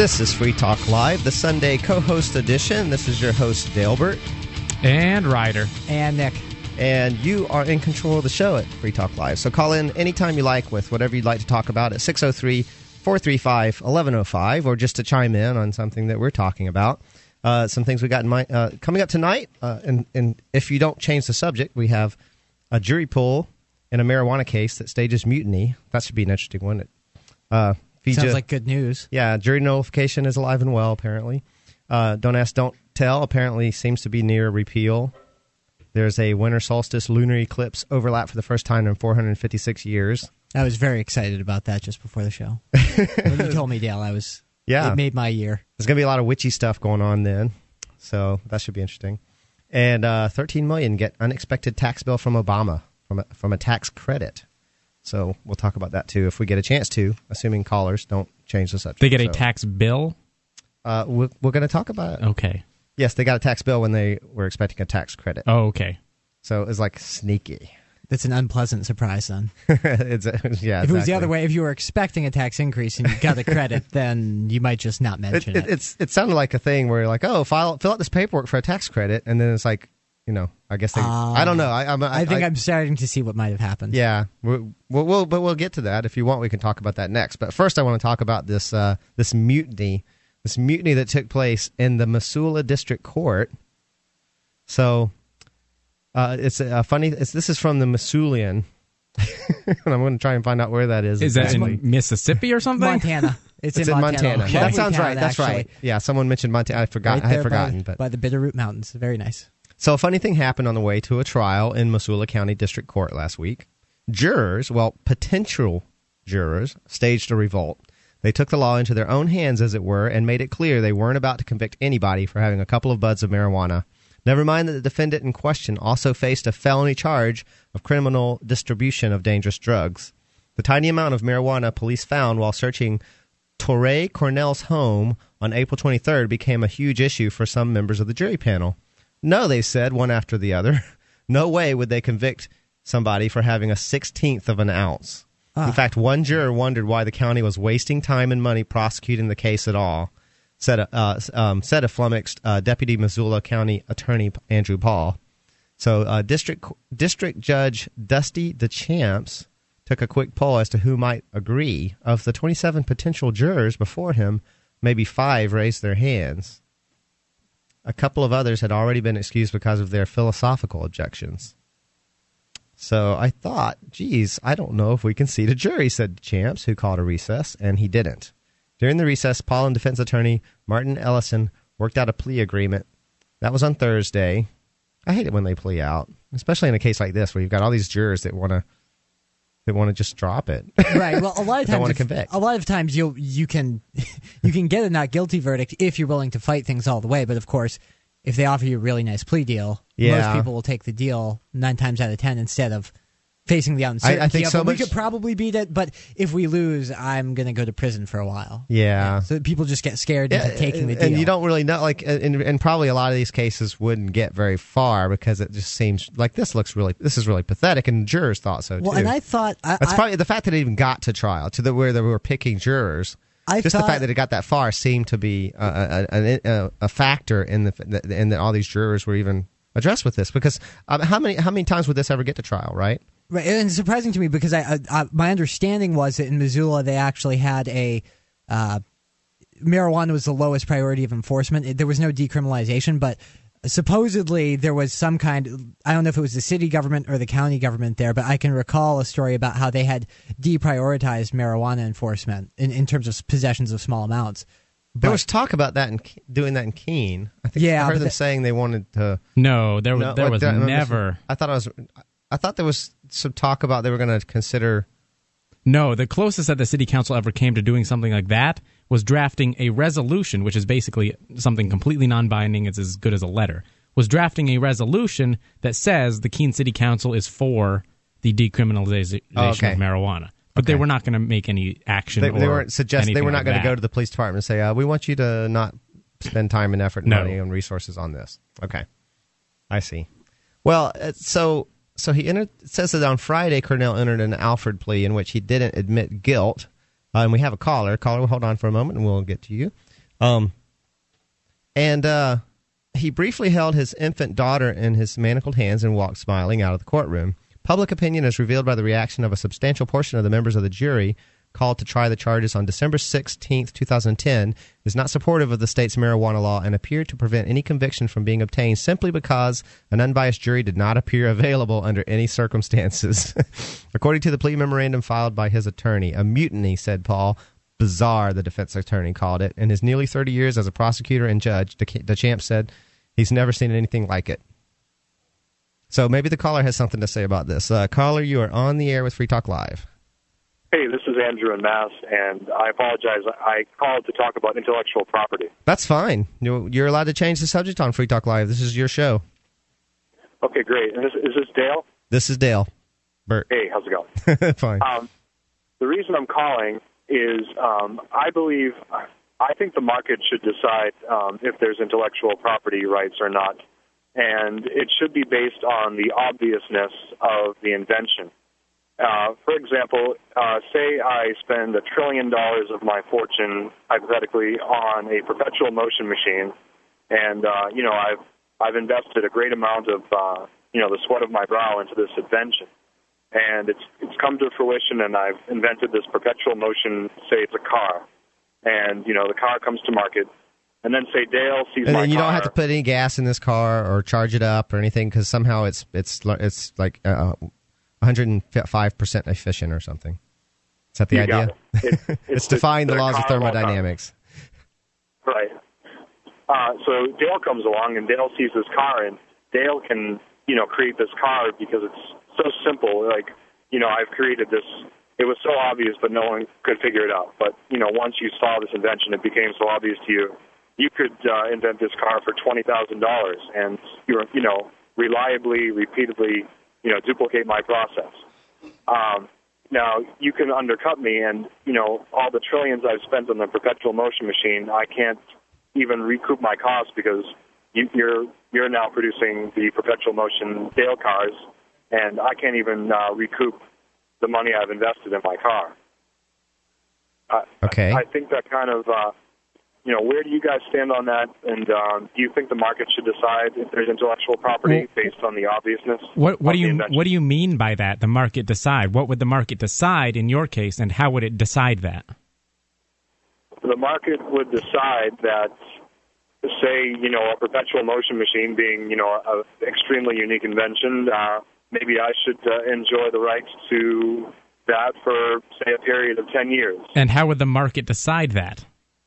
This is Free Talk Live, the Sunday co host edition. This is your host, Dalebert. And Ryder. And Nick. And you are in control of the show at Free Talk Live. So call in anytime you like with whatever you'd like to talk about at 603 435 1105 or just to chime in on something that we're talking about. Uh, some things we got in mind. Uh, coming up tonight, uh, and, and if you don't change the subject, we have a jury pool in a marijuana case that stages mutiny. That should be an interesting one. Uh, Sounds like good news. Yeah, jury nullification is alive and well, apparently. Uh, don't ask, don't tell apparently seems to be near repeal. There's a winter solstice lunar eclipse overlap for the first time in 456 years. I was very excited about that just before the show. when you told me, Dale, I was. Yeah, it made my year. There's gonna be a lot of witchy stuff going on then, so that should be interesting. And uh, 13 million get unexpected tax bill from Obama from a, from a tax credit. So we'll talk about that too if we get a chance to, assuming callers don't change the subject. They get a so, tax bill. Uh, we're, we're going to talk about it. Okay. Yes, they got a tax bill when they were expecting a tax credit. Oh, okay. So it was like sneaky. That's an unpleasant surprise, then. it's a, yeah. If it was the other way, if you were expecting a tax increase and you got the credit, then you might just not mention it, it. It's it sounded like a thing where you're like, oh, file fill out this paperwork for a tax credit, and then it's like, you know, I guess they. Uh, I don't know. I, I, I think I, am starting to see what might have happened. Yeah, we'll, we'll, but we'll get to that if you want. We can talk about that next. But first, I want to talk about this uh, this mutiny, this mutiny that took place in the Missoula District Court. So, uh, it's a funny. It's, this is from the Missoulian. and I'm going to try and find out where that is. Is exactly. that in Mississippi or something? Montana. It's, it's in, in, Montana. Montana. Okay. That sounds right. That's actually. right. Yeah, someone mentioned Montana. I forgot. Right I had forgotten. By, but by the Bitterroot Mountains, very nice. So a funny thing happened on the way to a trial in Missoula County District Court last week. Jurors, well, potential jurors, staged a revolt. They took the law into their own hands, as it were, and made it clear they weren't about to convict anybody for having a couple of buds of marijuana. Never mind that the defendant in question also faced a felony charge of criminal distribution of dangerous drugs. The tiny amount of marijuana police found while searching Touray Cornell's home on April 23rd became a huge issue for some members of the jury panel. No, they said, one after the other. No way would they convict somebody for having a sixteenth of an ounce. Ah. In fact, one juror wondered why the county was wasting time and money prosecuting the case at all, said, uh, um, said a flummoxed uh, Deputy Missoula County Attorney Andrew Paul. So, uh, District District Judge Dusty Deschamps took a quick poll as to who might agree. Of the 27 potential jurors before him, maybe five raised their hands. A couple of others had already been excused because of their philosophical objections. So I thought, geez, I don't know if we can seat a jury, said Champs, who called a recess, and he didn't. During the recess, Paul and defense attorney Martin Ellison worked out a plea agreement. That was on Thursday. I hate it when they plea out, especially in a case like this where you've got all these jurors that want to they want to just drop it. Right. Well, a lot of times, want to convict. a lot of times you you can you can get a not guilty verdict if you're willing to fight things all the way. But of course, if they offer you a really nice plea deal, yeah. most people will take the deal nine times out of ten instead of facing the uncertainty. I, I think so much, we could probably beat it, but if we lose, I'm going to go to prison for a while. Yeah. yeah. So people just get scared yeah, into taking the deal. And you don't really know, like, and, and, probably a lot of these cases wouldn't get very far because it just seems like this looks really, this is really pathetic, and jurors thought so too. well, and I thought I, that's probably the fact that it even got to trial to the where they were picking jurors. I just thought, the fact that it got that far seemed to be a, a, a, a factor in the in that all these jurors were even addressed with this because um, how many how many times would this ever get to trial, right? Right, and it's surprising to me because I, I, my understanding was that in Missoula they actually had a uh, marijuana was the lowest priority of enforcement. There was no decriminalization, but supposedly there was some kind. I don't know if it was the city government or the county government there, but I can recall a story about how they had deprioritized marijuana enforcement in, in terms of possessions of small amounts. But, there was talk about that and doing that in Keene. I think yeah, I heard them saying they wanted to. No, there was no, there was never. I thought I was. I thought there was some talk about they were going to consider. No, the closest that the city council ever came to doing something like that was drafting a resolution, which is basically something completely non-binding. It's as good as a letter. Was drafting a resolution that says the Keene City Council is for the decriminalization oh, okay. of marijuana, but okay. they were not going to make any action. They, they weren't suggest they were not like going to go to the police department and say, uh, "We want you to not spend time and effort, and no. money, and resources on this." Okay, I see. Well, uh, so so he entered. Says that on Friday, Cornell entered an Alford plea in which he didn't admit guilt. Uh, and we have a caller. Caller, hold on for a moment, and we'll get to you. Um, and uh, he briefly held his infant daughter in his manacled hands and walked smiling out of the courtroom. Public opinion, as revealed by the reaction of a substantial portion of the members of the jury called to try the charges on December 16, 2010, is not supportive of the state's marijuana law and appeared to prevent any conviction from being obtained simply because an unbiased jury did not appear available under any circumstances. According to the plea memorandum filed by his attorney, a mutiny, said Paul. Bizarre, the defense attorney called it. In his nearly 30 years as a prosecutor and judge, Deschamps said he's never seen anything like it. So maybe the caller has something to say about this. Uh, caller, you are on the air with Free Talk Live. Hey, this is Andrew in Mass, and I apologize. I called to talk about intellectual property. That's fine. You're allowed to change the subject on Free Talk Live. This is your show. Okay, great. And this, is this Dale? This is Dale. Bert. Hey, how's it going? fine. Um, the reason I'm calling is um, I believe, I think the market should decide um, if there's intellectual property rights or not. And it should be based on the obviousness of the invention. Uh, for example, uh, say I spend a trillion dollars of my fortune, hypothetically, on a perpetual motion machine, and uh, you know I've I've invested a great amount of uh, you know the sweat of my brow into this invention, and it's it's come to fruition, and I've invented this perpetual motion. Say it's a car, and you know the car comes to market, and then say Dale sees and my you car. don't have to put any gas in this car or charge it up or anything because somehow it's it's it's like. Uh, 105% efficient or something. Is that the you idea? It. It, it's, it's defying the laws of thermodynamics. Right. Uh, so Dale comes along and Dale sees this car and Dale can, you know, create this car because it's so simple. Like, you know, I've created this. It was so obvious, but no one could figure it out. But you know, once you saw this invention, it became so obvious to you. You could uh, invent this car for twenty thousand dollars, and you're, you know, reliably, repeatedly you know, duplicate my process. Um, now you can undercut me, and you know all the trillions I've spent on the perpetual motion machine, I can't even recoup my costs because you, you're you're now producing the perpetual motion Dale cars, and I can't even uh, recoup the money I've invested in my car. Uh, okay. I, I think that kind of uh, you know, where do you guys stand on that? And um, do you think the market should decide if there's intellectual property based on the obviousness? What, what do you invention? What do you mean by that? The market decide. What would the market decide in your case, and how would it decide that? The market would decide that, say, you know, a perpetual motion machine being, you know, an extremely unique invention. Uh, maybe I should uh, enjoy the rights to that for, say, a period of ten years. And how would the market decide that?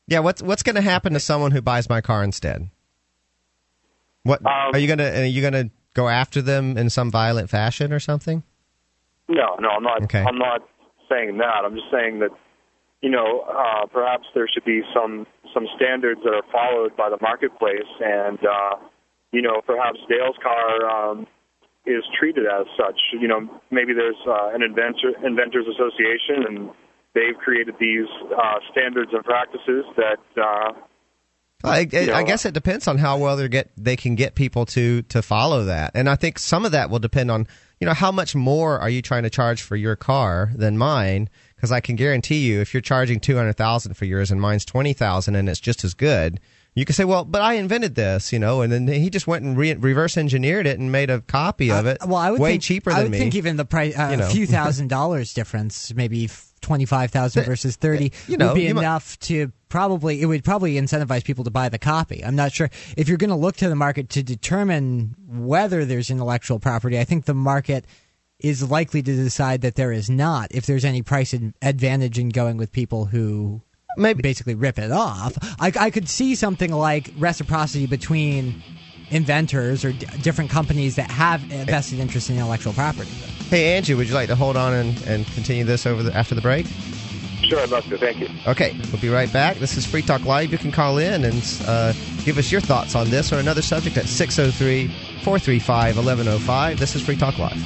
Yeah, what's what's going to happen to someone who buys my car instead? What um, are you going to are you to go after them in some violent fashion or something? No, no, I'm not. Okay. I'm not saying that. I'm just saying that you know uh, perhaps there should be some some standards that are followed by the marketplace, and uh, you know perhaps Dale's car um, is treated as such. You know maybe there's uh, an inventor inventors association and they've created these uh, standards and practices that. Uh, I, know, I, guess it depends on how well they get they can get people to to follow that, and I think some of that will depend on you know how much more are you trying to charge for your car than mine? Because I can guarantee you, if you're charging two hundred thousand for yours and mine's twenty thousand, and it's just as good, you can say, well, but I invented this, you know, and then he just went and re- reverse engineered it and made a copy of it. Uh, well, I would way think, cheaper than me. I would me. think even the price, uh, you know. a few thousand dollars difference, maybe twenty five thousand versus thirty, you know, would be enough might, to probably it would probably incentivize people to buy the copy. I'm not sure if you're going to look to the market to determine whether there's intellectual property. I think the market is likely to decide that there is not if there's any price advantage in going with people who maybe basically rip it off. I, I could see something like reciprocity between inventors or d- different companies that have a vested interest in intellectual property. Hey, Angie, would you like to hold on and, and continue this over the, after the break? Sure, I'd love to. Thank you. Okay, we'll be right back. This is Free Talk Live. You can call in and uh, give us your thoughts on this or another subject at 603 435 1105. This is Free Talk Live.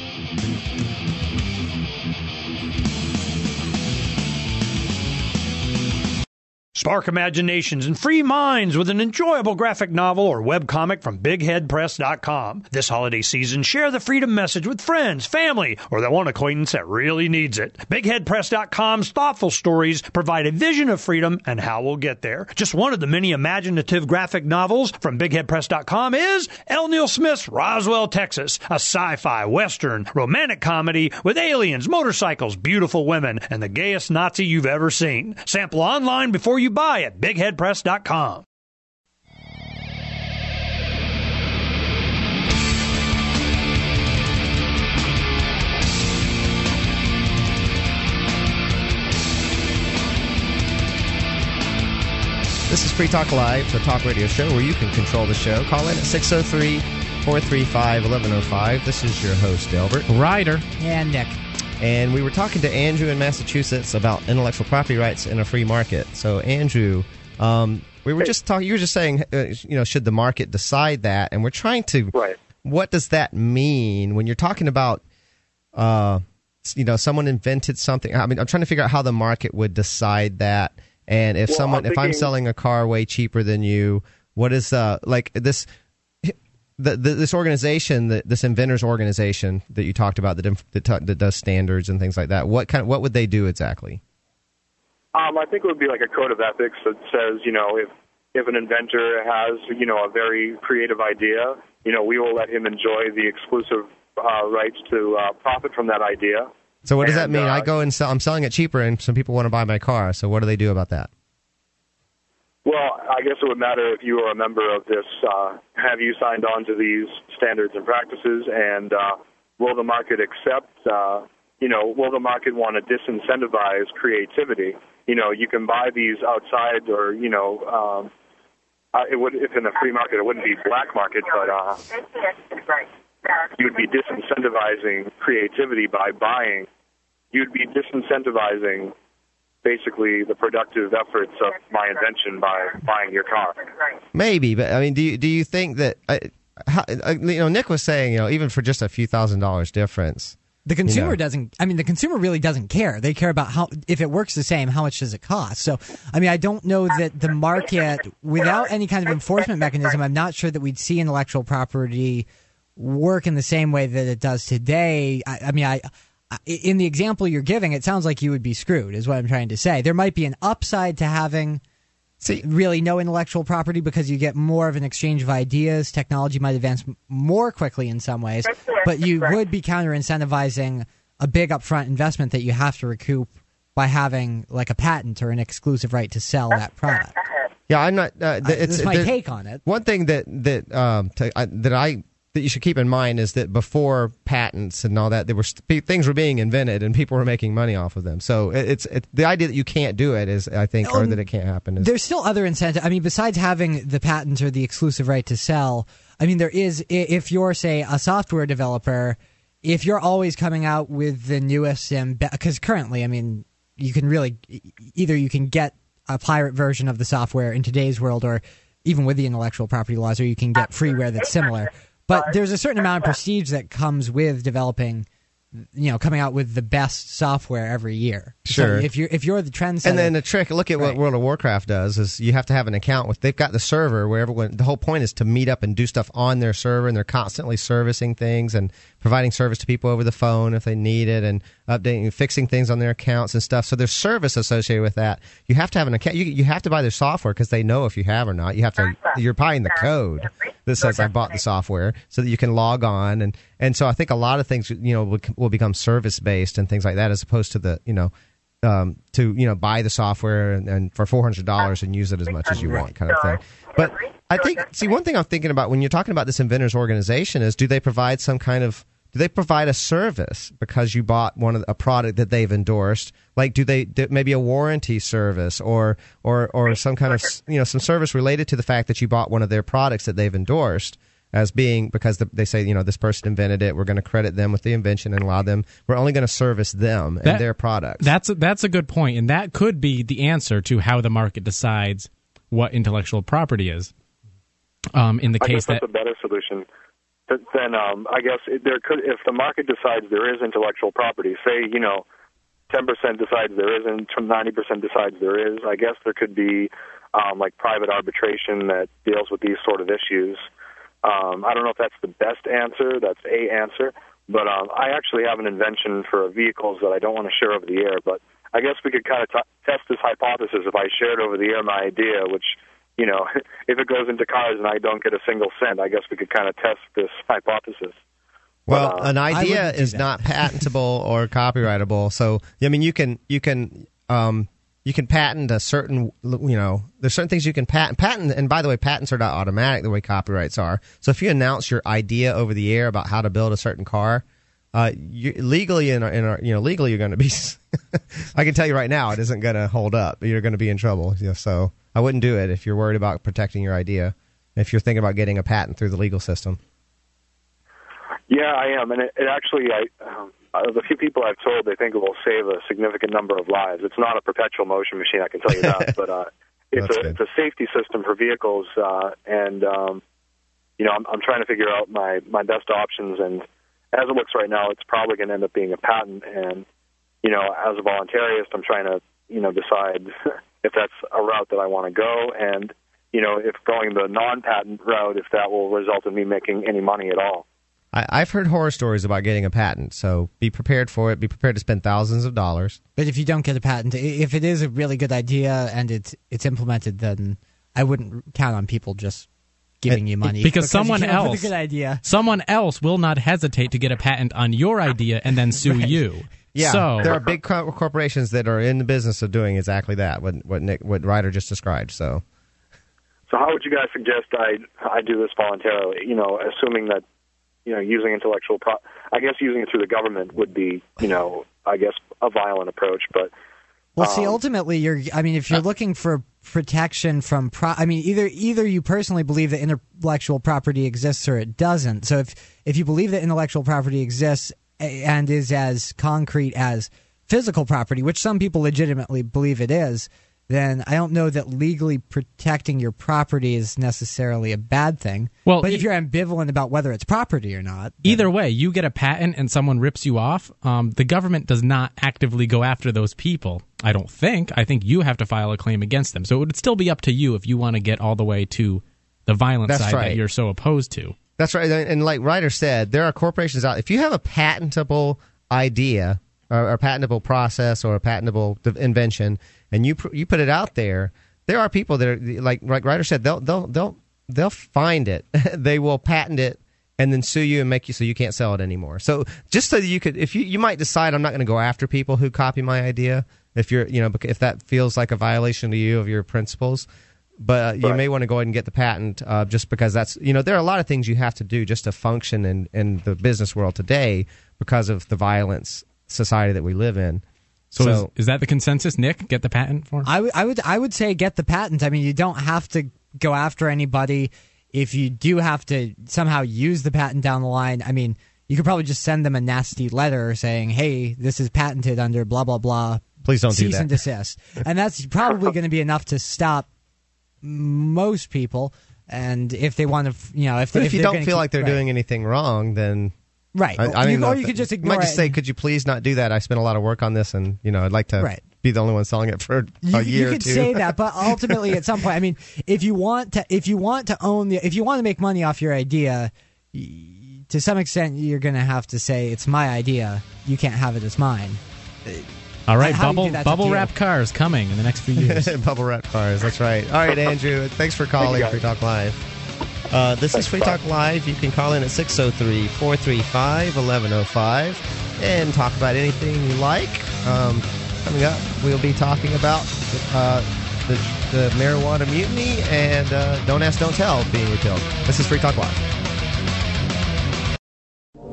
Spark imaginations and free minds with an enjoyable graphic novel or webcomic from BigHeadPress.com. This holiday season, share the freedom message with friends, family, or that one acquaintance that really needs it. BigHeadPress.com's thoughtful stories provide a vision of freedom and how we'll get there. Just one of the many imaginative graphic novels from BigHeadPress.com is L. Neil Smith's Roswell, Texas, a sci-fi, western, romantic comedy with aliens, motorcycles, beautiful women, and the gayest Nazi you've ever seen. Sample online before you buy at BigHeadPress.com. This is Free Talk Live, the talk radio show where you can control the show. Call in at 603 435 1105. This is your host, Dalebert. Ryder. And Nick. And we were talking to Andrew in Massachusetts about intellectual property rights in a free market. So, Andrew, um, we were just talking, you were just saying, uh, you know, should the market decide that? And we're trying to, Right. what does that mean when you're talking about, uh, you know, someone invented something? I mean, I'm trying to figure out how the market would decide that. And if Well, someone, I'm if I'm selling a car way cheaper than you, what is uh like this? The, the, this organization, the, this inventors organization that you talked about, that, that, that does standards and things like that. What kind? what would they do exactly? Um, I think it would be like a code of ethics that says, you know, if if an inventor has, you know, a very creative idea, you know, we will let him enjoy the exclusive uh, rights to uh, profit from that idea. So what does that mean? uh, I go and sell. I'm selling it cheaper, and some people want to buy my car. So what do they do about that? Well, I guess it would matter if you are a member of this. Uh, have you signed on to these standards and practices, and uh, will the market accept? Uh, you know, will the market want to disincentivize creativity? You know, you can buy these outside, or you know, um, uh, it would if in a free market it wouldn't be black market, but uh, you would be disincentivizing creativity by buying. You'd be disincentivizing basically the productive efforts of my invention by buying your car. Maybe, but I mean, do you do you think that? Uh, how, uh, you know, Nick was saying, you know, even for just a few thousand dollars difference, The consumer know. doesn't. I mean, the consumer really doesn't care. They care about how if it works the same, how much does it cost? So, I mean, I don't know that the market, without any kind of enforcement mechanism, I'm not sure that we'd see intellectual property work in the same way that it does today. I, I mean, I. I- In the example you're giving, it sounds like you would be screwed. Is what I'm trying to say. There might be an upside to having see, really no intellectual property because you get more of an exchange of ideas. Technology might advance more quickly in some ways, but you would be counter incentivizing a big upfront investment that you have to recoup by having like a patent or an exclusive right to sell that product. yeah, I'm not. Uh, th- it's This is my take on it. One thing that that um to, I, that I that you should keep in mind is that before patents and all that, there were st- things were being invented and people were making money off of them. So it, it's it, the idea that you can't do it is, I think, or Um, that it can't happen. Is, There's still other incentive. I mean, besides having the patents or the exclusive right to sell, I mean, there is if you're say a software developer, if you're always coming out with the newest and because currently, I mean, you can really either you can get a pirate version of the software in today's world, or even with the intellectual property laws, or you can get freeware that's similar. But there's a certain amount of prestige that comes with developing. You know, coming out with the best software every year. Sure. So if you're if you're the trendsetter, and then the trick, look at what World of Warcraft does is you have to have an account with. They've got the server where everyone. The whole point is to meet up and do stuff on their server, and they're constantly servicing things and providing service to people over the phone if they need it, and updating, fixing things on their accounts and stuff. So there's service associated with that. You have to have an account. You, you have to buy their software because they know if you have or not. You have to. You're buying the code that says I bought the software, so that you can log on and and so I think a lot of things you know will, will become service based and things like that as opposed to the you know um, to you know buy the software and, and for four hundred dollars and use it as much as you want, kind of thing. But I think see one thing I'm thinking about when you're talking about this inventors organization is do they provide some kind of do they provide a service because you bought one of the, a product that they've endorsed? Like, do they do maybe a warranty service or or or some kind of you know some service related to the fact that you bought one of their products that they've endorsed? As being because the, they say you know this person invented it, we're going to credit them with the invention and allow them. We're only going to service them and their products. That's a, that's a good point, and that could be the answer to how the market decides what intellectual property is. Um, in the I case guess that's that a better solution. But then um, I guess it, there could, if the market decides there is intellectual property, say you know, 10% decides there isn't, 90% decides there is. I guess there could be um, like private arbitration that deals with these sort of issues. Um, I don't know if that's the best answer. That's a answer, but um, I actually have an invention for vehicles that I don't want to share over the air. But I guess we could kind of t- test this hypothesis if I shared over the air my idea, which you know, if it goes into cars and I don't get a single cent, I guess we could kind of test this hypothesis. Well, But, uh, an idea is that. not patentable or copyrightable. So, I mean, you can you can um, you can patent a certain you know there's certain things you can patent. Patent, and by the way, patents are not automatic the way copyrights are. So, if you announce your idea over the air about how to build a certain car, uh, you, legally in our, in our you know legally you're going to be. I can tell you right now, it isn't going to hold up. You're going to be in trouble. You know, so, I wouldn't do it if you're worried about protecting your idea. If you're thinking about getting a patent through the legal system. Yeah, I am, and it, it actually, I um, uh, the few people I've told, they think it will save a significant number of lives. It's not a perpetual motion machine, I can tell you that, but uh, it's That's a good. it's a safety system for vehicles, uh, and um, you know, I'm, I'm trying to figure out my my best options, and as it looks right now, it's probably going to end up being a patent, and you know, as a voluntarist, I'm trying to you know decide if that's a route that I want to go, and you know, if going the non-patent route, if that will result in me making any money at all. I, I've heard horror stories about getting a patent, so be prepared for it. Be prepared to spend thousands of dollars. But if you don't get a patent, if it is a really good idea and it's it's implemented, then I wouldn't count on people just giving you money because you someone came up with else- a good idea. Someone else will not hesitate to get a patent on your idea and then sue you. Yeah, So there are big corporations that are in the business of doing exactly that. What what Nick, what Ryder just described. So So how would you guys suggest I I do this voluntarily? You know, assuming that you know using intellectual pro I guess using it through the government would be you know I guess a violent approach, but Well, see, Um, ultimately, you're. I mean, if you're looking for protection from, pro- I mean, either either you personally believe that intellectual property exists or it doesn't. So if if you believe that intellectual property exists and is as concrete as physical property, which some people legitimately believe it is, then I don't know that legally protecting your property is necessarily a bad thing. Well, but e- if you're ambivalent about whether it's property or not, then- Either way, you get a patent and someone rips you off. Um, the government does not actively go after those people. I don't think. I think you have to file a claim against them. So it would still be up to you if you want to get all the way to the violent That's side right. that you're so opposed to. that's right. And and like Ryder said, there are corporations out. If you have a patentable idea or a patentable process or a patentable invention, and you pr- you put it out there, there are people that are like like Ryder said. They'll they'll they'll they'll find it. they will patent it. And then sue you and make you so you can't sell it anymore. So just so that you could, if you you might decide I'm not going to go after people who copy my idea, if you're you know if that feels like a violation to you of your principles, but uh, you Right. may want to go ahead and get the patent uh, just because that's you know there are a lot of things you have to do just to function in in the business world today because of the violence society that we live in. So, So- is, is that the consensus, Nick? Get the patent for? I would, I would, I would say get the patent. I mean, you don't have to go after anybody. If you do have to somehow use the patent down the line, I mean, you could probably just send them a nasty letter saying, "Hey, this is patented under blah blah blah." Please don't do cease that. and desist, and that's probably going to be enough to stop most people. And if they want to, you know, if they, But if, you don't feel keep- like they're right. doing anything wrong, then right, I, I You- mean, or you could just ignore might just it say, and- "Could you please not do that? I spent a lot of work on this, and you know, I'd like to Right. be the only one selling it for you, a year you or could two. say that, but ultimately, at some point, I mean, if you want to, if you want to own the, if you want to make money off your idea, to some extent, you're going to have to say it's my idea. You can't have it as mine. All right, how bubble do that to bubble wrap cars coming in the next few years. Bubble wrap cars. That's right. All right, Andrew. Thanks for calling guys. Free Talk Live. Uh, this is Free Talk Live. You can call in at 603 435 1105 and talk about anything you like. Um, coming up, we'll be talking about uh, the, the marijuana mutiny and uh, Don't Ask, Don't Tell being repealed. This is Free Talk Live.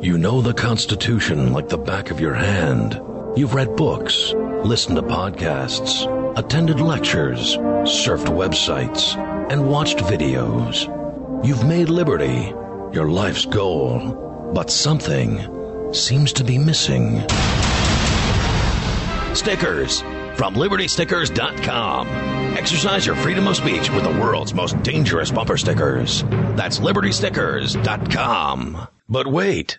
You know the Constitution like the back of your hand. You've read books, listened to podcasts, attended lectures, surfed websites, and watched videos. You've made liberty your life's goal, but something seems to be missing. Stickers from libertystickers.com. Exercise your freedom of speech with the world's most dangerous bumper stickers. That's libertystickers.com. But wait.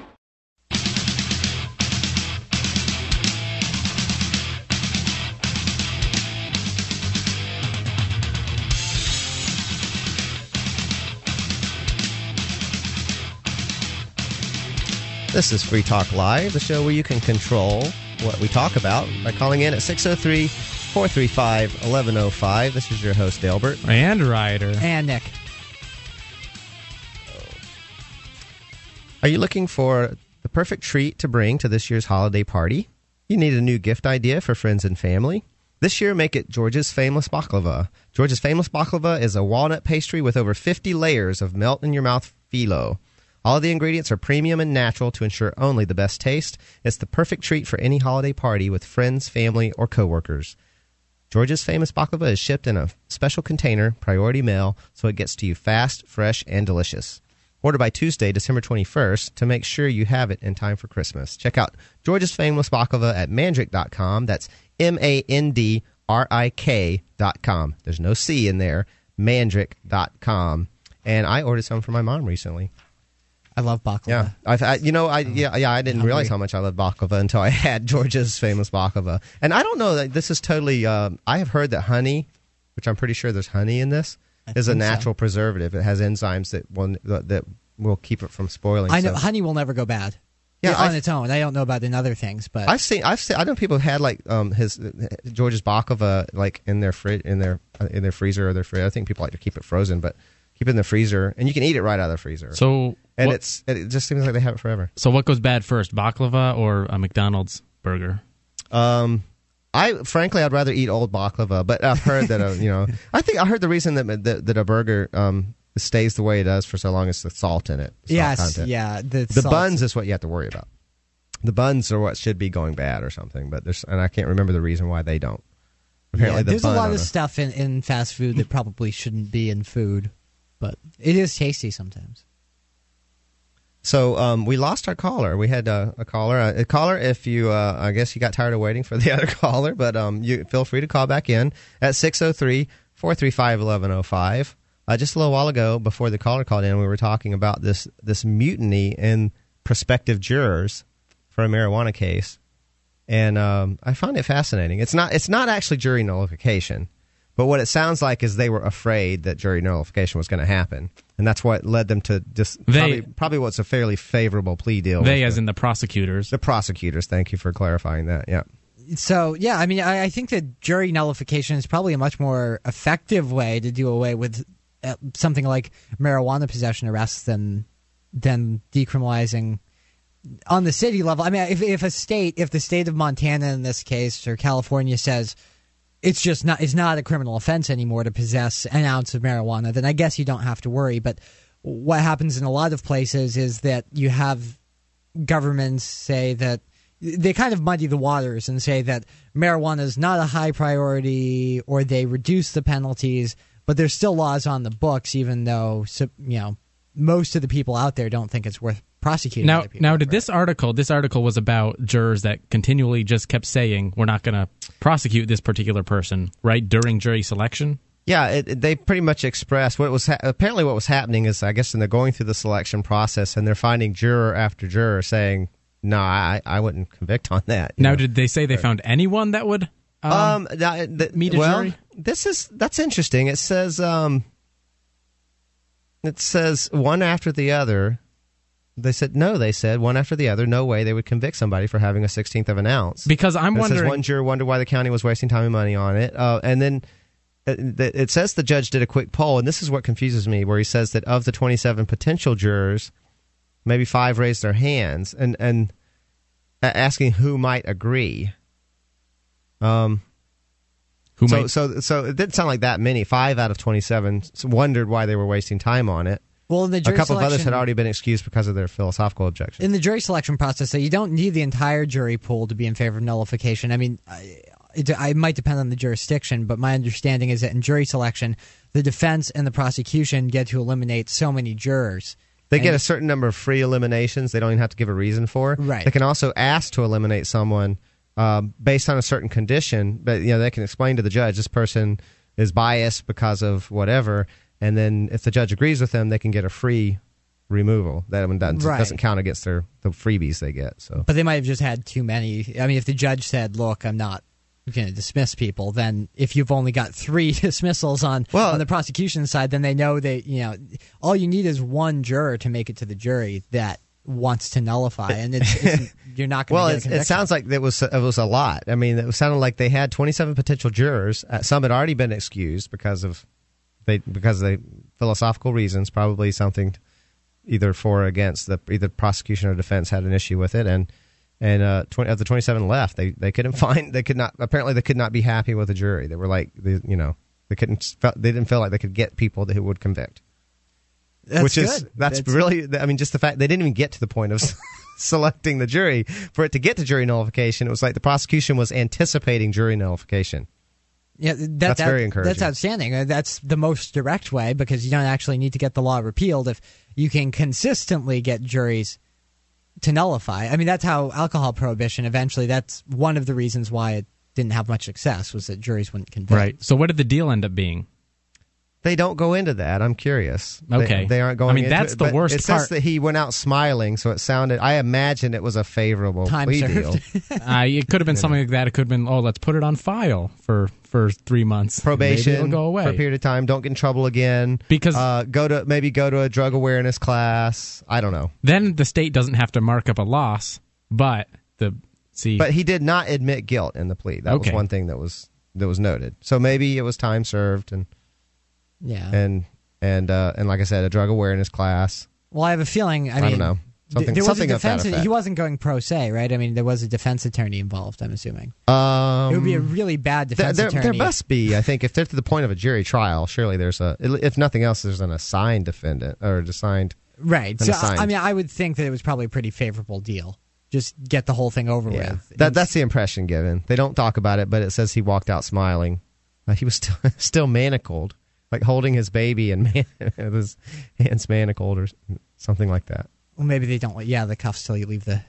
This is Free Talk Live, the show where you can control what we talk about by calling in at 603 435 1105. This is your host, Albert. And Ryder. And Nick. Are you looking for the perfect treat to bring to this year's holiday party? You need a new gift idea for friends and family? This year, make it George's Famous Baklava. George's Famous Baklava is a walnut pastry with over 50 layers of melt in your mouth phyllo. All of the ingredients are premium and natural to ensure only the best taste. It's the perfect treat for any holiday party with friends, family, or coworkers. George's famous baklava is shipped in a special container, priority mail, so it gets to you fast, fresh, and delicious. Order by Tuesday, December 21st to make sure you have it in time for Christmas. Check out George's Famous Baklava at mandrik.com. That's M A N D R I K.com. There's no C in there. Mandrik.com. And I ordered some for my mom recently. I love baklava. Yeah, I've, I, you know, I yeah, yeah, I didn't realize how much I love baklava until I had George's famous baklava, and I don't know that this is totally. Um, I have heard that honey, which I'm pretty sure there's honey in this, I is a think so. natural preservative. It has enzymes that will that will keep it from spoiling. I know so- honey will never go bad. Yeah, on its own. I don't know about in other things, but I've seen, I've seen, I know people have had like um his George's baklava like in their fridge, in their in their freezer or their fridge. I think people like to keep it frozen, but keep it in the freezer, and you can eat it right out of the freezer. So and what, it's it just seems like they have it forever. so what goes bad first, baklava or a McDonald's burger? Um, I frankly, I'd rather eat old baklava, but I've heard that uh, you know, I think I heard the reason that that, that a burger um stays the way it does for so long is the salt in it. Salt yes, content. yeah, the, The salts. buns is what you have to worry about. The buns are what should be going bad or something, but there's and I can't remember the reason why they don't. Apparently, Yeah, the there's a lot of a- stuff in, in fast food that probably shouldn't be in food, but it is tasty sometimes. So um, we lost our caller. We had uh, a caller. Uh, a caller, if you, uh, I guess you got tired of waiting for the other caller, but um, you feel free to call back in at 603 435 1105. Uh, Just a little while ago, before the caller called in, we were talking about this this mutiny in prospective jurors for a marijuana case, and um, I find it fascinating. It's not it's not actually jury nullification, but what it sounds like is they were afraid that jury nullification was going to happen, and that's what led them to just They- probably, probably what's a fairly favorable plea deal. They, as the, in the prosecutors. the prosecutors. Thank you for clarifying that. Yeah. So yeah, I mean, I, I think that jury nullification is probably a much more effective way to do away with uh, something like marijuana possession arrests than than decriminalizing on the city level. I mean, if if a state, if the state of Montana in this case or California says it's just not it's not a criminal offense anymore to possess an ounce of marijuana, then I guess you don't have to worry. But what happens in a lot of places is that you have governments say that they kind of muddy the waters and say that marijuana is not a high priority or they reduce the penalties, but there's still laws on the books, even though you know most of the people out there don't think it's worth prosecuting. Now, now, did it. this article? This article was about jurors that continually just kept saying, "We're not going to prosecute this particular person." Right during jury selection. Yeah, it, it- they pretty much expressed what was ha- apparently what was happening is I guess and they're going through the selection process and they're finding juror after juror saying, "No, I I wouldn't convict on that." Now, know. did they say they found anyone that would? Um, Um, that, that, meet a well, jury? This is that's interesting. It says um, it says one after the other. They said no. They said one after the other. No way they would convict somebody for having a sixteenth of an ounce. because I'm And it says wondering. one juror wondered why the county was wasting time and money on it. Uh, and then it, it says the judge did a quick poll, and this is what confuses me, where he says that of the 27 potential jurors, maybe five raised their hands, and and asking who might agree. Um, who so might, so so it didn't sound like that many. Five out of 27 wondered why they were wasting time on it. Well, in the a jury couple of others had already been excused because of their philosophical objections. in the jury selection process, so you don't need the entire jury pool to be in favor of nullification. I mean, I- it, it might depend on the jurisdiction, but my understanding is that in jury selection, the defense and the prosecution get to eliminate so many jurors. They get a certain number of free eliminations. They don't even have to give a reason for. Right. They can also ask to eliminate someone um, based on a certain condition, but you know they can explain to the judge this person is biased because of whatever, and then if the judge agrees with them, they can get a free removal. That one doesn't, Right. doesn't count against their the freebies they get. So But they might have just had too many. I mean, if the judge said, "Look, I'm not going to dismiss people," then if you've only got three dismissals on Well- on the prosecution side, then they know that you know all you need is one juror to make it to the jury that wants to nullify, and it's, it's you're not going well, to it's, get a it sounds like it was it was a lot. I mean, it sounded like they had 27 potential jurors. Uh, some had already been excused because of they because of the philosophical reasons, probably something either for or against the either prosecution or defense had an issue with it, and and uh, 20, of the 27 left, they they couldn't find they could not apparently they could not be happy with the jury. They were like they, you know they couldn't they didn't feel like they could get people that who would convict. That's which is good. that's, really I mean just the fact they didn't even get to the point of selecting the jury for it to get to jury nullification. It was like the prosecution was anticipating jury nullification. Yeah, that, That's that- very encouraging. That's outstanding. Uh, That's the most direct way because you don't actually need to get the law repealed if you can consistently get juries to nullify. I mean, that's how alcohol prohibition eventually. That's one of the reasons why it didn't have much success was that juries wouldn't convict. Right. So what did the deal end up being? They don't go into that. I'm curious. Okay. they, aren't going. I mean, that's it, the worst It says part. that he went out smiling, so it sounded. I imagine it was a favorable Time plea served. deal. uh, it could have been something like that. It could have been, oh, let's put it on file for for three months. Probation Maybe it'll go away. for a period of time. Don't get in trouble again. Because- uh, go to maybe go to a drug awareness class. I don't know. then the state doesn't have to mark up a loss, but the see. But he did not admit guilt in the plea. That Okay. was one thing that was that was noted. So maybe it was time served and Yeah. and and uh, and like I said, a drug awareness class. well, I have a feeling. I, I mean, don't know. Something- there was something a defense. He wasn't going pro se, right? I mean, there was a defense attorney involved. I'm assuming Um, it would be a really bad defense there, attorney. there must be. I think if they're to the point of a jury trial, surely there's a. If nothing else, there's an assigned defendant or assigned. right. So I, assigned. I mean, I would think that it was probably a pretty favorable deal. Just get the whole thing over Yeah, with. that that's the impression given. They don't talk about it, but it says he walked out smiling. Uh, he was still still manacled, like holding his baby and man, his hands manacled or something like that. Well, maybe they don't. Yeah, the cuffs till you leave the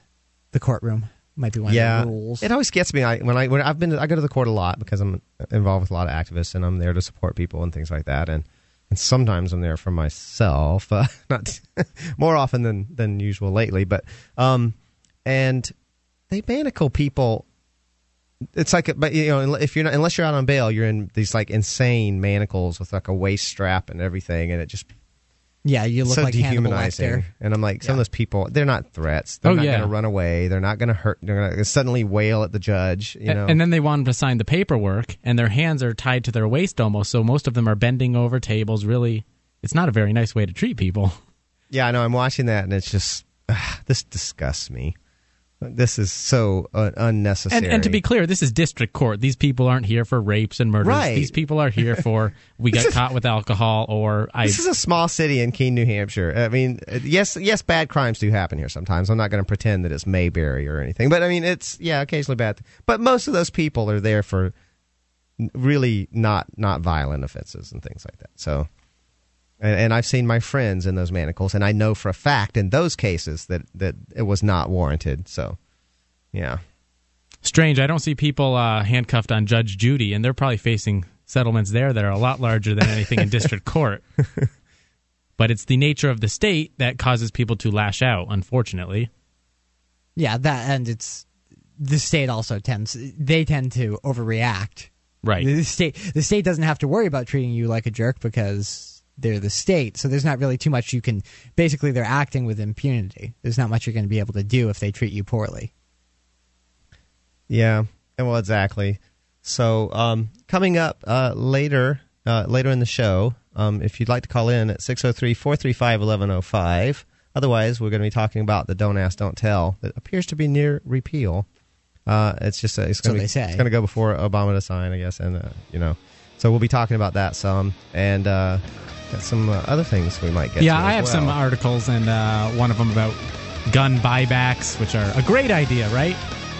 the courtroom might be one yeah, of the rules. it always gets me. I, when I when I've been I go to the court a lot because I'm involved with a lot of activists and I'm there to support people and things like that. And and sometimes I'm there for myself, uh, not more often than than usual lately. But um, and they manacle people. It's like, but you know, if you're not unless you're out on bail, you're in these like insane manacles with like a waist strap and everything, and it just yeah, you look so like dehumanizing. And I'm like, some Yeah. of those people, they're not threats. They're Oh, not yeah. going to run away. They're not going to hurt. They're going to suddenly wail at the judge. You know, and then they want them to sign the paperwork, and their hands are tied to their waist almost, so most of them are bending over tables. Really, it's not a very nice way to treat people. yeah, I know. I'm watching that, and it's just ugh, this disgusts me. This is so uh, unnecessary. And, and to be clear, this is district court. These people aren't here for rapes and murders. Right. These people are here for we got caught with alcohol or I. this is a small city in Keene, New Hampshire. I mean, yes, yes, bad crimes do happen here sometimes. I'm not going to pretend that it's Mayberry or anything, but I mean, it's yeah, occasionally bad. But most of those people are there for really not not violent offenses and things like that. So, and, and I've seen my friends in those manacles, and I know for a fact in those cases that that it was not warranted. So, yeah. Strange. I don't see people uh, handcuffed on Judge Judy, and they're probably facing settlements there that are a lot larger than anything in district court. But it's the nature of the state that causes people to lash out. Unfortunately, Yeah, that and it's the state also tends they tend to overreact. right? The state the state doesn't have to worry about treating you like a jerk because they're the state. So there's not really too much you can basically they're acting with impunity. There's not much you're going to be able to do if they treat you poorly. Yeah, and well, exactly. So, um, coming up uh, later, uh, later in the show, um, if you'd like to call in at 603-435-1105. Otherwise, we're going to be talking about the "Don't Ask, Don't Tell" that appears to be near repeal. Uh, it's just uh, it's So going say. it's going to go before Obama to sign, I guess, and uh, you know, so we'll be talking about that some. And uh, got some uh, other things we might get. yeah, I have some articles, and uh, one of them about gun buybacks, which are a great idea, right?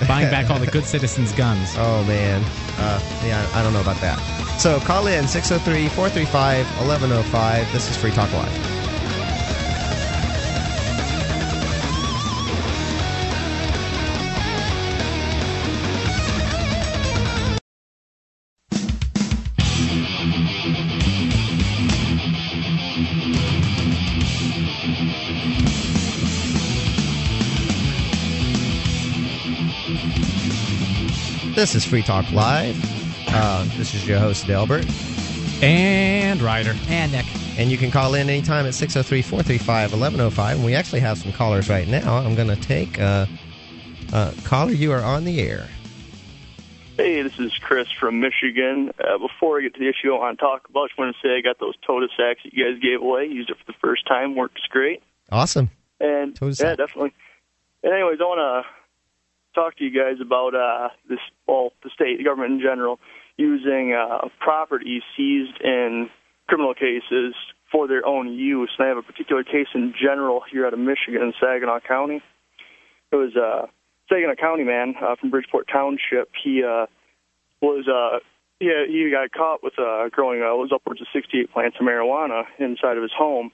Buying back all the good citizens' guns. Oh man, uh, yeah, I don't know about that. So call in 603-435-1105. This is Free Talk Live. This is Free Talk Live. Uh, this is your host, Dalebert. And Ryder. And Nick. And you can call in anytime at 603 435 1105. And we actually have some callers right now. I'm going to take. Uh, uh, caller, you are on the air. Hey, this is Chris from Michigan. Uh, before I get to the issue I want to talk about, I just want to say I got those Toda sacks that you guys gave away. Used it for the first time. Works great. Awesome. And Toda yeah, sack. definitely. And anyways, I want to talk to you guys about uh, this, well, the state, the government in general, using uh, property seized in criminal cases for their own use. And I have a particular case in general here out of Michigan in Saginaw County. It was a Saginaw County man uh, from Bridgeport Township. He uh, was uh, he, he got caught with uh, growing uh, was upwards of 68 plants of marijuana inside of his home.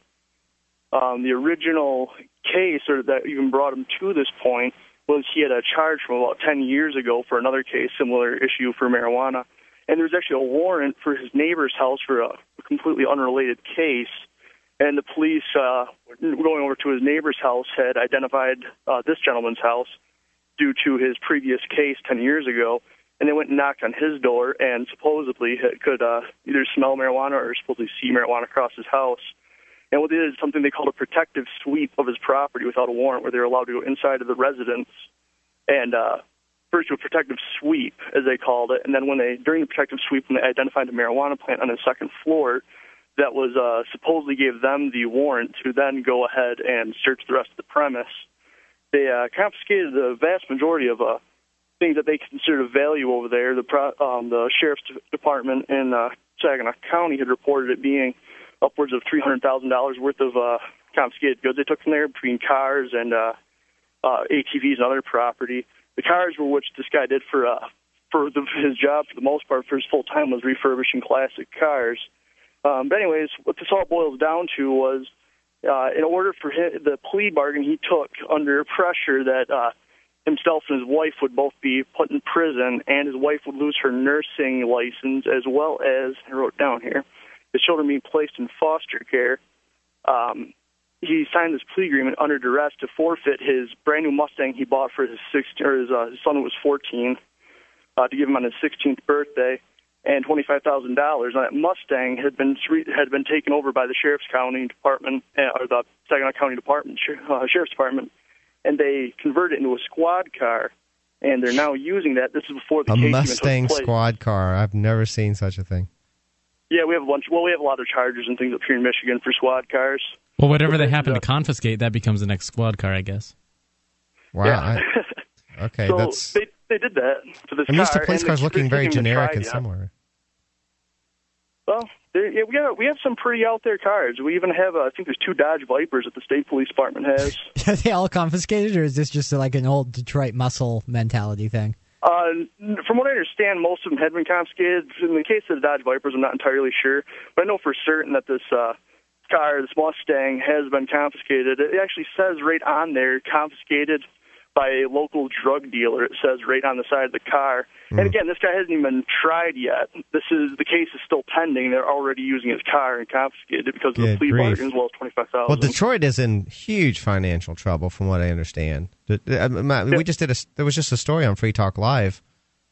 Um, the original case, or that even brought him to this point, was he had a charge from about 10 years ago for another case, similar issue for marijuana, and there was actually a warrant for his neighbor's house for a, completely unrelated case. And the police, uh, going over to his neighbor's house, had identified uh, this gentleman's house due to his previous case 10 years ago. And they went and knocked on his door and supposedly could uh, either smell marijuana or supposedly see marijuana across his house. And what they did is something they called a protective sweep of his property without a warrant, where they were allowed to go inside of the residence and uh, first do a protective sweep, as they called it. And then when they, during the protective sweep, when they identified a marijuana plant on his second floor, that was uh, supposedly gave them the warrant to then go ahead and search the rest of the premise. They uh, confiscated the vast majority of uh, things that they considered of value over there. The um, the sheriff's department in uh, Saginaw County had reported it being upwards of three hundred thousand dollars worth of uh, confiscated goods they took from there between cars and uh, uh, ATVs and other property. The cars were which this guy did for uh, for the, his job for the most part for his full time was refurbishing classic cars. Um, but anyways, what this all boils down to was uh, in order for him, the plea bargain he took under pressure that uh, himself and his wife would both be put in prison and his wife would lose her nursing license as well as I wrote down here his children being placed in foster care. Um, he signed this plea agreement under duress to forfeit his brand new Mustang he bought for his 16 or his, uh, his son who was 14 uh, to give him on his 16th birthday, and twenty-five thousand dollars. That Mustang had been had been taken over by the sheriff's county department uh, or the Saginaw County Department uh, Sheriff's Department, and they converted it into a squad car. And they're now using that. This is before the A Mustang squad car. I've never seen such a thing. Yeah, we have a bunch. Well, we have a lot of chargers and things up here in Michigan for squad cars. Well, whatever they happen to confiscate, that becomes the next squad car, I guess. Wow. Yeah. I- okay, so that's. they they did that to this I'm used to car, police cars looking very generic and yet. similar. Well, yeah, we have we have some pretty out there cars. We even have uh, I think there's two Dodge Vipers that the state police department has. Are they all confiscated, or is this just like an old Detroit muscle mentality thing? Uh, from what I understand, most of them had been confiscated. In the case of the Dodge Vipers, I'm not entirely sure, but I know for certain that this uh, car, this Mustang, has been confiscated. It actually says right on there, confiscated by a local drug dealer. It says right on the side of the car. Hmm. And again, this guy hasn't even been tried yet. This is the case is still pending. They're already using his car and confiscated it because of the Good plea grief. bargain as well as twenty five thousand. Well, Detroit is in huge financial trouble, from what I understand. Uh, We just did a. There was just a story on Free Talk Live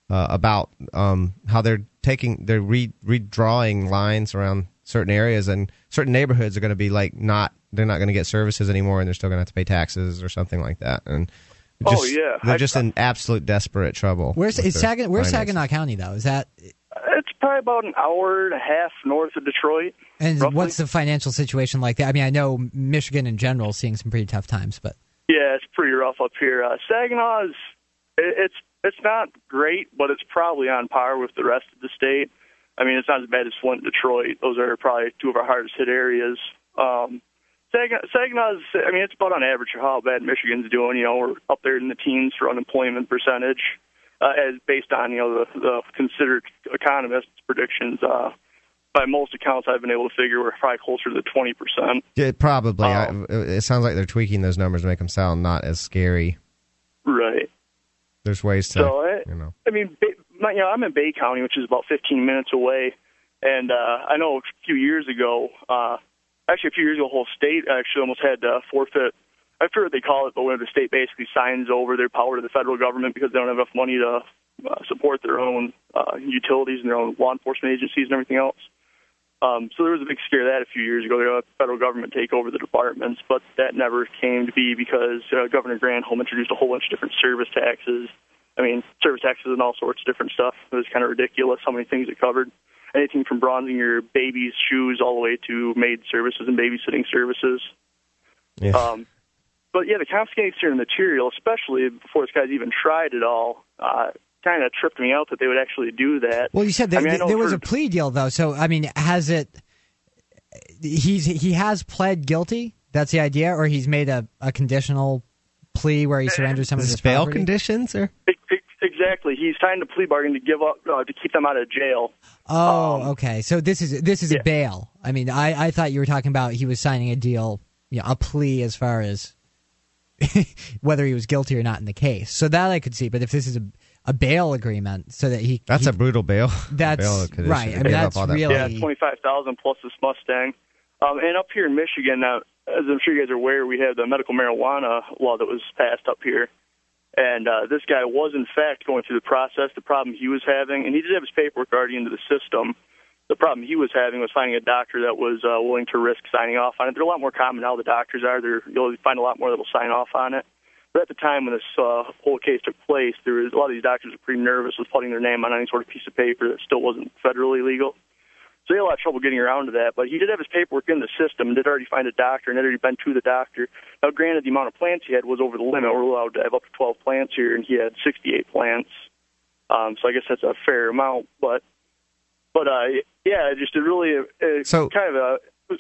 uh, about um, how they're taking, they're re, redrawing lines around certain areas, and certain neighborhoods are going to be like not, they're not going to get services anymore, and they're still going to have to pay taxes or something like that. And Oh, yeah. they're I- just in absolute desperate trouble. Where's with is their Saginaw, Where's finances. Saginaw County though? Is that It's probably about an hour and a half north of Detroit. and roughly. what's the financial situation like there? I mean, I know Michigan in general is seeing some pretty tough times, but Yeah, it's pretty rough up here. Uh, Saginaw is it, it's it's not great, but it's probably on par with the rest of the state. I mean, it's not as bad as Flint, Detroit. Those are probably two of our hardest hit areas. Um, Saginaw, Saginaw's, I mean, it's about on average how bad Michigan's doing. You know, we're up there in the teens for unemployment percentage, uh, as based on you know the, the considered economists' predictions. Uh, by most accounts, I've been able to figure we're probably closer to the twenty percent. Yeah, probably. Um, I, it sounds like they're tweaking those numbers to make them sound not as scary. Right. There's ways to, So, I, you know. I mean, my, you know, I'm in Bay County, which is about 15 minutes away, and uh, I know a few years ago, uh, actually a few years ago, the whole state actually almost had to forfeit. I forget what they call it, but when the state basically signs over their power to the federal government because they don't have enough money to uh, support their own uh, utilities and their own law enforcement agencies and everything else. Um, so there was a big scare of that a few years ago. They let the federal government take over the departments, but that never came to be because uh, Governor Granholm introduced a whole bunch of different service taxes. I mean, service taxes and all sorts of different stuff. It was kind of ridiculous how many things it covered. Anything from bronzing your baby's shoes all the way to maid services and babysitting services. Yeah. Um, but yeah, the confiscation of material, especially before this guy's even tried it all, uh, kind of tripped me out that they would actually do that. Well, you said that I mean, th- there was for- a plea deal, though. So, I mean, has it? He's he has pled guilty. That's the idea, or he's made a, a conditional plea where he surrenders some of Is his bail property? conditions or? Ex- ex- Exactly. He signed a plea bargain to give up uh, to keep them out of jail. Oh, Um, okay. So this is this is a bail. I mean, I, I thought you were talking about he was signing a deal, you know, a plea as far as whether he was guilty or not in the case. So that I could see. But if this is a a bail agreement, so that he That's he, a brutal bail. That's bail right. I mean, that's all that really- Yeah, twenty five thousand plus this Mustang. Um, and up here in Michigan, now, as I'm sure you guys are aware, we have the medical marijuana law that was passed up here. And uh, this guy was, in fact, going through the process. The problem he was having, and he did have his paperwork already into the system. The problem he was having was finding a doctor that was uh, willing to risk signing off on it. They're a lot more common now. The doctors are. They're, you'll find a lot more that will sign off on it. But at the time when this uh, whole case took place, there was a lot of these doctors were pretty nervous with putting their name on any sort of piece of paper that still wasn't federally legal. So he had a lot of trouble getting around to that. But he did have his paperwork in the system and did already find a doctor and had already been to the doctor. Now, granted, the amount of plants he had was over the limit. We're allowed to have up to 12 plants here, and he had 68 plants. Um, so I guess that's a fair amount. But, but uh, yeah, just it really uh, So- kind of a. was-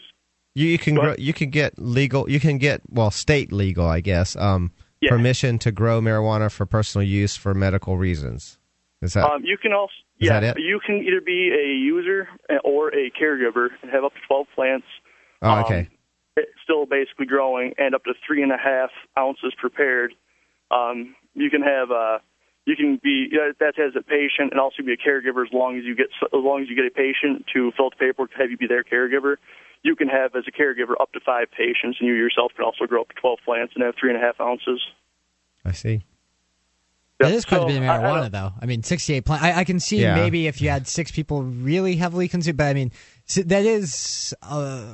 You, you can grow, you can get legal you can get well state legal I guess um, Yeah. permission to grow marijuana for personal use for medical reasons. Is that Um, you can also, Is yeah, you can either be a user or a caregiver and have up to 12 plants. oh, okay? Um, it's still basically growing and up to three and a half ounces prepared. Um, you can have, uh, you can be that as a patient and also be a caregiver as long as you get as long as you get a patient to fill out the paperwork to have you be their caregiver. You can have as a caregiver up to five patients, and you yourself can also grow up to 12 plants and have three and a half ounces. I see. That is quite So, a bit of I- I marijuana, though. I mean, 68 plants. I, I can see Yeah. maybe if you had six people really heavily consumed, but I mean, that is, uh,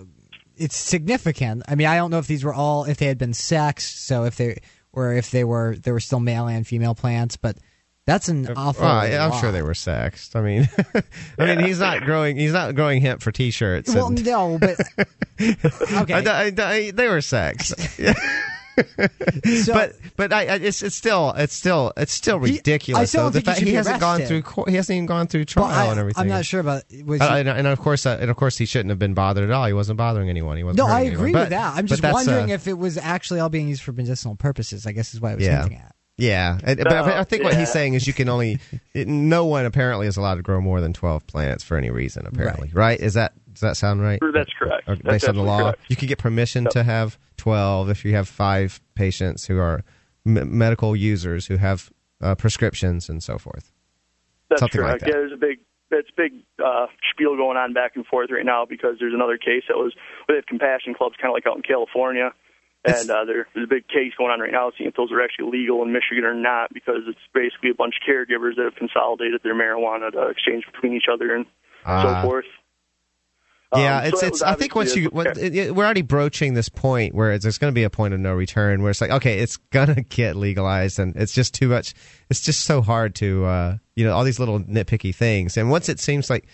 it's significant. I mean, I don't know if these were all, if they had been sexed, so if they, or if they were, there were still male and female plants, but that's an awful Well, I'm lot. sure they were sexed. I mean, I mean, he's not growing. He's not growing hemp for T-shirts. Well, and- no, but okay. I- I- I- they were sexed. Yeah. so, but but I, I, it's it's still it's still it's still He- I ridiculous. still though. don't The think he he hasn't gone through he hasn't even gone through trial well, I, and everything. I'm not sure about was Uh, he- and, and of course, uh, and of course, he shouldn't have been bothered at all. He wasn't bothering anyone. He wasn't. No, I agree anyone. with But- that. I'm just wondering uh, if it was actually all being used for medicinal purposes. I guess is what I was Yeah. hinting at. Yeah, And- but I think what he's saying is you can only. It, no one apparently is allowed to grow more than twelve plants for any reason. Apparently, right? Is that does that sound right? That's correct. Or That's based on the law, correct. you can get permission to have twelve if you have five patients who are m- medical users who have uh, prescriptions and so forth. That's Something like correct. that. Yeah, there's a big that's big uh, spiel going on back and forth right now because there's another case that was they have compassion clubs kind of like out in California, It's- and uh, there, there's a big case going on right now seeing if those are actually legal in Michigan or not because it's basically a bunch of caregivers that have consolidated their marijuana to exchange between each other and Ah. so forth. Yeah, Um, it's that it's. was I think once you a- what, it, it- we're already broaching this point where it's, there's going to be a point of no return where it's like okay, it's gonna get legalized and it's just too much. It's just so hard to uh, you know all these little nitpicky things. And once it seems like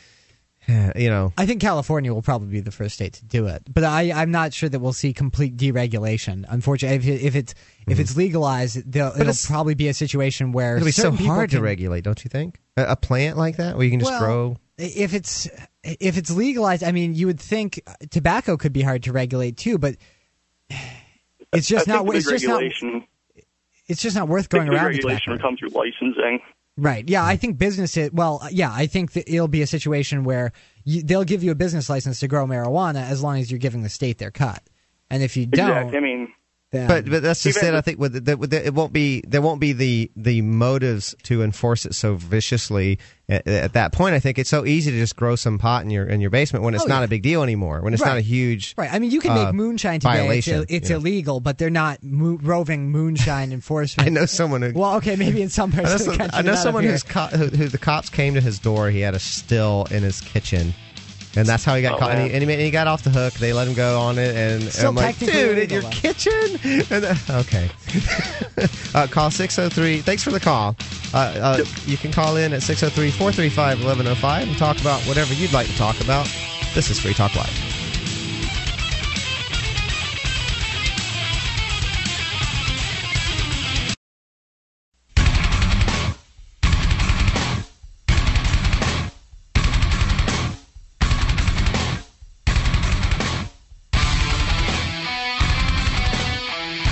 you know I think California will probably be the first state to do it, but I, I'm not sure that we'll see complete deregulation. Unfortunately, if, it, if it's if it's legalized, they'll- it'll it's- probably be a situation where it'll be so certain people hard to regulate, don't you think? A, a plant like that where you can just Well, grow. If it's if it's legalized, I mean, you would think tobacco could be hard to regulate too, but it's just I not. It's just not. It's just not worth going around. regulation would come through licensing. Right. Yeah, I think businesses. Well, yeah, I think that it'll be a situation where you, they'll give you a business license to grow marijuana as long as you're giving the state their cut. And if you don't, Exactly. I mean, then But but that's just Even it. I think with the, with the, it won't be there won't be the the motives to enforce it so viciously at, at that point. I think it's so easy to just grow some pot in your in your basement when it's Oh, not yeah. a big deal anymore. When it's not a huge right. I mean, you can uh, make moonshine today. It's, violation, it's yeah. illegal, but they're not mo- roving moonshine enforcement. I know someone who. Well, okay, maybe in some I parts know, of the some- country. I know someone who's co- who, who the cops came to his door. He had a still in his kitchen, and that's how he got Oh, caught. And he, and he, and he got off the hook. They let him go on it, and, and I'm like, dude, in your though." kitchen. And, uh, okay, uh, call six zero three. Thanks for the call. Uh, uh, You can call in at 603-435-1105 and talk about whatever you'd like to talk about. This is Free Talk Live.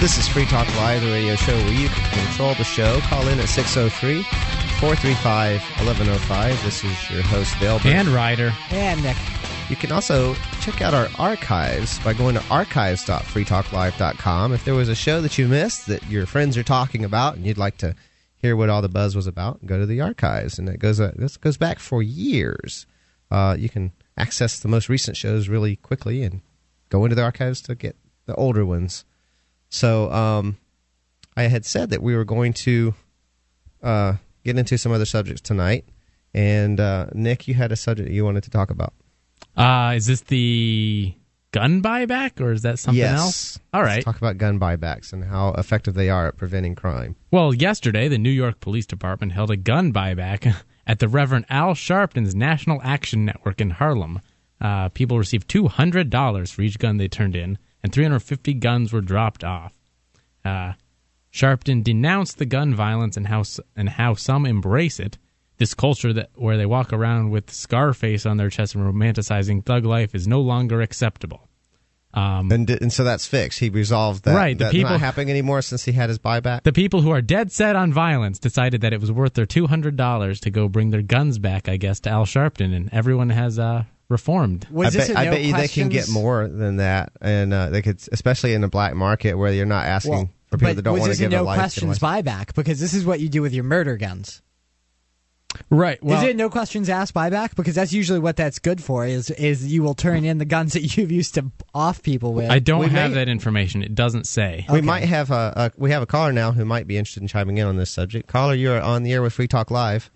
This is Free Talk Live, the radio show where you can control the show. Call in at 603 435 1105. This is your host, Dale. Burt. And Ryder. and Nick. You can also check out our archives by going to archives.freetalklive.com. If there was a show that you missed that your friends are talking about and you'd like to hear what all the buzz was about, go to the archives. And it goes, uh, this goes back for years. Uh, you can access the most recent shows really quickly and go into the archives to get the older ones. So um, I had said that we were going to uh, get into some other subjects tonight. And uh, Nick, you had a subject you wanted to talk about. Uh, is this the gun buyback or is that something yes. else? All Let's talk about gun buybacks and how effective they are at preventing crime. Well, yesterday, the New York Police Department held a gun buyback at the Reverend Al Sharpton's National Action Network in Harlem. Uh, people received $200 for each gun they turned in, and 350 guns were dropped off. Uh, Sharpton denounced the gun violence and how and how some embrace it. This culture that where they walk around with Scarface on their chest and romanticizing thug life is no longer acceptable. And, and so that's fixed. He resolved that. Right, the That's people- not happening anymore since he had his buyback. The people who are dead set on violence decided that it was worth their two hundred dollars to go bring their guns back, I guess, to Al Sharpton, and everyone has uh, reformed. Was I this bet, a I no bet you they can get questions- more than that, and uh, they could, especially in the black market where you're not asking Well, for people that don't was want this to a give no a life. get a questions buyback? Because this is what you do with your murder guns. Right. is it no questions asked buyback? Because that's usually what that's good for. Is is you will turn in the guns that you've used to off people with. I don't We have may- that information. It doesn't say. We might have a, a we have a caller now who might be interested in chiming in on this subject. Caller, you're on the air with Free Talk Live,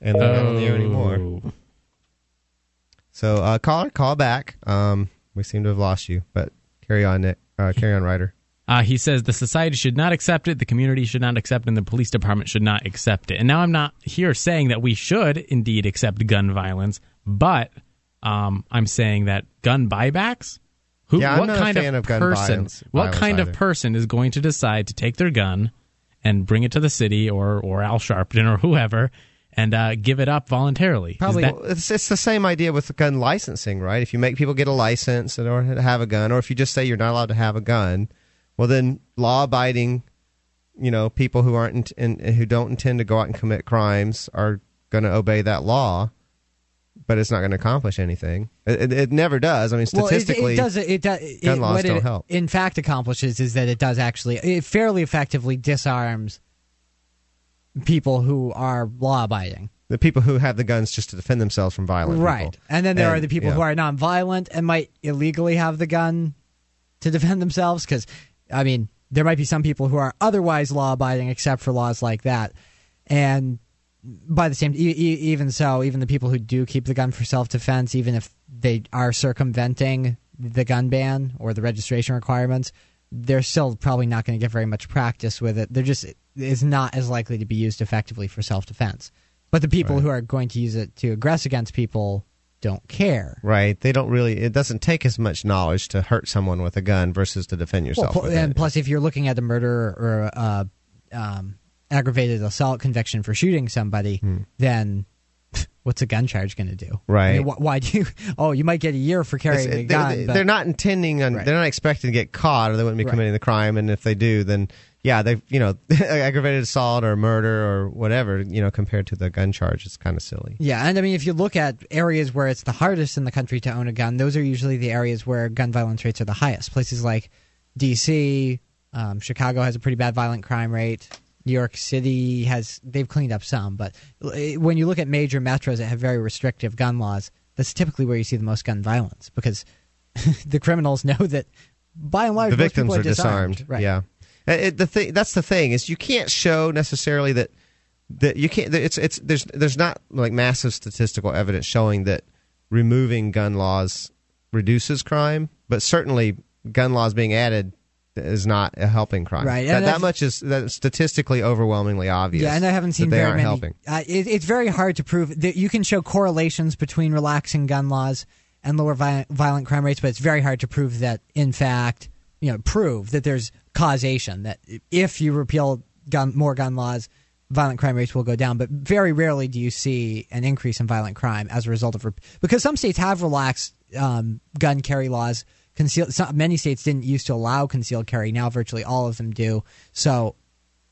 and they're not on the air anymore. So, uh, caller, call back. Um, we seem to have lost you, but carry on, Nick. Uh, carry on, Ryder. Uh, he says the society should not accept it, the community should not accept it, and the police department should not accept it. And now I'm not here saying that we should indeed accept gun violence, but um, I'm saying that gun buybacks. Who, Yeah, I'm what not a kind fan of gun person? violence- what violence kind either. of person is going to decide to take their gun and bring it to the city or or Al Sharpton or whoever and uh, give it up voluntarily? Probably- that- it's it's the same idea with gun licensing, right? If you make people get a license in order to have a gun, or if you just say you're not allowed to have a gun, well, then law-abiding, you know, people who aren't in, in, who don't intend to go out and commit crimes are going to obey that law, but it's not going to accomplish anything. It, it, it never does. I mean, Well, it, statistically, it does. It does. It, gun laws what don't it, help. In fact, accomplishes is that it does actually it fairly effectively disarms people who are law-abiding. the people who have the guns just to defend themselves from violent Right, people. and then there are the people yeah. who are non-violent and might illegally have the gun to defend themselves. Because, I mean, there might be some people who are otherwise law-abiding except for laws like that, and by the same, e- e- even so, even the people who do keep the gun for self-defense, even if they are circumventing the gun ban or the registration requirements, they're still probably not going to get very much practice with it. They're just is not as likely to be used effectively for self-defense. But the people who are going to use it to aggress against people don't care. Right. They don't really. It doesn't take as much knowledge to hurt someone with a gun versus to defend Well, yourself. with and it. plus, if you're looking at a murder or uh, um, aggravated assault conviction for shooting somebody, Hmm. then what's a gun charge going to do? Right. I mean, wh- why do you? Oh, you might get a year for carrying It's- a gun. they, but- are not intending on. Right. They're not expecting to get caught, or they wouldn't be Right. committing the crime. And if they do, then yeah, they you know aggravated assault or murder or whatever. You know, compared to the gun charge, it's kind of silly. Yeah, and I mean, if you look at areas where it's the hardest in the country to own a gun, those are usually the areas where gun violence rates are the highest. Places like D.C., um, Chicago has a pretty bad violent crime rate. New York City has they've cleaned up some, but eh, when you look at major metros that have very restrictive gun laws, that's typically where you see the most gun violence because the criminals know that by and large the most victims people are disarmed. Right. Yeah, Uh, it, the thing that's the thing is you can't show necessarily that that you can't. It's it's there's there's not like massive statistical evidence showing that removing gun laws reduces crime, but certainly gun laws being added is not a helping crime. Right, That, that much is that statistically overwhelmingly obvious. Yeah, and I haven't seen that they very aren't many. helping. Uh, it, it's very hard to prove that you can show correlations between relaxing gun laws and lower vi- violent crime rates, but it's very hard to prove that, in fact, you know, prove that there's causation. That if you repeal gun more gun laws, violent crime rates will go down. But very rarely do you see an increase in violent crime as a result of rep- because some states have relaxed um, gun carry laws. Conceal, some, many states didn't used to allow concealed carry. Now virtually all of them do. So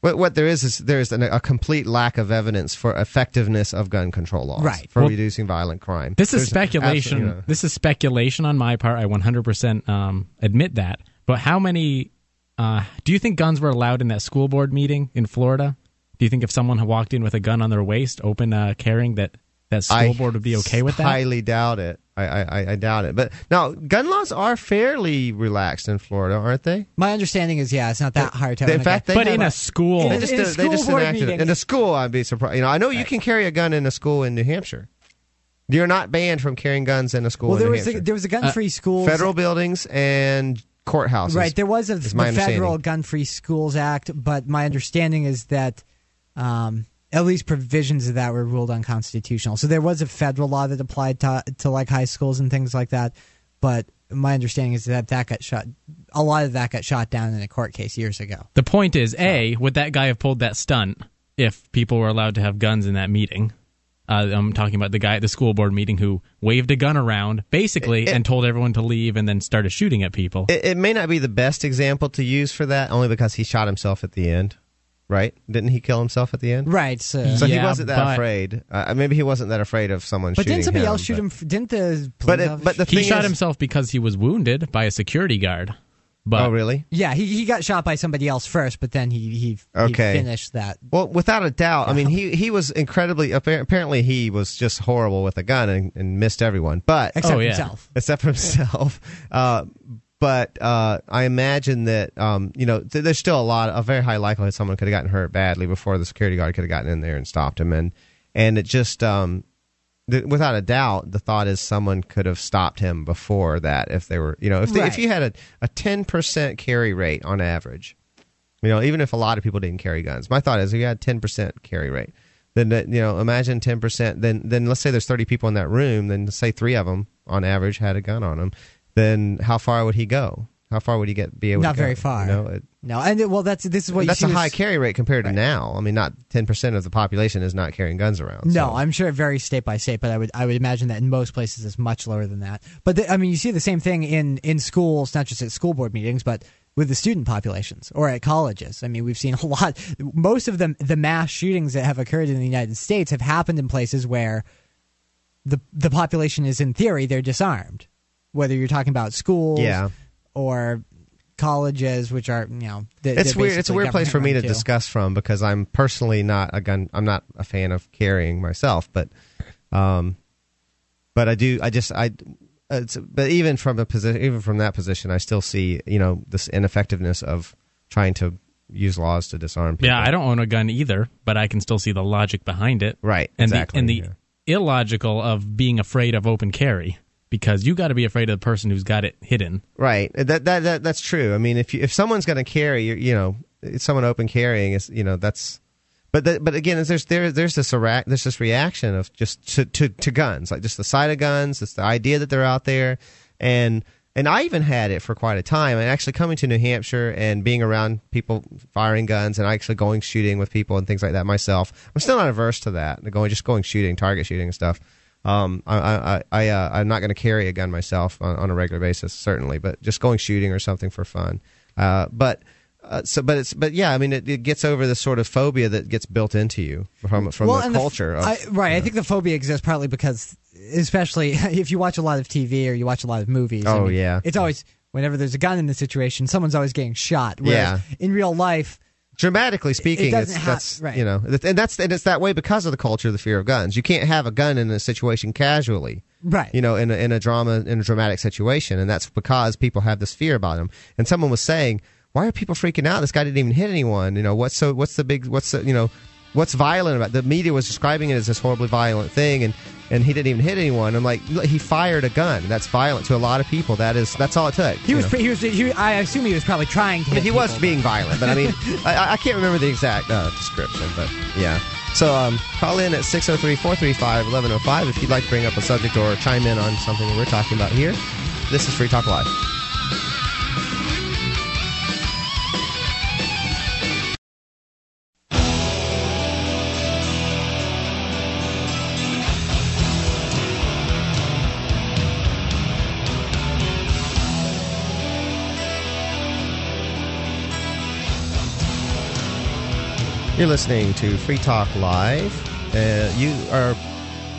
What, what there is is there's an, a complete lack of evidence for effectiveness of gun control laws, Right. For Well, reducing violent crime. This is There's speculation. absolutely, you know- This is speculation on my part. I 100% um, admit that. But how many? Uh, do you think guns were allowed in that school board meeting in Florida? Do you think if someone had walked in with a gun on their waist, open uh, carrying, that that school I board would be okay with that? I highly doubt it. I, I, I- I doubt it. But now, gun laws are fairly relaxed in Florida, aren't they? my understanding is, yeah, it's not that hard to. In fact, they but in a- a school, They In- just, in a did- they just school board enacted it. in a school. I'd be surprised. You know, I know you can carry a gun in a school in New Hampshire. You're not banned from carrying guns in a school Well, in there New was a, there was a gun-free school. Federal buildings and courthouses. right? There was a the federal. Gun-Free Schools Act, but my understanding is that um, at least provisions of that were ruled unconstitutional. So there was a federal law that applied to to like high schools and things like that, but my understanding is that that got shot. A lot of that got shot down in a court case years ago. the point is, a would that guy have pulled that stunt if people were allowed to have guns in that meeting? Uh, I'm talking about the guy at the school board meeting who waved a gun around, basically, It- it- and told everyone to leave, and then started shooting at people. It, it may not be the best example to use for that, only because he shot himself at the end. Right? Didn't he kill himself at the end? Right. So, So he wasn't that but- afraid. Uh, maybe he wasn't that afraid of someone but shooting didn't somebody him, else shoot but- him? Didn't the But police it, but the he thing shot is, himself because he was wounded by a security guard. But oh really? Yeah, he, he got shot by somebody else first, but then he he, Okay. he finished that. Well, without a doubt. I mean, he he was incredibly. Apparently, he was just horrible with a gun and, and missed everyone. But Except Oh, yeah. himself. except for himself. Uh, but uh, I imagine that um, you know th- there's still a lot, a very high likelihood someone could have gotten hurt badly before the security guard could have gotten in there and stopped him. And and it just um, th- without a doubt, the thought is someone could have stopped him before that if they were, you know, if they, Right. if you had a a ten percent carry rate on average, you know, even if a lot of people didn't carry guns, my thought is if you had ten percent carry rate. Then that- you know, imagine ten percent. Then then let's say there's thirty people in that room. Then say three of them on average had a gun on them. Then how far would he go? How far would he get? Be able Not to go? very far. You know, it, No, and it, well, that's this is what that's you a high carry rate compared to now. I mean, not ten percent of the population is not carrying guns around. No, so. I'm sure it varies state by state, but I would I would imagine that in most places it's much lower than that. But the, I mean, you see the same thing in in schools, not just at school board meetings, but with the student populations or at colleges. I mean, we've seen a lot. Most of them, the mass shootings that have occurred in the United States have happened in places where the the population is in theory they're disarmed. Whether you're talking about schools, Yeah. Or colleges, which are you know they're- it's they're weird. It's a weird place for me to too. discuss from because I'm personally not a gun. I'm not a fan of carrying myself, but, um, but I do. I just I. It's, but even from a position, even from that position, I still see you know this ineffectiveness of trying to use laws to disarm people. yeah, I don't own a gun either, but I can still see the logic behind it. Right, And exactly, the and the yeah. illogical of being afraid of open carry because you got to be afraid of the person who's got it hidden. Right. That that, that that's true. I mean, if you, if someone's going to carry, you, you know, someone open carrying is, you know, that's. But the, but again, there's there there's this there's this reaction of just to, to to guns, like just the sight of guns, it's the idea that they're out there, and and I even had it for quite a time. And actually coming to New Hampshire and being around people firing guns and actually going shooting with people and things like that myself, I'm still not averse to that. Going just going shooting, target shooting and stuff. Um, I, I, I, uh, I'm not going to carry a gun myself on, on, a regular basis, certainly, but just going shooting or something for fun. Uh, but uh, so, but it's, but yeah, I mean, it, it, gets over the sort of phobia that gets built into you from from well, the culture. The, of, I, right, I think the phobia exists partly because, especially if you watch a lot of TV or you watch a lot of movies. Oh I mean, yeah, it's always whenever there's a gun in the situation, someone's always getting shot. Whereas yeah. in real life dramatically speaking, it it's ha- that's right. you know, and that's and it's that way because of the culture of the fear of guns. You can't have a gun in a situation casually, right? You know, in a, in a drama in a dramatic situation, and that's because people have this fear about them. And someone was saying, "Why are people freaking out? This guy didn't even hit anyone. You know, what's so what's the big what's the you know." What's violent about it? the media was describing it as this horribly violent thing, and, and he didn't even hit anyone. I'm like, he fired a gun. That's violent to a lot of people. That is that's all it took. He was, he was he, I assume he was probably trying to. I mean, he people, was being violent, but I mean, I, I, can't remember the exact uh, description, but yeah. So um, call in at 603 435 1105 if you'd like to bring up a subject or chime in on something that we're talking about here. This is Free Talk Live. You're listening to Free Talk Live. Uh, you are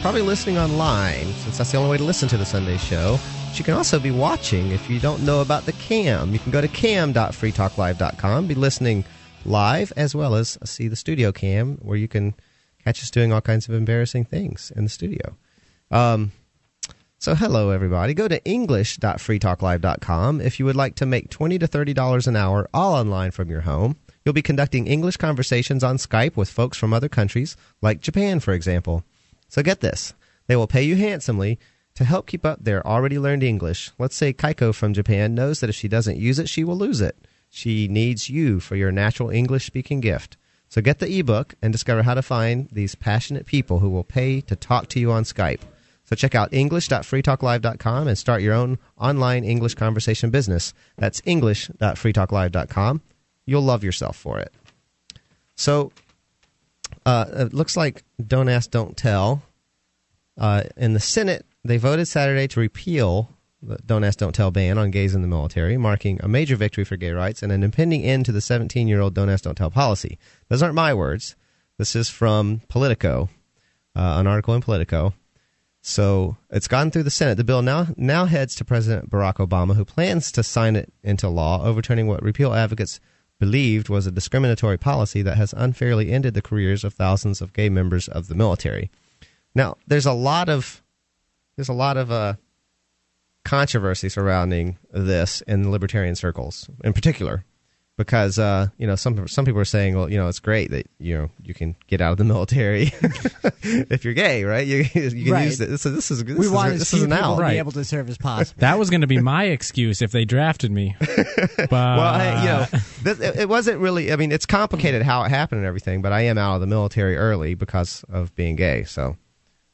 probably listening online, since that's the only way to listen to the Sunday show. But you can also be watching if you don't know about the cam. You can go to cam.freetalklive.com, be listening live, as well as see the studio cam, where you can catch us doing all kinds of embarrassing things in the studio. Um, so, hello, everybody. Go to english.freetalklive.com if you would like to make 20 to $30 an hour all online from your home. You'll be conducting English conversations on Skype with folks from other countries, like Japan, for example. So get this they will pay you handsomely to help keep up their already learned English. Let's say Kaiko from Japan knows that if she doesn't use it, she will lose it. She needs you for your natural English speaking gift. So get the ebook and discover how to find these passionate people who will pay to talk to you on Skype. So check out english.freetalklive.com and start your own online English conversation business. That's english.freetalklive.com you'll love yourself for it. So uh, it looks like Don't Ask, Don't Tell. Uh, in the Senate, they voted Saturday to repeal the Don't Ask, Don't Tell ban on gays in the military, marking a major victory for gay rights and an impending end to the 17 year old Don't Ask, Don't Tell policy. Those aren't my words. This is from Politico, uh, an article in Politico. So it's gone through the Senate. The bill now now heads to President Barack Obama, who plans to sign it into law, overturning what repeal advocates believed was a discriminatory policy that has unfairly ended the careers of thousands of gay members of the military. Now, there's a lot of there's a lot of uh, controversy surrounding this in libertarian circles, in particular, because uh, you know some some people are saying, well, you know, it's great that you know you can get out of the military if you're gay, right? You, you can Right. use it. This, is- this is this we is, want this as is an people out. to Right. be able to serve as possible. That was going to be my excuse if they drafted me. But well, hey, you know, th- it it wasn't really. I mean, it's complicated how it happened and everything, but I am out of the military early because of being gay. So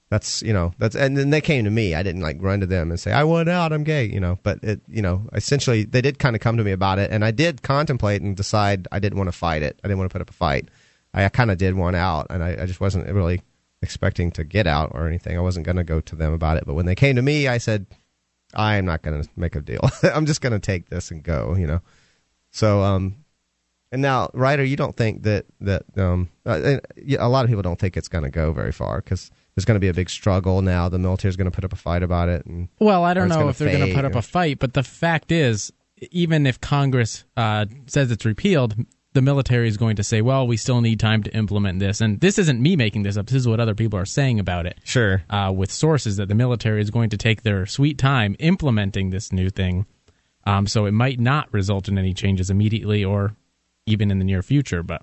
that's you know that's and then they came to me. I didn't like run to them and say I want out. I'm gay. You know, but it you know essentially they did kind of come to me about it, and I did contemplate and decide I didn't want to fight it. I didn't want to put up a fight. I kind of did want out, and I, I just wasn't really expecting to get out or anything. I wasn't going to go to them about it. But when they came to me, I said, I'm not going to make a deal. I'm just going to take this and go, you know. So, um, and now, Ryder, you don't think that that um, uh, yeah, a lot of people don't think it's going to go very far because there's going to be a big struggle now. The military's going to put up a fight about it, and Well, I don't know if they're going to put up a fight, but the fact is, even if Congress uh, says it's repealed, the military is going to say, "Well, we still need time to implement this." And this isn't me making this up. This is what other people are saying about it. sure, Uh, with sources that the military is going to take their sweet time implementing this new thing, um, so it might not result in any changes immediately or even in the near future. But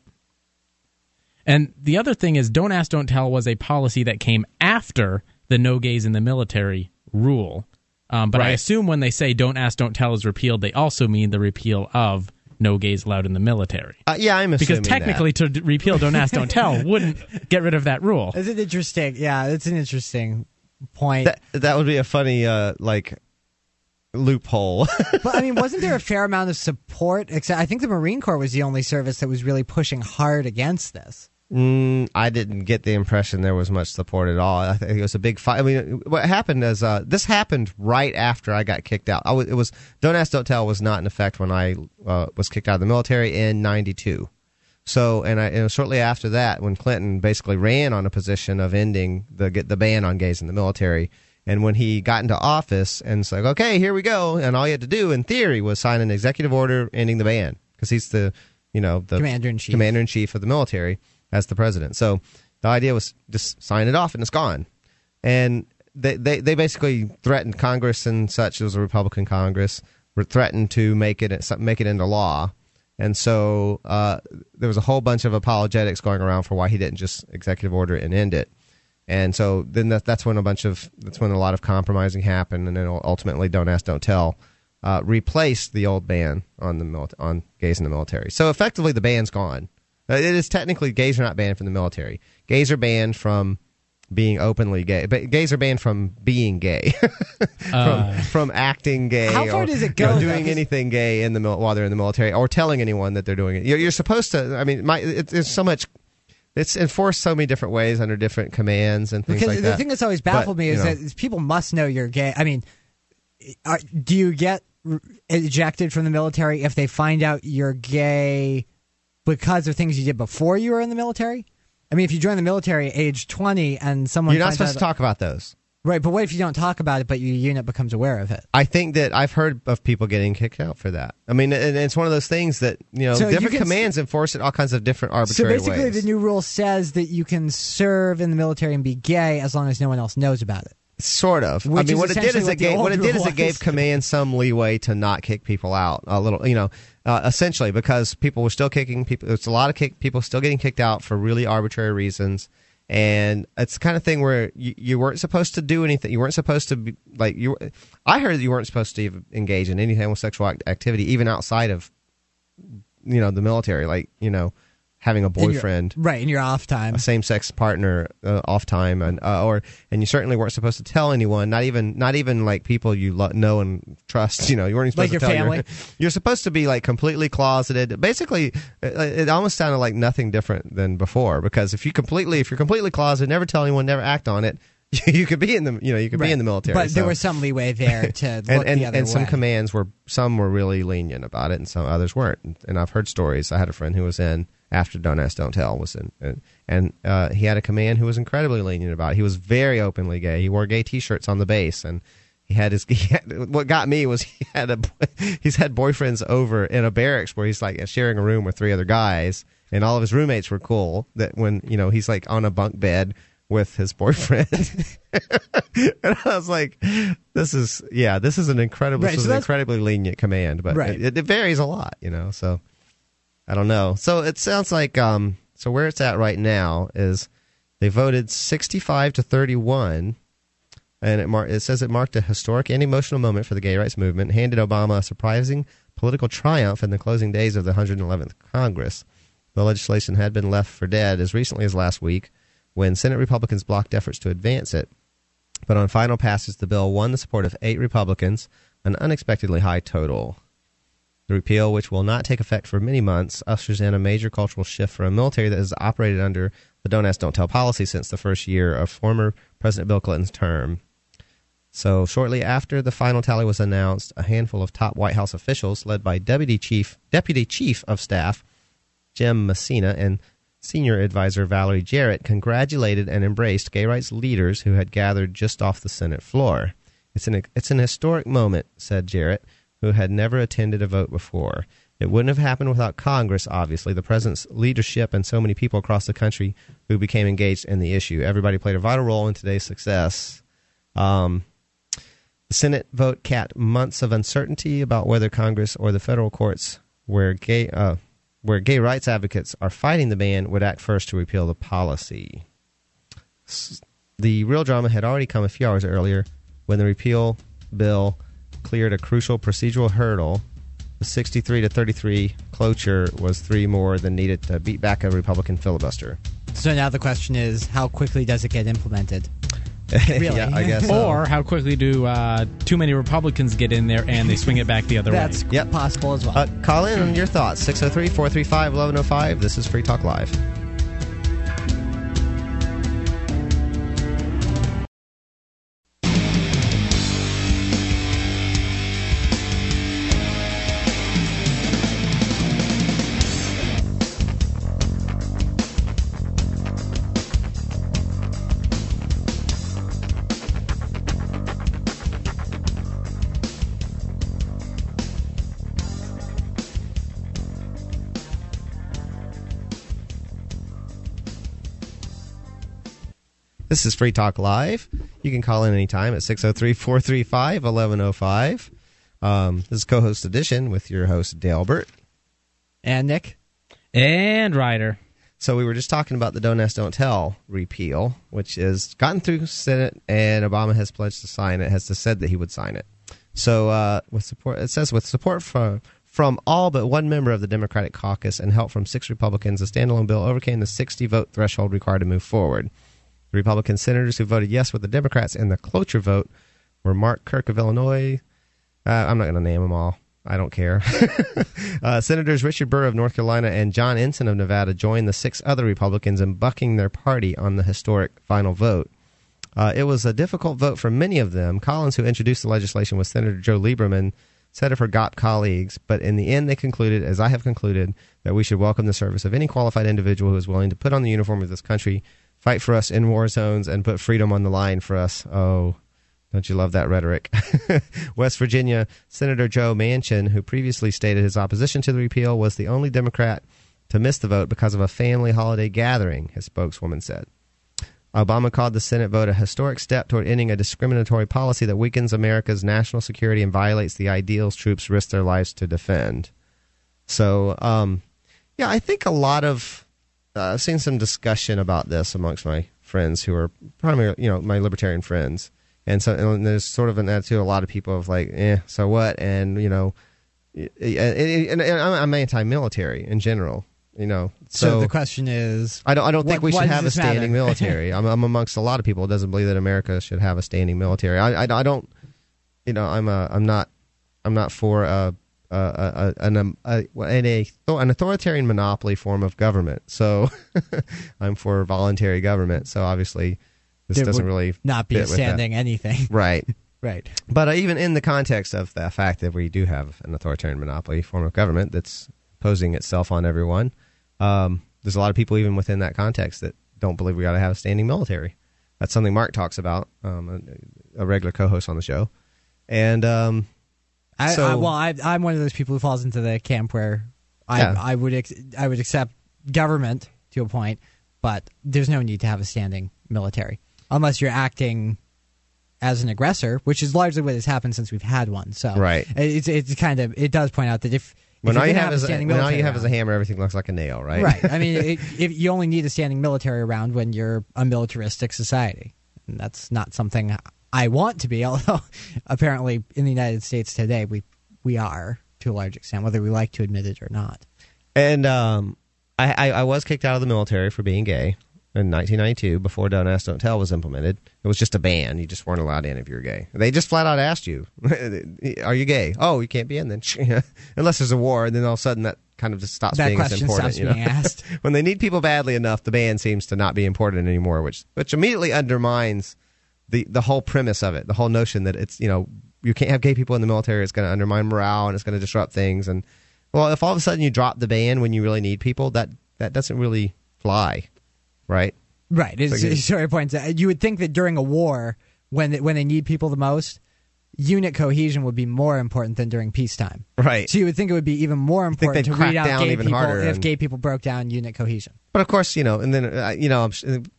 and the other thing is, "Don't Ask, Don't Tell" was a policy that came after the no gays in the military rule. Um, but I assume when they say "Don't Ask, Don't Tell" is repealed, they also mean the repeal of no gays allowed in the military. uh, yeah, I'm assuming Because assuming technically, to d- repeal "Don't Ask, Don't Tell" wouldn't get rid of that rule. It's an interesting, yeah, it's an interesting point. that that, that would be a funny uh, like loophole. but I mean, wasn't there a fair amount of support? Except I think the Marine Corps was the only service that was really pushing hard against this. Mm, I didn't get the impression there was much support at all. I think it was a big fight. I mean, what happened is uh, this happened right after I got kicked out. I was, it was don't ask, don't tell was not in effect when I uh, was kicked out of the military in '92. So, and, I, and shortly after that, when Clinton basically ran on a position of ending the get the ban on gays in the military, and when he got into office and it's like, okay, here we go, and all he had to do, in theory, was sign an executive order ending the ban because he's the, you know, the Commander in chief. commander in chief of the military as the president. So the idea was just sign it off and it's gone. And they they, they basically threatened Congress and such. It was a Republican Congress were threatened to make it make it into law. And so uh, there was a whole bunch of apologetics going around for why he didn't just executive order it and end it. And so then that, that's when a bunch of that's when a lot of compromising happened, and then ultimately, don't ask, don't tell, uh, replaced the old ban on the mili- on gays in the military. So effectively, the ban's gone. Uh, it is technically gays are not banned from the military. Gays are banned from being openly gay, but gays are banned from being gay, from, Uh. from acting gay. How far or, does it you know, go, though? anything gay in the while they're in the military, or telling anyone that they're doing it. You're, you're supposed to. I mean, my it, there's so much. It's enforced so many different ways under different commands and things Because like the that. thing that's always But, baffled me you is know. that is people must know you're gay. I mean, are, do you get ejected from the military if they find out you're gay because of things you did before you were in the military? I mean, if you join the military at age 20 and someone you're not supposed to talk about those. right, but what if you don't talk about it, but your unit becomes aware of it? I think that I've heard of people getting kicked out for that. I mean, and it's one of those things that you know So different can- commands enforce it all kinds of different arbitrary ways. So basically, ways. the new rule says that you can serve in the military and be gay as long as no one else knows about it. Sort of. I mean, what it did is it gave what it did is it gave command some leeway to not kick people out a little. You know, uh, essentially because people were still kicking people. It's a lot of kick, people still getting kicked out for really arbitrary reasons. And it's the kind of thing where you, you weren't supposed to do anything. You weren't supposed to be like you. I heard that you weren't supposed to engage in any homosexual act- activity, even outside of you know the military. Like you know, having a In your- boyfriend right, in your off time. a same-sex partner uh, off time and uh, or and you certainly weren't supposed to tell anyone not even not even like people you lo- know and trust you know you weren't supposed Like to your tell family? you're supposed to be like completely closeted basically it, it almost sounded like nothing different than before because if you completely if you're completely closeted never tell anyone never act on it you could be in the you know you could be in the military But there was some leeway there to look and and, the other and some way. commands were some were really lenient about it and some others weren't and i've heard stories i had a friend who was in after don't ask don't tell was in and, and uh, he had a command who was incredibly lenient about it he was very openly gay he wore gay t-shirts on the base and he had his he had, what got me was he had a he's had boyfriends over in a barracks where he's like sharing a room with three other guys and all of his roommates were cool that when you know he's like on a bunk bed with his boyfriend and I was like, "This is yeah, this is an incredibly Right, this so is an incredibly lenient command, but Right. it, it varies a lot, you know. So I don't know. So it sounds like um, so where it's at right now is they voted sixty five to thirty one, and it mar- it says it marked a historic and emotional moment for the gay rights movement, handed Obama a surprising political triumph in the closing days of the 111th Congress. The legislation had been left for dead as recently as last week when Senate Republicans blocked efforts to advance it. But on final passage, the bill won the support of eight Republicans, an unexpectedly high total. The repeal, which will not take effect for many months, ushers in a major cultural shift for a military that has operated under the don't ask, don't tell policy since the first year of former President Bill Clinton's term. So, shortly after the final tally was announced, a handful of top White House officials, led by Deputy Chief Deputy Chief of Staff Jim Messina and Senior Advisor Valerie Jarrett, congratulated and embraced gay rights leaders who had gathered just off the Senate floor. It's an it's an historic moment, said Jarrett, who had never attended a vote before. It wouldn't have happened without Congress, obviously, the president's leadership, and so many people across the country who became engaged in the issue. Everybody played a vital role in today's success. Um, the Senate vote capped months of uncertainty about whether Congress or the federal courts, where gay uh, where gay rights advocates are fighting the ban, would act first to repeal the policy. The real drama had already come a few hours earlier when the repeal bill cleared a crucial procedural hurdle. The 63 to 33 cloture was three more than needed to beat back a Republican filibuster. So now the question is, how quickly does it get implemented? Really? yeah, I guess. so. Or how quickly do uh, too many Republicans get in there and they swing it back the other That's way? Yep. possible as well. Uh, call in your thoughts 603 435 1105. This is Free Talk Live. This is Free Talk Live. You can call in anytime at 603 435 1105. Um, This is co host edition with your host, Dalebert. and Nick, And Ryder. So we were just talking about the Don't Ask, Don't Tell repeal, which has gotten through Senate, and Obama has pledged to sign it. Has said that he would sign it. So uh, with support, it says with support from from all but one member of the Democratic caucus and help from six Republicans, the standalone bill overcame the 60 vote threshold required to move forward. Republican senators who voted yes with the Democrats in the cloture vote were Mark Kirk of Illinois. Uh, I'm not going to name them all. I don't care. uh, Senators Richard Burr of North Carolina and John Ensign of Nevada joined the six other Republicans in bucking their party on the historic final vote. Uh, it was a difficult vote for many of them. Collins, who introduced the legislation, was Senator Joe Lieberman, said of her GOP colleagues, but in the end, they concluded, as I have concluded, that we should welcome the service of any qualified individual who is willing to put on the uniform of this country, fight for us in war zones, and put freedom on the line for us. Oh, don't you love that rhetoric? West Virginia Senator Joe Manchin, who previously stated his opposition to the repeal, was the only Democrat to miss the vote because of a family holiday gathering, his spokeswoman said. Obama called the Senate vote a historic step toward ending a discriminatory policy that weakens America's national security and violates the ideals troops risk their lives to defend. So, um, yeah, I think a lot of uh, I've seen some discussion about this amongst my friends who are primarily, you know, my libertarian friends, and so and there's sort of an attitude. A lot of people of like, eh, so what? And you know, and, and, and I'm I'm anti-military in general. You know, so, so, the question is, I don't. I don't think what- we should have a matter? standing military. I'm, I'm amongst a lot of people who doesn't believe that America should have a standing military. I, I, I don't. You know, I'm a. I'm not. I'm not for a. A, a, an, um, a, an, a, an authoritarian monopoly form of government. So I'm for voluntary government. So obviously, this There doesn't really not be fit a with standing anything. Right. right. But uh, even in the context of the fact that we do have an authoritarian monopoly form of government that's posing itself on everyone, um, there's a lot of people even within that context that don't believe we got to have a standing military. That's something Mark talks about, um, a, a regular co-host on the show, and um, I, So- I, well, I, I'm one of those people who falls into the camp where I, Yeah. I would ex- I would accept government to a point, but there's no need to have a standing military unless you're acting as an aggressor, which is largely what has happened since we've had one. So Right. it's it's kind of it does point out that if, when all you're have, a is a, when all you have is a hammer, everything looks like a nail, right? Right. I mean, it, if you only need a standing military around when you're a militaristic society, and that's not something I want to be. Although apparently in the United States today we we are to a large extent, whether we like to admit it or not. And um, I, I, I was kicked out of the military for being gay in 1992 before Don't Ask, Don't Tell was implemented. It was just a ban. You just weren't allowed in if you were gay. They just flat out asked you, Are you gay? Oh, you can't be in then. Unless there's a war. And then all of a sudden that kind of just stops That being as question important. stops you know? being asked. when they need people badly enough, the ban seems to not be important anymore, which, which immediately undermines the, the whole premise of it, the whole notion that it's, you know, you can't have gay people in the military. It's going to undermine morale and it's going to disrupt things. And well, if all of a sudden you drop the ban when you really need people, that that doesn't really fly, right? Right. It's, Okay. it's sort of points. You would think that during a war, when they, when they need people the most, unit cohesion would be more important than during peacetime. Right. So you would think it would be even more important to crack weed out down gay even people harder if and- gay people broke down unit cohesion. But of course, you know, and then uh, you know,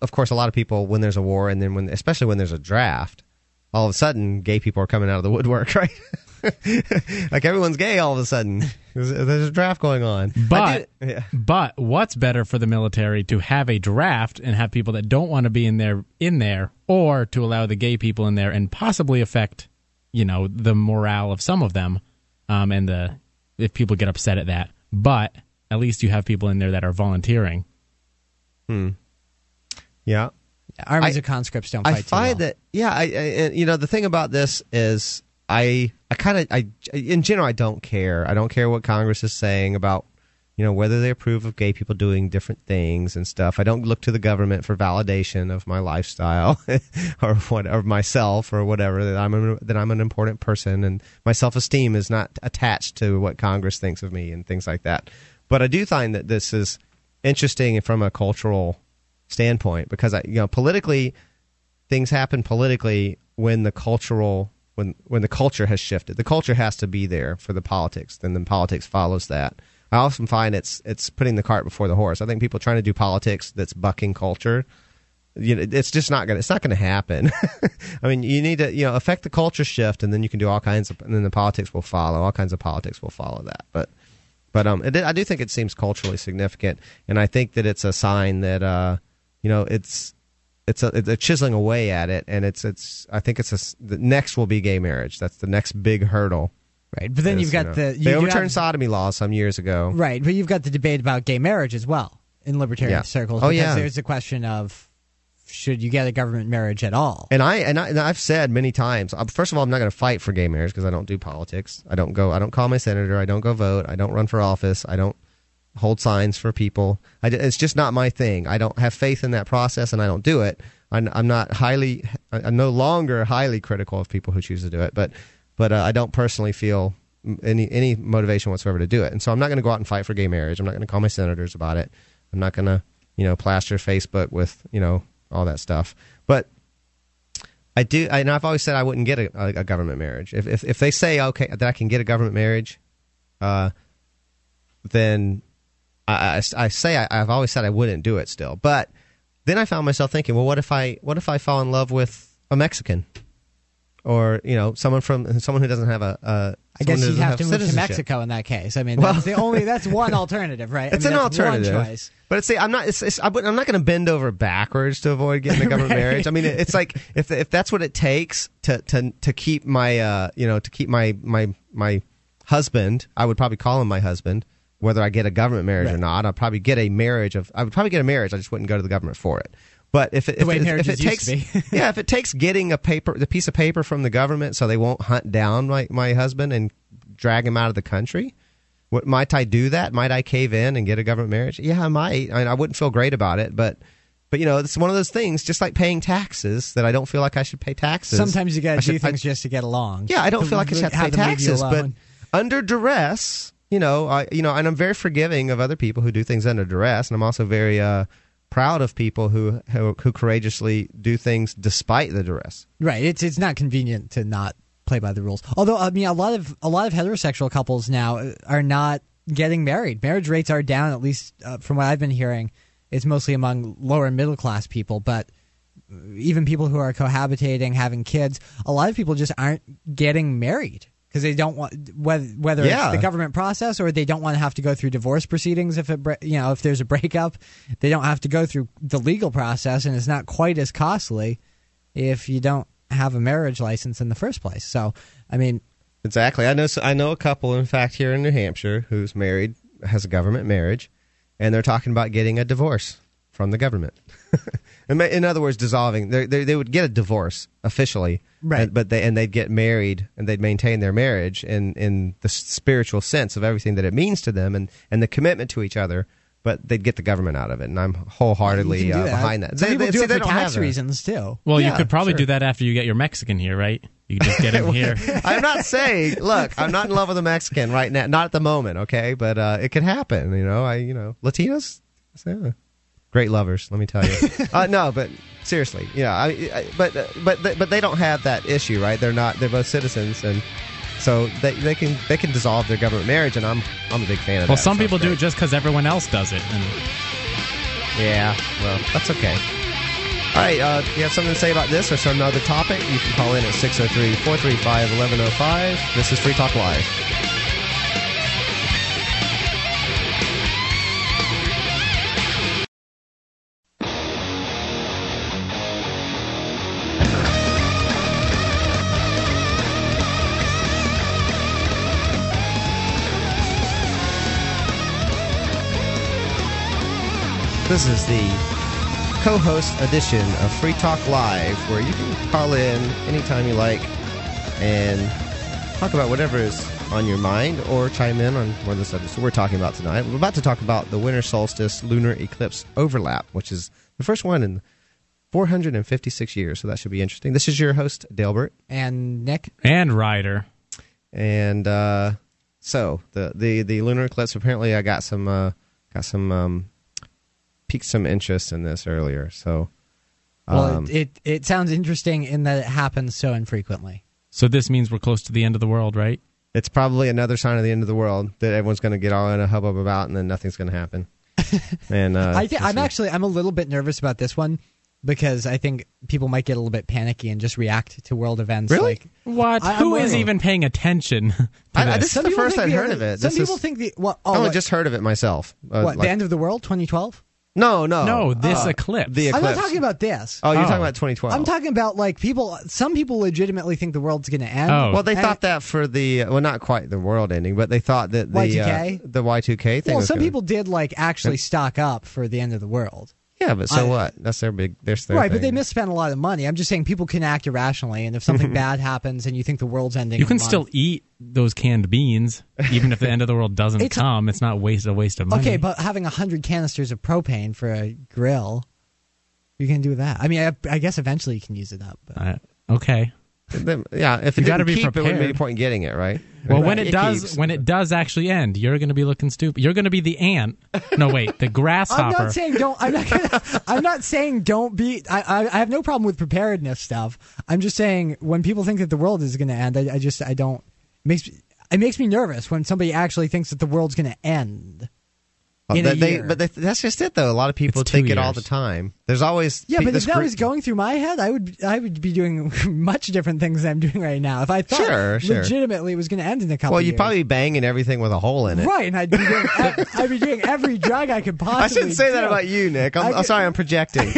of course, a lot of people when there's a war, and then when, especially when there's a draft, all of a sudden, gay people are coming out of the woodwork, right? like everyone's gay all of a sudden. There's, there's a draft going on. But did- yeah. but what's better for the military to have a draft and have people that don't want to be in there in there, or to allow the gay people in there and possibly affect, you know, the morale of some of them, um, and the if people get upset at that. But at least you have people in there that are volunteering. Hmm. Yeah. Armies I- of conscripts don't I fight too find well. that yeah, I, I you know the thing about this is I I kind of I in general I don't care. I don't care what Congress is saying about you know whether they approve of gay people doing different things and stuff. I don't look to the government for validation of my lifestyle or what myself or whatever that I'm a, that I'm an important person and my self esteem is not attached to what Congress thinks of me and things like that. But I do find that this is interesting from a cultural standpoint because I you know politically things happen politically when the cultural when when the culture has shifted. The culture has to be there for the politics, then the politics follows that. I often find it's it's putting the cart before the horse. I think people trying to do politics that's bucking culture, you know, it's just not gonna it's not gonna happen. I mean, you need to you know affect the culture shift, and then you can do all kinds of, and then the politics will follow. All kinds of politics will follow that. But but um, it, I do think it seems culturally significant, and I think that it's a sign that uh, you know, it's it's a, it's a chiseling away at it, and it's it's. I think it's a the next will be gay marriage. That's the next big hurdle. Right, but then is, you've got you know, the you they overturned have- sodomy law some years ago. Right, but you've got the debate about gay marriage as well in libertarian Yeah. circles. Oh, because yeah. there's the question of should you get a government marriage at all? And I and, I and I've said many times. uh, First of all, I'm not going to fight for gay marriage because I don't do politics. I don't go. I don't call my senator. I don't go vote. I don't run for office. I don't hold signs for people. I, it's just not my thing. I don't have faith in that process, and I don't do it. I'm, I'm not highly. I'm no longer highly critical of people who choose to do it, but but uh, I don't personally feel any any motivation whatsoever to do it. And so I'm not going to go out and fight for gay marriage. I'm not going to call my senators about it. I'm not going to you know plaster Facebook with you know all that stuff. But I do, and I've always said I wouldn't get a, a, government marriage. If, if if they say okay that I can get a government marriage, uh, then I, I, I say I, I've always said I wouldn't do it still. But then I found myself thinking, well, what if I what if I fall in love with a Mexican, or you know someone from someone who doesn't have a. a I guess you'd doesn't have to move to. Mexico in that case. I mean, Well- that's the only that's one alternative, right? I It's mean, an alternative, choice. but it's I'm not. It's, it's, I I'm not going to bend over backwards to avoid getting a government Right. marriage. I mean, it's like if if that's what it takes to to to keep my uh you know to keep my my my husband, I would probably call him my husband, whether I get a government marriage or not. I'd probably get a marriage of. I would probably get a marriage. I just wouldn't go to the government for it. But if it, if, it, if it takes yeah, if it takes getting a paper, the piece of paper from the government, so they won't hunt down my my husband and drag him out of the country. What might I do that? Might I cave in and get a government marriage? Yeah, I might. I, mean, I wouldn't feel great about it, but but you know, it's one of those things. Just like paying taxes, that I don't feel like I should pay taxes. Sometimes you got I to do should- I- things just to get along. yeah, I don't feel like I should have to pay taxes, but under duress, you know, I you know, and I'm very forgiving of other people who do things under duress, and I'm also very uh, proud of people who, who who courageously do things despite the duress. Right. It's it's not convenient to not play by the rules. Although I mean, a lot of a lot of heterosexual couples now uh, are not getting married. Marriage rates are down, at least uh, from what I've been hearing. It's mostly among lower and middle class people, but even people who are cohabitating, having kids, a lot of people just aren't getting married because they don't want whether whether Yeah. it's the government process or they don't want to have to go through divorce proceedings if it you know if there's a breakup, they don't have to go through the legal process and it's not quite as costly if you don't have a marriage license in the first place. So, I mean, Exactly. I know. I know a couple, in fact, here in New Hampshire, who's married, has a government marriage, and they're talking about getting a divorce from the government. in, in other words, dissolving. They they they would get a divorce officially, Right. and- but they and they'd get married and they'd maintain their marriage in in the spiritual sense of everything that it means to them and and the commitment to each other. But they'd get the government out of it, and I'm wholeheartedly you uh, do that. behind that. Some They- people they- do see, it for tax reasons too. Well, you could probably sure. do that after you get your Mexican here, right? You just get him here. I'm not saying. Look, I'm not in love with a Mexican right now. Not at the moment, okay. But uh, it could happen. You know, I you know Latinos, yeah, great lovers. Let me tell you. uh, no, but seriously, yeah. I, I, but uh, but but they don't have that issue, right? They're not. They're both citizens, and so they, they can they can dissolve their government marriage, and I'm I'm a big fan of Well, that. some Sounds people do it just because everyone else does it. And Yeah, well, that's okay. All right, uh, you have something to say about this or some other topic? You can call in at 603 435 1105. This is Free Talk Live. This is the co-host edition of Free Talk Live, where you can call in anytime you like and talk about whatever is on your mind, or chime in on one of the subjects we're talking about tonight. We're about to talk about the winter solstice lunar eclipse overlap, which is the first one in 456 years. So that should be interesting. This is your host Dalebert, And Nick, And Ryder. and uh, so the, the the lunar eclipse. Apparently, I got some uh, got some um, piqued some interest in this earlier. So. well, um, it, it it sounds interesting in that it happens so infrequently. So this means we're close to the end of the world, right? it's probably another sign of the end of the world that everyone's going to get all in a hubbub about, and then nothing's going to happen. and uh, I think I'm actually I'm a little bit nervous about this one because I think people might get a little bit panicky and just react to world events. Really? Like, What? I- Who is even paying attention to I- I- this? this is some the people first think I'd the- heard of it. Some This people is- think the what? I Oh, only what, just heard of it myself. Uh, what, like- the end of the world, 2012. No, no, no, this Uh, eclipse. The eclipse. I'm not talking about this. Oh, you're Oh. talking about 2012. I'm talking about like people. Some people legitimately think the world's going to end. Oh. Well, they And- thought that for the well, not quite the world ending, but they thought that the Y2K? Uh, the Y2K thing. Well, was some gonna- people did like actually stock up for the end of the world. Yeah, but so I- what? That's their big. There's their right, but thing. they misspent a lot of money. I'm just saying people can act irrationally, and if something bad happens and you think the world's ending, you can a month- still eat those canned beans, even if the end of the world doesn't It's a- come. It's not waste a waste of money. Okay, but having hundred canisters of propane for a grill, you can do that. I mean, I, I guess eventually you can use it up. But. Uh, okay. Them- yeah, if it You gotta be keep, it wouldn't be prepared. any point in getting it, right? Well, Right. when it, does, keeps. when it does actually end, you're going to be looking stupid. You're going to be the ant. No, wait, the grasshopper. I'm not saying don't. I'm not. Gonna, I'm not saying don't be. I, I I have no problem with preparedness stuff. I'm just saying when people think that the world is going to end, I, I just I don't. It makes it makes me nervous when somebody actually thinks that the world's going to end. in a But they, year. but they, that's just it, though. A lot of people It's two think it all the time. There's always Yeah, but if that was going through my head, I would I would be doing much different things than I'm doing right now. If I thought Sure, sure. legitimately it was going to end in a couple. Well, you'd years. probably be banging everything with a hole in it. right, and I'd be doing I'd be doing every drug I could possibly. I shouldn't say that about you, Nick. I'm, I I'm sorry, I'm projecting.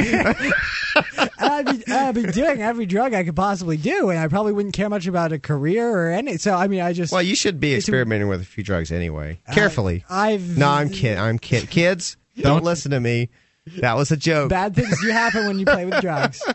I'd be, I'd be doing every drug I could possibly do, and I probably wouldn't care much about a career or any. So I mean, I just well, you should be a- experimenting with a few drugs anyway. Carefully. I've no, I'm kidding. I'm kidding. Kids, don't listen to me. That was a joke. Bad things do happen when you play with drugs.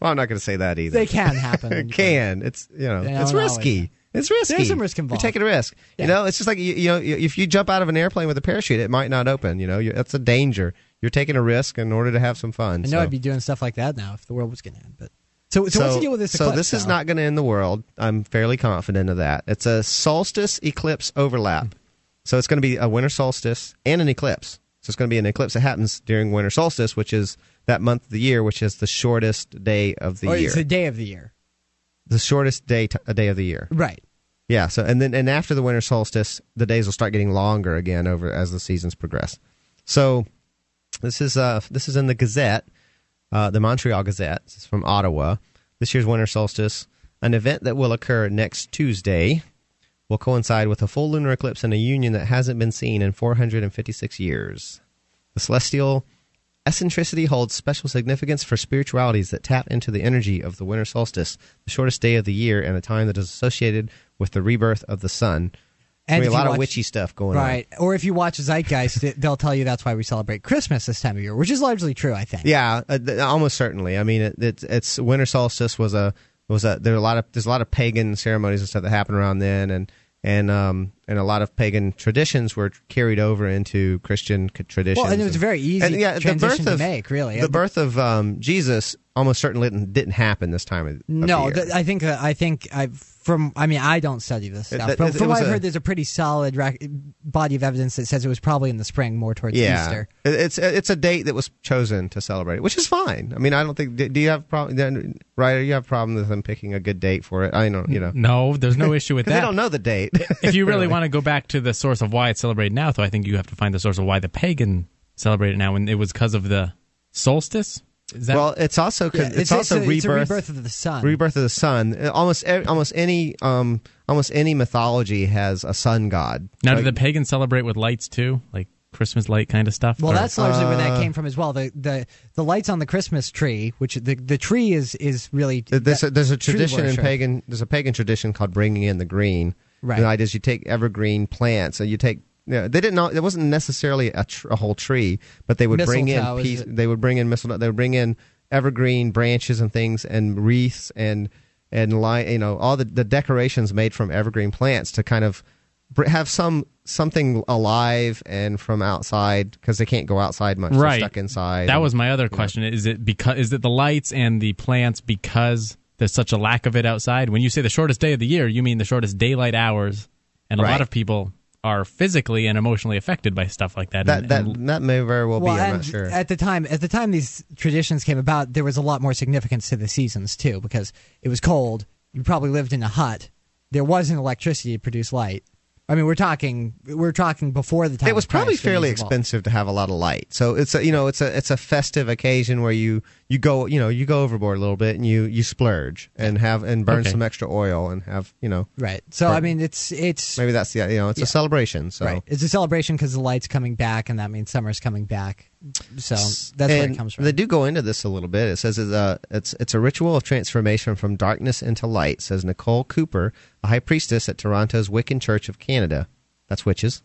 Well, I'm not going to say that either. They can happen. It can. It's you know, it's risky. always. It's risky. There's some risk involved. You're taking a risk. Yeah. You know, it's just like you, you know, if you jump out of an airplane with a parachute, it might not open. You know, you, that's a danger. You're taking a risk in order to have some fun. I know so. I'd be doing stuff like that now if the world was going to end. But so, so, so, what's the deal with this? so eclipse, this is not going to end the world. I'm fairly confident of that. It's a solstice eclipse overlap. So it's going to be a winter solstice and an eclipse. So it's going to be an eclipse that happens during winter solstice, which is that month of the year, which is the shortest day of the Or year. it's the day of the year, the shortest day t- a day of the year. right? Yeah. So and then and after the winter solstice, the days will start getting longer again over as the seasons progress. So this is uh this is in the Gazette, uh, the Montreal Gazette. Is from Ottawa. This year's winter solstice, an event that will occur next Tuesday, will coincide with a full lunar eclipse in a union that hasn't been seen in 456 years. The celestial eccentricity holds special significance for spiritualities that tap into the energy of the winter solstice, the shortest day of the year, and a time that is associated with the rebirth of the sun. And I mean, a lot you of witchy stuff going on. Right. Or if you watch Zeitgeist, they'll tell you that's why we celebrate Christmas this time of year, which is largely true, I think. Yeah, uh, th- almost certainly. I mean, it, it's it's winter solstice was a was a there are a lot of there's a lot of pagan ceremonies and stuff that happen around then, and and um and a lot of pagan traditions were carried over into Christian traditions. Well, and it was very easy and, yeah, the transition birth to of, make, really. The birth of um, Jesus almost certainly didn't, didn't happen this time of, of No, the year. th- I think uh, I think I from I mean I don't study this stuff, It- but it- from it what was I've a- heard, there's a pretty solid rec- body of evidence that says it was probably in the spring, more towards yeah, Easter. It's it's a date that was chosen to celebrate, which is fine. I mean, I don't think. Do do you have a problem? Right? You have a problem with them picking a good date for it? I don't. You know, No, there's no issue with because they that. don't know the date. if you really want to go back to the source of why it's celebrated now, though, I think you have to find the source of why the pagan celebrated now, and it was because of the solstice. Is that well, it's also 'cause Yeah, it's, also a, it's a rebirth. rebirth of the sun. rebirth of the sun. Uh, Almost almost any um almost any mythology has a sun god. now? Like- do the pagans celebrate with lights too, like Christmas light kind of stuff? well, Or- that's largely where that Uh, came from as well. The the the lights on the Christmas tree, which the the tree is is really There's a, there's a tradition in worship. pagan. There's a pagan tradition called bringing in the green. Right. The idea is you take evergreen plants and you take know, they didn't know it wasn't necessarily a, tr- a whole tree, but they would bring in piece, they would bring in mistletoe, they would bring in evergreen branches and things and wreaths and and li- you know all the, the decorations made from evergreen plants to kind of br- have some something alive and from outside because they can't go outside much. They're right stuck inside. That and- was my other question. Is it because is it the lights and the plants because there's such a lack of it outside? When you say the shortest day of the year, you mean the shortest daylight hours, and a Right. lot of people are physically and emotionally affected by stuff like that. that and, that and that may very well, well, be. I'm not sure. at the time, at the time these traditions came about, there was a lot more significance to the seasons too, because it was cold. You probably lived in a hut. There wasn't electricity to produce light. I mean, we're talking, we're talking before the time. it was of probably fairly expensive to have a lot of light. So it's a you know it's a it's a festive occasion where you you go you know you go overboard a little bit and you you splurge and have and burn Okay. some extra oil and have you know Right. So I mean, it's it's maybe that's the you know it's Yeah. a celebration. So right. It's a celebration because the light's coming back, and that means summer's coming back. So that's where it comes from. They do go into this a little bit. It says it's a, it's, it's a ritual of transformation from darkness into light, says Nicole Cooper, a high priestess at Toronto's Wiccan Church of Canada. That's witches,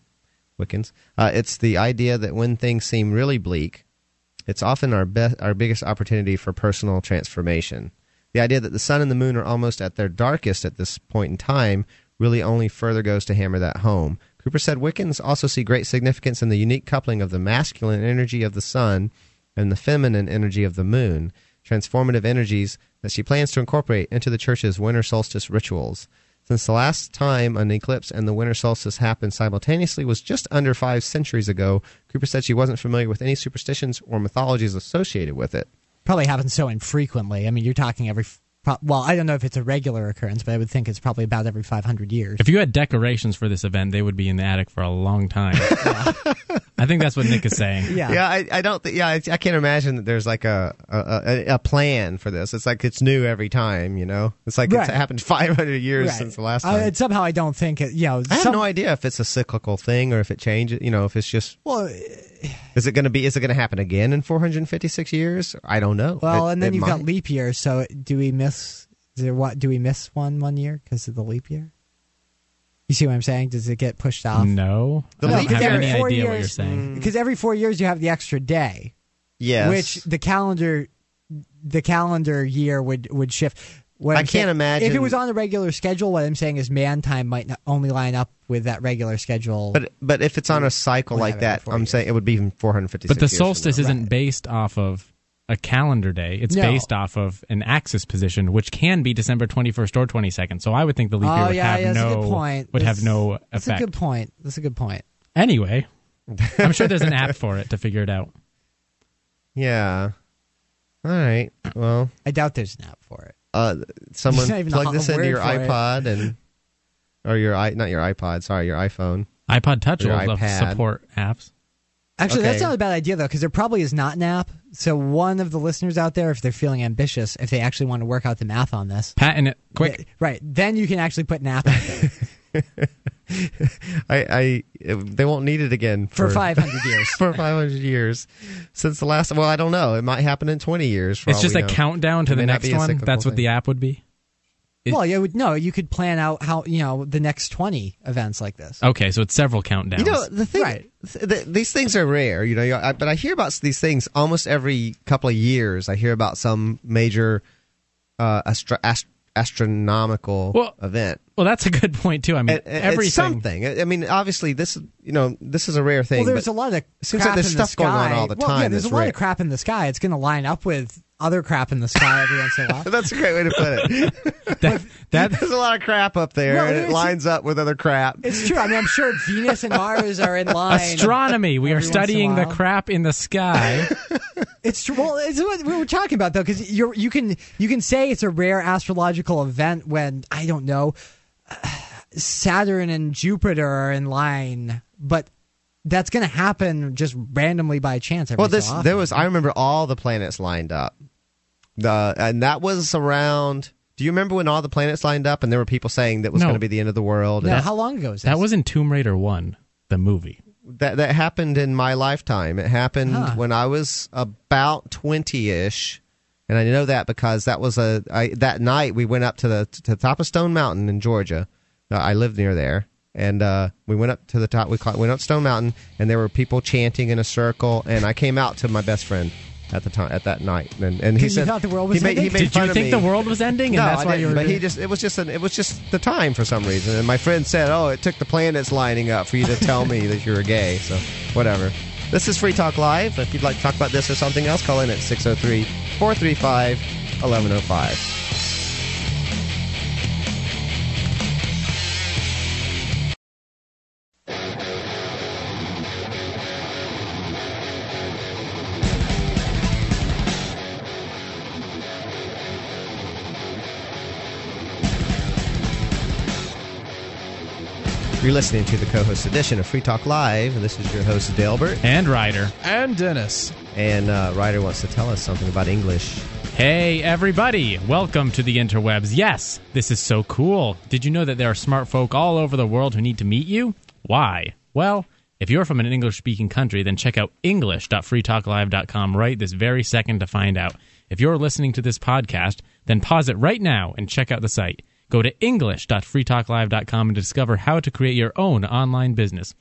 Wiccans. Uh, it's the idea that when things seem really bleak, it's often our, be- our biggest opportunity for personal transformation. The idea that the sun and the moon are almost at their darkest at this point in time really only further goes to hammer that home. Cooper said Wiccans also see great significance in the unique coupling of the masculine energy of the sun and the feminine energy of the moon, transformative energies that she plans to incorporate into the church's winter solstice rituals. Since the last time an eclipse and the winter solstice happened simultaneously was just under five centuries ago, Cooper said she wasn't familiar with any superstitions or mythologies associated with it. probably happens so infrequently. I mean, you're talking every. Pro- Well, I don't know if it's a regular occurrence, but I would think it's probably about every 500 years. if you had decorations for this event, they would be in the attic for a long time. I think that's what Nick is saying. yeah. Yeah, I, I don't. Th- yeah, I, I can't imagine that there's like a, a a a plan for this. It's like it's new every time. You know, it's like Right. it's happened 500 years Right. since the last I- time. and somehow I don't think it. You know, I have some- no idea if it's a cyclical thing or if it changes. You know, if it's just Well, is it going to be? Is it going to happen again in 456 years? I don't know. well, It- and then you've got leap year. So do we miss? Is there what? Do we miss one one year because of the leap year? You see what I'm saying? Does it get pushed off? No, The I leap have year- any four idea what you're saying. Mm. Because every four years you have the extra day, yes. which the calendar, the calendar year would would shift. What I I'm can't saying- imagine- if it was on a regular schedule. What I'm saying is man time might not only line up with that regular schedule. but but if it's on a cycle like that, I'm years. saying it would be even 456. But the years solstice isn't based off of a calendar day. It's No. based off of an axis position, which can be December 21st or 22nd. So I would think the leap year oh would yeah, have yeah, no point. would have That's- no That's effect. a good point. That's a good point. Anyway, I'm sure there's an app for it to figure it out. Yeah. All right. Well, I doubt there's an app for it. Uh, someone There's not even a plug this into your for it. iPod and or your i not your iPod. Sorry, your iPhone. iPod Touch Your will love iPad. support apps. Actually, that's not a bad idea though, because there probably is not an app. So one of the listeners out there, if they're feeling ambitious, if they actually want to work out the math on this, Patent it quick. th- right? Then you can actually put an app out there I, I they won't need it again for 500 years. for 500 years since the last. Well, I don't know. It might happen in 20 years. For It's just a know. countdown to It the next one. cyclical That's what thing. the app would be. It- well, you would no, you could plan out how you know the next 20 events like this. Okay, so it's several countdowns. You know, the thing, Right. th- th- these things are rare. You know, I, but I hear about these things almost every couple of years. I hear about some major uh, astro- ast- astronomical Well, event. well, that's a good point too. I mean, And- and everything. It's something. I I mean, obviously, this you know this is a rare thing. Well, there's but a lot of seems like there's in the stuff going on all the Well, yeah, there's a lot rare. of crap in the sky. It's going to line up with other crap in the sky every once in a while. That's a great way to put it. that, that There's a lot of crap up there, Well, and it lines up with other crap. It's true. I mean, I'm sure Venus and Mars are in line. astronomy. We are every once in a studying the crap in the sky. It's true. Well, it's what we were talking about though, because you you can you can say it's a rare astrological event when I don't know Saturn and Jupiter are in line, but that's going to happen just randomly by chance. Every Well, so this often. there was. I remember all the planets lined up. The and that was around. Do you remember when all the planets lined up and there were people saying that was No. going to be the end of the world? No, And how long ago was this? that was in Tomb Raider One, the movie. that that happened in my lifetime. It happened Huh. when I was about twenty ish, and I know that because that was a I, that night we went up to the to the top of Stone Mountain in Georgia. Uh, I lived near there, and uh, we went up to the top. We caught, went up Stone Mountain, and there were people chanting in a circle. And I came out to my best friend at the time at that night, and, and he You said thought the world was he made, he ending? made Did fun you of think me. the world was ending, and no, that's I why didn't. you were? but he just it was just an, it was just the time for some reason. And my friend said, "Oh, it took the planets lining up for you to tell me that you were gay." So whatever. This is Free Talk Live. If you'd like to talk about this or something else, call in at 603 435 1105. You're listening to the co-host edition of Free Talk Live, and this is your host Dalebert. and Ryder. And Dennis. And uh, Ryder wants to tell us something about English. Hey, everybody! Welcome to the interwebs. Yes, this is so cool. Did you know that there are smart folk all over the world who need to meet you? Why? Well, if you're from an English speaking country, then check out English.freetalklive.com right this very second to find out. If you're listening to this podcast, then pause it right now and check out the site. Go to English.freetalklive.com and discover how to create your own online business.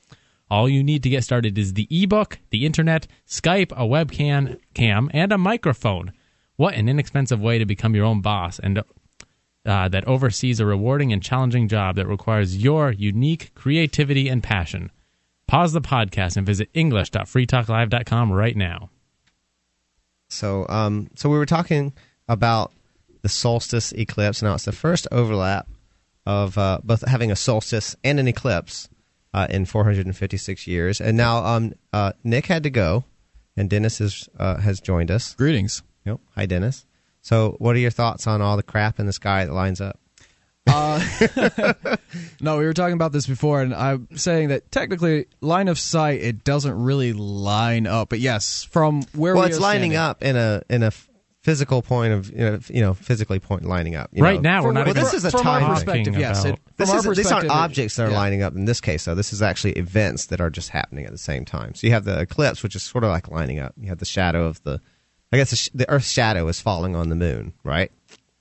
All you need to get started is the ebook, the internet, Skype, a webcam, cam, and a microphone. What an inexpensive way to become your own boss and uh, that oversees a rewarding and challenging job that requires your unique creativity and passion. Pause the podcast and visit English.freetalklive.com right now. So, um, so we were talking about the solstice eclipse. Now it's the first overlap of uh, both having a solstice and an eclipse uh, in 456 years. And now um, uh, Nick had to go, and Dennis is, uh, has joined us. Greetings. Yep. Hi, Dennis. So, what are your thoughts on all the crap in the sky that lines up? No, we were talking about this before, and I'm saying that technically, line of sight, it doesn't really line up. But yes, from where well, we it's lining standing- up in a in a physical point of you know, you know physically point lining up. you Right know. now, we're From- not Well, even this is a from time perspective. Yes, it, This from our is, these aren't objects that are yeah. lining up in this case, though. This is actually events that are just happening at the same time. So you have the eclipse, which is sort of like lining up. You have the shadow of the, I guess the, sh- the Earth's shadow is falling on the moon, right?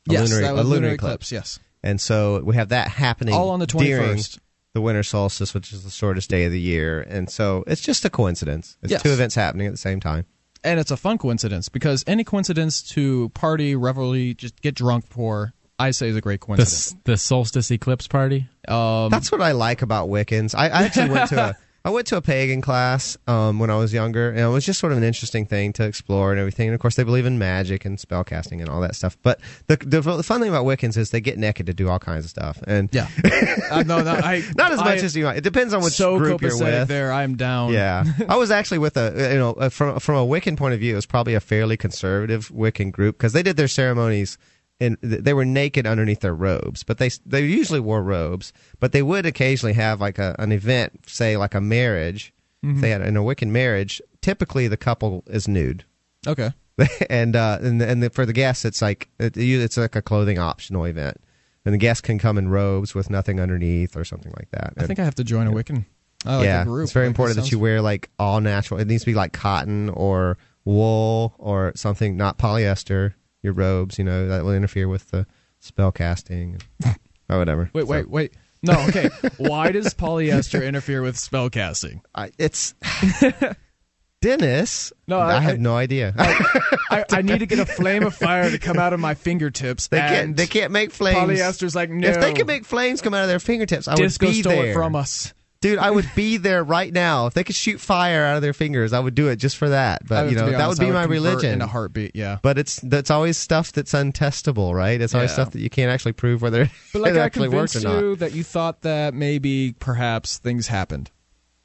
A Yes, lunar, that was a lunar lunar eclipse. eclipse. Yes, And so we have that happening all on the 21st. the winter solstice, which is the shortest day of the year. And so it's just a coincidence. It's Yes. two events happening at the same time. And it's a fun coincidence because any coincidence to party, revelry, just get drunk for, I say is a great coincidence. s- the solstice eclipse party. Um, That's what I like about Wiccans. I, I actually went to a I went to a pagan class um, when I was younger, and it was just sort of an interesting thing to explore and everything. And of course, they believe in magic and spellcasting and all that stuff. But the, the the fun thing about Wiccans is they get naked to do all kinds of stuff, and yeah, uh, no, no, I, not as much I- as you might. It depends on which so group you're with. there. I'm down. Yeah, I was actually with a you know from from a Wiccan point of view, it was probably a fairly conservative Wiccan group because they did their ceremonies and they were naked underneath their robes, but they they usually wore robes, but they would occasionally have like a, an event, say like a marriage. If they had in a Wiccan marriage, typically the couple is nude. Okay. and uh, and and the, for the guests, it's like it, it's like a clothing optional event, and the guests can come in robes with nothing underneath or something like that. I think I have to join a Wiccan. I like yeah, group. it's very Like, important that sounds- you wear like all natural. It needs to be like cotton or wool or something, not polyester. Your robes, you know, that will interfere with the spell casting or oh, whatever. Wait, wait, So, wait. No, okay. Why does polyester interfere with spell casting? I, it's Dennis. No, I, I- have I- no idea. I, I need to get a flame of fire to come out of my fingertips. they can't. They can't make flames. Polyester's like no. If they could make flames come out of their fingertips, I disco would be stole there. it from us. Dude, I would be there right now. If they could shoot fire out of their fingers, I would do it just for that. But you know, be that would be I my religion. in a heartbeat. Yeah, But it's that's always stuff that's untestable, right? It's always Yeah. stuff that you can't actually prove whether but like it I actually worked convinced or not. you that you thought that maybe perhaps things happened.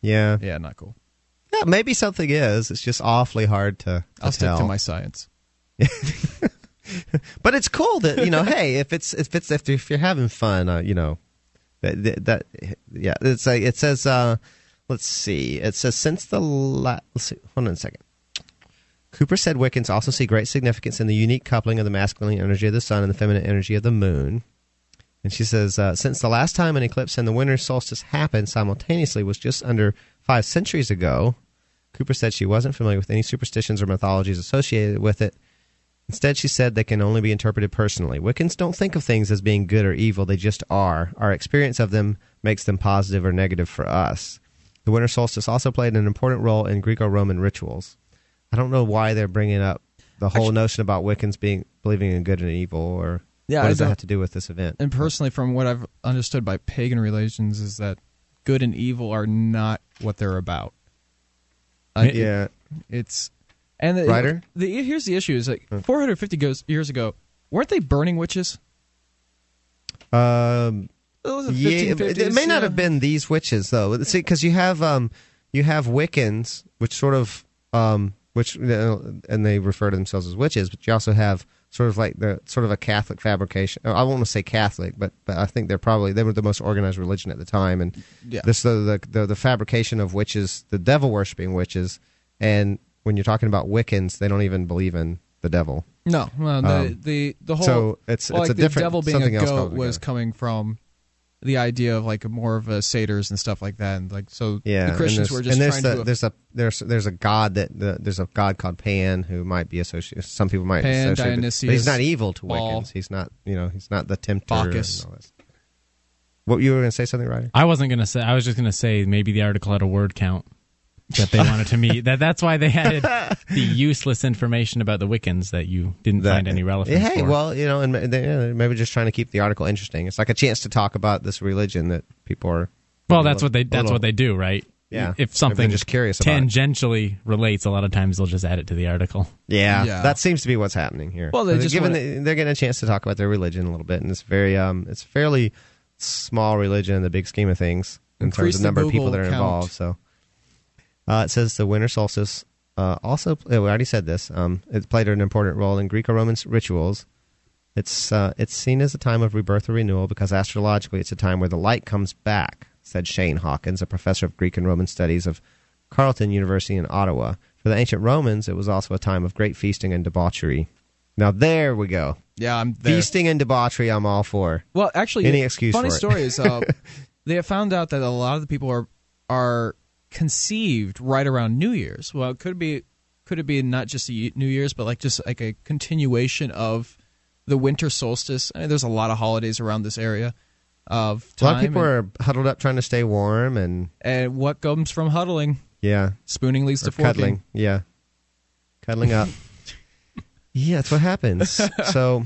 Yeah. Yeah, not cool. yeah, maybe something is. It's just awfully hard to, to I'll stick to my science. but it's cool that you know, hey, if it's if it's if, if you're having fun, uh, you know, that, that, yeah, it's like it says. uh Let's see. It says since the la- let's see. Hold on a second. Cooper said Wiccans also see great significance in the unique coupling of the masculine energy of the sun and the feminine energy of the moon. And she says, uh, since the last time an eclipse and the winter solstice happened simultaneously was just under five centuries ago, Cooper said she wasn't familiar with any superstitions or mythologies associated with it. Instead, she said they can only be interpreted personally. Wiccans don't think of things as being good or evil, they just are. Our experience of them makes them positive or negative for us. The winter solstice also played an important role in Greco Roman rituals. I don't know why they're bringing up the whole Actually- notion about Wiccans being believing in good and evil, or Yeah, what does that have to do with this event? And personally, from what I've understood by pagan religions, is that good and evil are not what they're about. Yeah, it's and the, Ryder? The, here's the issue: is like 450 goes, years ago, weren't they burning witches? um, It yeah, it, may not yeah. have been these witches though. See, because you have um, you have Wiccans, which sort of um, which you know, and they refer to themselves as witches, but you also have sort of like the sort of a Catholic fabrication. I won't want to say Catholic, but but I think they're probably they were the most organized religion at the time, and Yeah. this the, the the the fabrication of witches, the devil worshipping witches, and when you're talking about Wiccans, they don't even believe in the devil. No, well, the, Um, the the whole so it's- well, it's like a different- the devil being a goat was together. coming from the idea of like more of a satyrs and stuff like that, and like so Yeah, the Christians and were just and trying there's to there's a there's there's a god that the, there's a god called Pan who might be associated. Some people might Pan, associate, but- but he's not evil to Baal. Wiccans. He's not you know he's not the tempter. Bacchus. and all that. What you were going to say something, Ryder? I wasn't gonna say. I was just gonna say maybe the article had a word count that they wanted to meet. That that's why they added the useless information about the Wiccans that you didn't That- find any relevance. Hey, for. well, you know, and they, yeah, maybe just trying to keep the article interesting. It's like a chance to talk about this religion that people are. Well, that's little- what they that's little- what they do, right? Yeah. If something just curious about tangentially relates, a lot of times they'll just add it to the article. Yeah, Yeah. that seems to be what's happening here. Well, they they're just given wanna- the- they're getting a chance to talk about their religion a little bit, and it's very um it's fairly small religion in the big scheme of things in Increase terms of the number of people that are count. involved. So uh, it says the winter solstice uh, also. oh, we already said this. Um, it played an important role in Greco-Roman rituals. It's uh, it's seen as a time of rebirth or renewal because astrologically it's a time where the light comes back," said Shane Hawkins, a professor of Greek and Roman studies of Carleton University in Ottawa. For the ancient Romans, it was also a time of great feasting and debauchery. Now there we go. yeah, I'm there. Feasting and debauchery, I'm all for. Well, actually, Any excuse Funny for it. story is uh, they have found out that a lot of the people are are conceived right around New Year's. Well, it could be could it be not just a New Year's, but like just like a continuation of the winter solstice. I mean, there's a lot of holidays around this area of A lot of people and, are huddled up trying to stay warm, and and what comes from huddling? yeah, Spooning leads or to forking. cuddling. Yeah, cuddling up. yeah, that's what happens. so,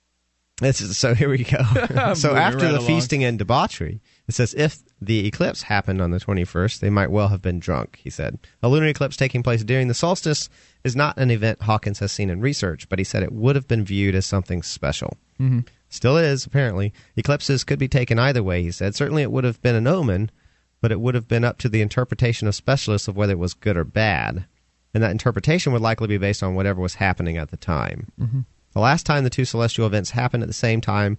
it's, so here we go. so after right the along. feasting and debauchery, it says if the eclipse happened on the 21st, they might well have been drunk. He said a lunar eclipse taking place during the solstice is not an event Hawkins has seen in research, but he said it would have been viewed as something special. Mm-hmm. Still is, apparently. Eclipses could be taken either way, he said. Certainly it would have been an omen, but it would have been up to the interpretation of specialists of whether it was good or bad. And that interpretation would likely be based on whatever was happening at the time. Mm-hmm. The last time the two celestial events happened at the same time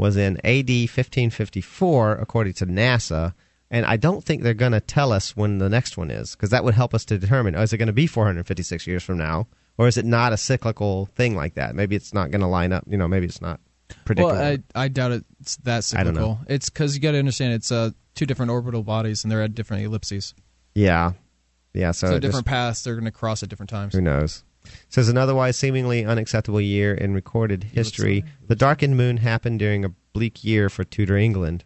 was in AD 1554, according to NASA. And I don't think they're going to tell us when the next one is, because that would help us to determine oh, is it going to be 456 years from now, or is it not a cyclical thing like that? Maybe it's not going to line up. You know, maybe it's not predictable. Well, I, I doubt it's that I don't know. cyclical. It's because you got to understand it's uh, two different orbital bodies and they're at different ellipses. yeah, yeah. So, So, it just- different paths they're going to cross at different times. Who knows? Says an otherwise seemingly unacceptable year in recorded history. The darkened moon happened during a bleak year for Tudor England.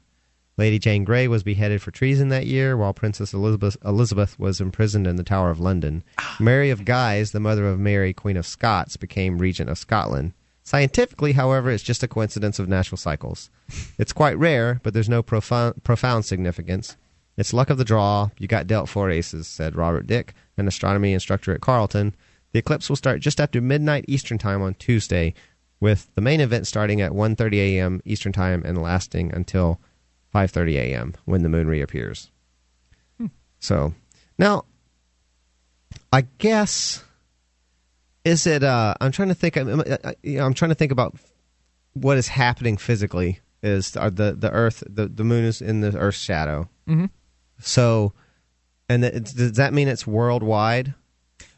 Lady Jane Grey was beheaded for treason that year, while Princess Elizabeth, Elizabeth was imprisoned in the Tower of London. Mary of Guise, the mother of Mary, Queen of Scots, became regent of Scotland. Scientifically, however, it's just a coincidence of natural cycles. It's quite rare, but there's no profound, profound significance. It's luck of the draw. You got dealt four aces, said Robert Dick, an astronomy instructor at Carleton. The eclipse will start just after midnight Eastern Time on Tuesday, with the main event starting at 1:30 a.m. Eastern Time and lasting until 5:30 a.m. when the moon reappears. So, now I guess is it uh I'm trying to think I'm, I- you know, I'm trying to think about what is happening physically is are the the earth the the moon is in the earth's shadow. Mhm. So and it's, does that mean it's worldwide?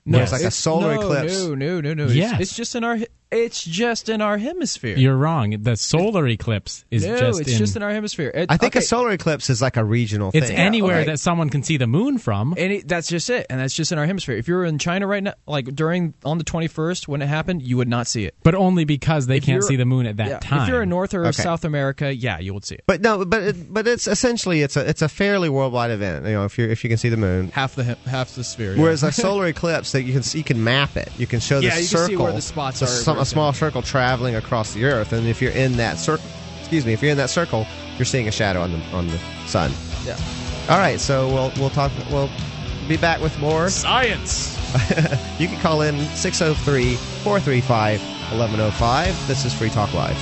No, it's like a solar no, eclipse. No, no, no, no. Yes. It's, it's just in our. Hi- It's just in our hemisphere. You're wrong. The solar eclipse is no, just it's in. just in our hemisphere. It- I think okay, a solar eclipse is like a regional it's thing. It's anywhere Okay. that someone can see the moon from. And it, that's just it, and that's just in our hemisphere. If you were in China right now, like during on the twenty first when it happened, you would not see it. But only because they If can't see the moon at that Yeah, time. If you're in North or Okay. South America, yeah, you would see it. But no, but it, but it's essentially it's a it's a fairly worldwide event. You know, if you if you can see the moon. Half the half the sphere. yeah. Whereas a solar eclipse, that you can see, you can map it. You can show the Yeah, you can circle, see where the spots a, are some- a small circle traveling across the Earth, and if you're in that circle, excuse me, if you're in that circle, you're seeing a shadow on the on the sun. Yeah. All right, so we'll we'll talk. We'll be back with more. Science. You can call in 603 435 1105. This is Free Talk Live.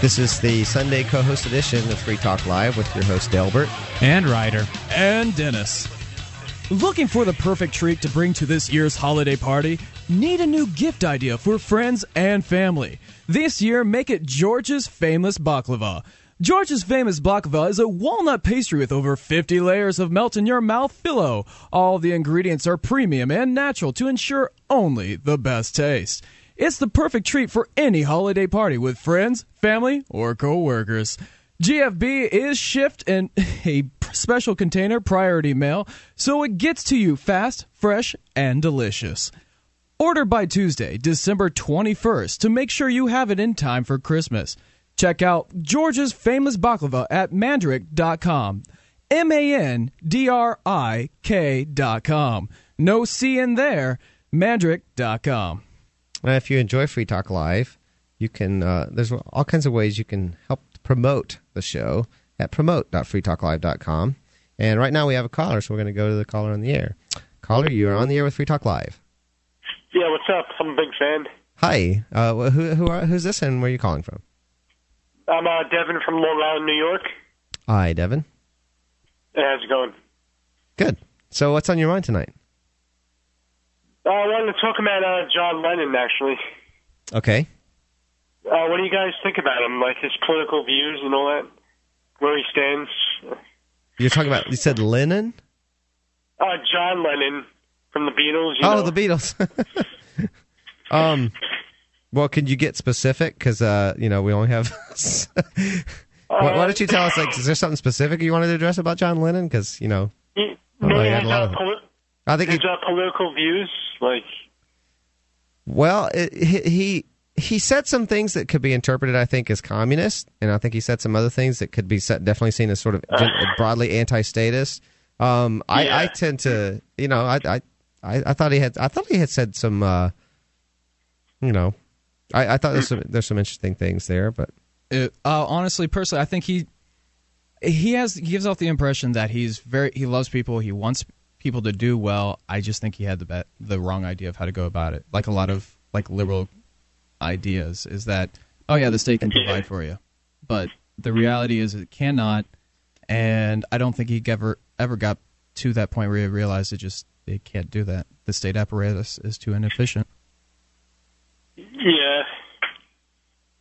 This is the Sunday co host edition of Free Talk Live with your host, Dalebert. and Ryder. and Dennis. Looking for the perfect treat to bring to this year's holiday party? Need a new gift idea for friends and family? This year, make it George's Famous Baklava. George's Famous Baklava is a walnut pastry with over 50 layers of melt in your mouth filo. All the ingredients are premium and natural to ensure only the best taste. It's the perfect treat for any holiday party with friends, family, or coworkers. GFB is shipped in a special container priority mail, so it gets to you fast, fresh, and delicious. Order by Tuesday, December 21st to make sure you have it in time for Christmas. Check out George's famous baklava at mandrik.com. M A N D R I K.com. No C in there, mandrik.com. Uh, if you enjoy Free Talk Live, you can. Uh, there's all kinds of ways you can help promote the show at promote.freetalklive.com. And right now we have a caller, so we're going to go to the caller on the air. Caller, you are on the air with Free Talk Live. Yeah, what's up? I'm a big fan. Hi, uh, who who are, who's this, and where are you calling from? I'm uh, Devin from Long Island, New York. Hi, Devin. Hey, how's it going? Good. So, what's on your mind tonight? Uh, I wanted to talk about uh, John Lennon, actually. Okay. Uh, what do you guys think about him? Like his political views and all that? Where he stands? You're talking about. You said Lennon. Uh, John Lennon from the Beatles. You oh, know? the Beatles. um. Well, can you get specific? Because uh, you know we only have. why, why don't you tell us? Like, is there something specific you wanted to address about John Lennon? Because you know, He, no, he had a lot of- poli- I think he, his uh, political views, like Well, it, he he he said some things that could be interpreted, I think, as communist, and I think he said some other things that could be set, definitely seen as sort of gen- broadly anti-statist. Um, I, Yeah. I tend to, you know, I, I I I thought he had I thought he had said some, uh, you know, I, I thought there's some there's some interesting things there, but It, uh, honestly, personally, I think he he has he gives off the impression that he's very he loves people. He wants people to do well. I just think he had the bet, the wrong idea of how to go about it. Like a lot of like liberal ideas is that oh yeah, the state can provide for you, but the reality is it cannot. And I don't think he ever ever got to that point where he realized it just it can't do that. The state apparatus is too inefficient. yeah.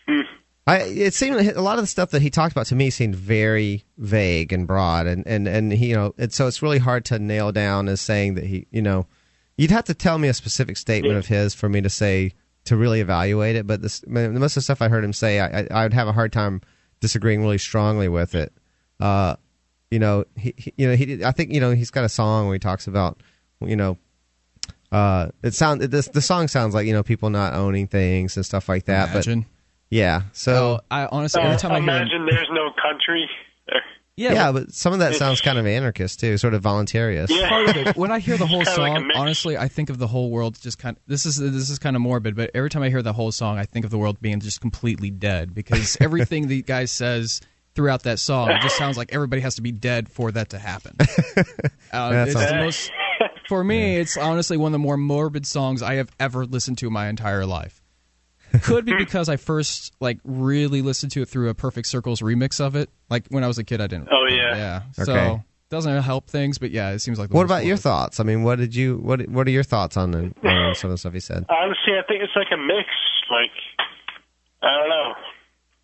Hmm. I it seemed a lot of the stuff that he talked about to me seemed very vague and broad, and and and he, you know, it, so it's really hard to nail down as saying that he, you know, you'd have to tell me a specific statement of his for me to say to really evaluate it. But this, most of the stuff I heard him say, I, I, I would have a hard time disagreeing really strongly with it. Uh, you know, he, he you know, he, I think, you know, he's got a song where he talks about, you know, uh, it sound this the song sounds like you know people not owning things and stuff like that. Imagine. But yeah, so I honestly every time I hear imagine there's no country. yeah, yeah, but some of that sounds kind of anarchist too, sort of voluntarious. Yeah. part of it. When I hear the whole It's kinda like a song, mix. honestly, I think of the whole world just kind. Of, this is this is kind of morbid, but every time I hear the whole song, I think of the world being just completely dead because everything the guy says throughout that song it just sounds like everybody has to be dead for that to happen. Uh, That it's sounds- the most. For me, it's honestly one of the more morbid songs I have ever listened to in my entire life. Could be because I first like really listened to it through a Perfect Circle's remix of it. Like when I was a kid, I didn't. Oh, yeah. yeah. Okay. So doesn't help things, but yeah, it seems like. The What about your political. thoughts? I mean, what did you what What are your thoughts on, the, on some of the stuff he said? Honestly, I think it's like a mix. Like, I don't know.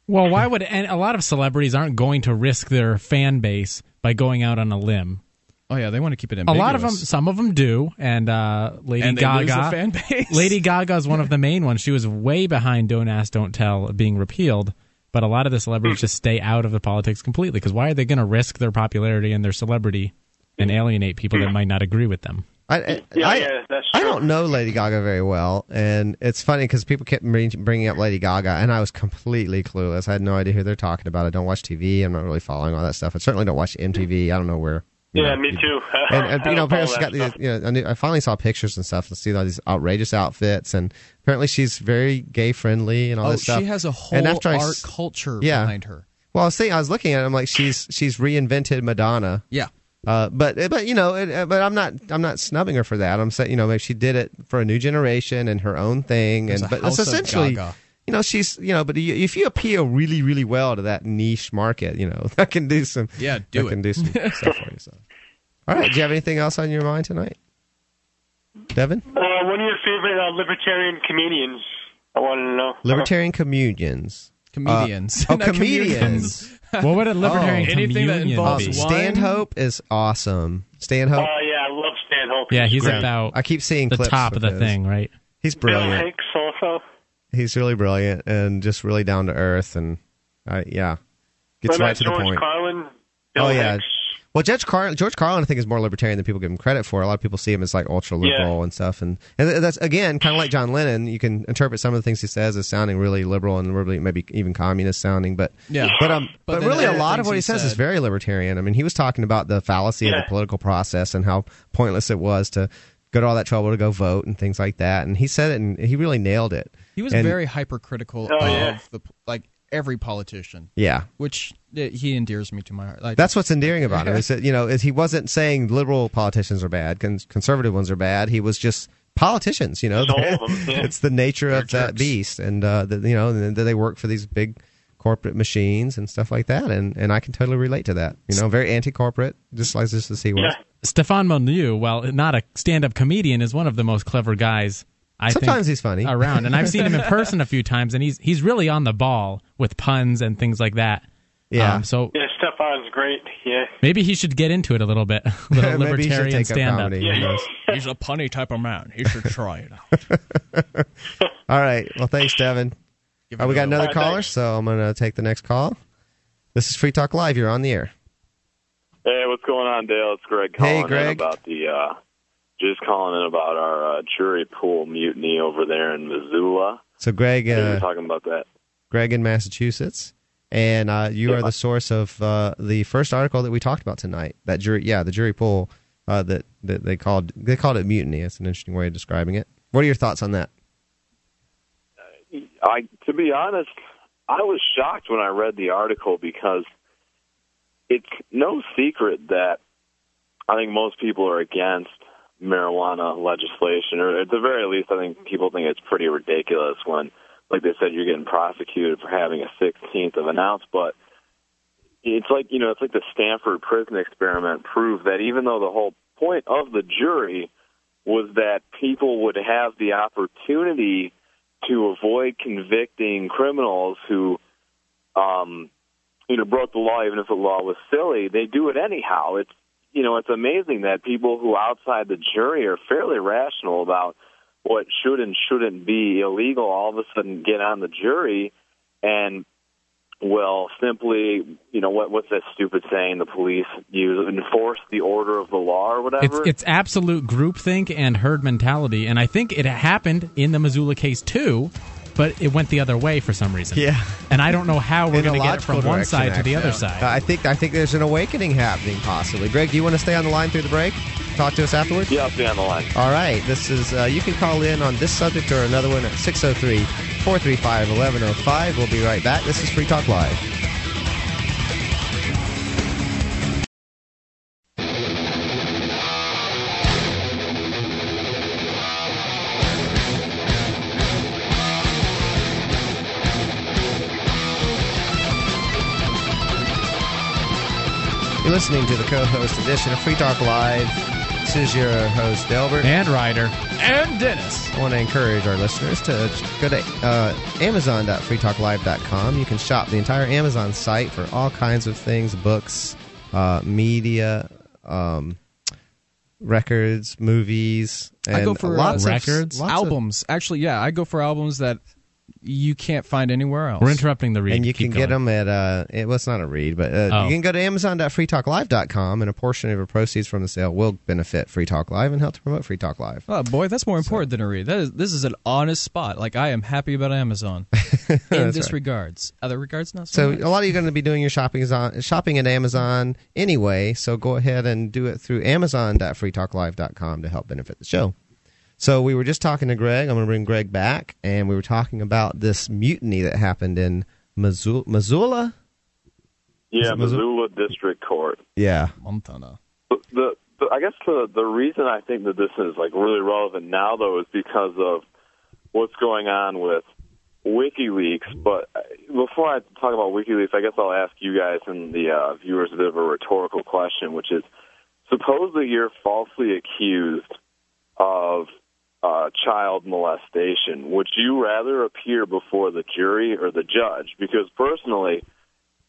Well, why would and a lot of celebrities aren't going to risk their fan base by going out on a limb? Oh yeah, they want to keep it A lot of them, some of them do, and uh, Lady And they Gaga. lose their fan base. Lady Gaga is one of the main ones. She was way behind "Don't Ask, Don't Tell" being repealed, but a lot of the celebrities just stay out of the politics completely because why are they going to risk their popularity and their celebrity and alienate people that might not agree with them? I, I, Yeah, I, yeah, that's I don't know Lady Gaga very well, and it's funny because people kept bringing up Lady Gaga, and I was completely clueless. I had no idea who they're talking about. I don't watch TV. I'm not really following all that stuff. I certainly don't watch MTV. I don't know where. You Yeah, know, me too. And, and you know, don't apparently she's got that these. stuff. You know, I, knew, I finally saw pictures and stuff and see all these outrageous outfits, and apparently she's very gay friendly and all Oh, this stuff. she has a whole and after art s- culture Yeah. behind her. Well, I was thinking, I was looking at it. I'm like, she's she's reinvented Madonna. Yeah. Uh, but but you know, it, uh, but I'm not I'm not snubbing her for that. I'm saying you know maybe she did it for a new generation and her own thing, There's and a but it's house of essentially Gaga. You know she's you know but if you appeal really really well to that niche market, you know that can do some Yeah, do that it. can do some stuff for you. So. All right, do you have anything else on your mind tonight, Devin? Uh, one of your favorite uh, libertarian comedians. I want to know. Libertarian communions. Comedians. oh, Not comedians. What would a libertarian Oh. Anything that involves be? Stanhope is awesome. Stanhope. Oh yeah, I love Stanhope. Yeah, he's great. about I keep seeing the clips top of the his. thing, right? He's Bill brilliant. Hicks also. He's really brilliant and just really down to earth and uh, yeah, gets What right about to the George point. Carlin. Bill Oh, yeah. Hicks. Well, Judge Carlin, George Carlin, I think is more libertarian than people give him credit for. A lot of people see him as like ultra liberal Yeah. and stuff, and and that's again kind of like John Lennon. You can interpret some of the things he says as sounding really liberal and really maybe even communist sounding, but Yeah. but um, But but, really a lot of what he he says is very libertarian. I mean, he was talking about the fallacy of the political process and how pointless it was to go to all that trouble to go vote and things like that. And he said it, and he really nailed it. He was And- very hypercritical Oh, of yeah. the like every politician, yeah. which uh, he endears me to my heart. Like That's what's endearing about him. Is that you know, is he wasn't saying liberal politicians are bad, con- conservative ones are bad. He was just politicians. You know, Just all of them, yeah. it's the nature of They're that jerks. beast, and uh, the, you know, and they work for these big corporate machines and stuff like that. And and I can totally relate to that. You know, very anti-corporate, just like just as he was. Yeah. Stefan Molyneux, while not a stand-up comedian, is one of the most clever guys I Sometimes think he's funny. around, and I've seen him in person a few times, and he's he's really on the ball with puns and things like that. Yeah. Um, so Yeah, Stefan's great. Yeah. maybe he should get into it a little bit, a little Maybe libertarian take up stand-up. Yeah. he's a punny type of man. He should try it out. All right. Well, thanks, Devin. Give Uh, we got another All right, caller, thanks. so I'm going to take the next call. This is Free Talk Live. You're on the air. Hey, what's going on, Dale? It's Greg Hey, calling Greg. about the uh just calling in about our uh, jury pool mutiny over there in Missoula. So, Greg, we were uh, talking about that. Greg in Massachusetts, and uh, you are the source of uh, the first article that we talked about tonight. That jury, yeah, the jury pool uh, that that they called they called it mutiny. It's an interesting way of describing it. What are your thoughts on that? I to be honest, I was shocked when I read the article because it's no secret that I think most people are against marijuana legislation, or at the very least, I think people think it's pretty ridiculous when, like they said, you're getting prosecuted for having a sixteenth of an ounce. But it's like you know, it's like the Stanford prison experiment proved that even though the whole point of the jury was that people would have the opportunity to avoid convicting criminals who, um, you know, broke the law, even if the law was silly, they do it anyhow. It's, you know, it's amazing that people who outside the jury are fairly rational about what should and shouldn't be illegal all of a sudden get on the jury and will simply, you know, what what's that stupid saying? The police use enforce the order of the law or whatever. It's it's absolute groupthink and herd mentality, and I think it happened in the Missoula case too, but it went the other way for some reason. Yeah. and I don't know how we're going to get it from one direction, side to the actually. other side. Uh, I think I think there's an awakening happening, possibly. Greg, do you want to stay on the line through the break? Talk to us afterwards. yeah, I'll be on the line. All right. This is uh, you can call in on this subject or another one at 603-435-1105. We'll be right back. This is Free Talk Live. Listening to the co-host edition of Free Talk Live. This is your host Dalebert and Ryder and Dennis. I want to encourage our listeners to go to uh, Amazon.freetalklive.com. You can shop the entire Amazon site for all kinds of things: books, uh, media, um, records, movies. And I go for lots uh, of records? lots of- albums. Actually, yeah, I go for albums that you can't find anywhere else. We're interrupting the read. and you Keep can get them at uh it, well it's not a read but uh, Oh. you can go to amazon.freetalklive.com and a portion of the proceeds from the sale will benefit free talk live and help to promote free talk live Oh boy, that's more important than a read. That is, this is an honest spot. Like I am happy about Amazon in this right. regards. Other regards, not so. so much. a lot of you are going to be doing your shopping on shopping at amazon anyway so go ahead and do it through amazon.freetalklive.com to help benefit the show so we were just talking to greg i'm going to bring greg back and we were talking about this mutiny that happened in Missoula, Missoula? Yeah, Missoula? Missoula District Court. yeah Montana. the, the, the I guess the the reason I think that this is like really relevant now though is because of what's going on with WikiLeaks. But uh, before I talk about WikiLeaks, I guess I'll ask you guys and the uh, viewers a bit of a rhetorical question, which is: suppose that you're falsely accused of uh, child molestation. Would you rather appear before the jury or the judge? Because personally.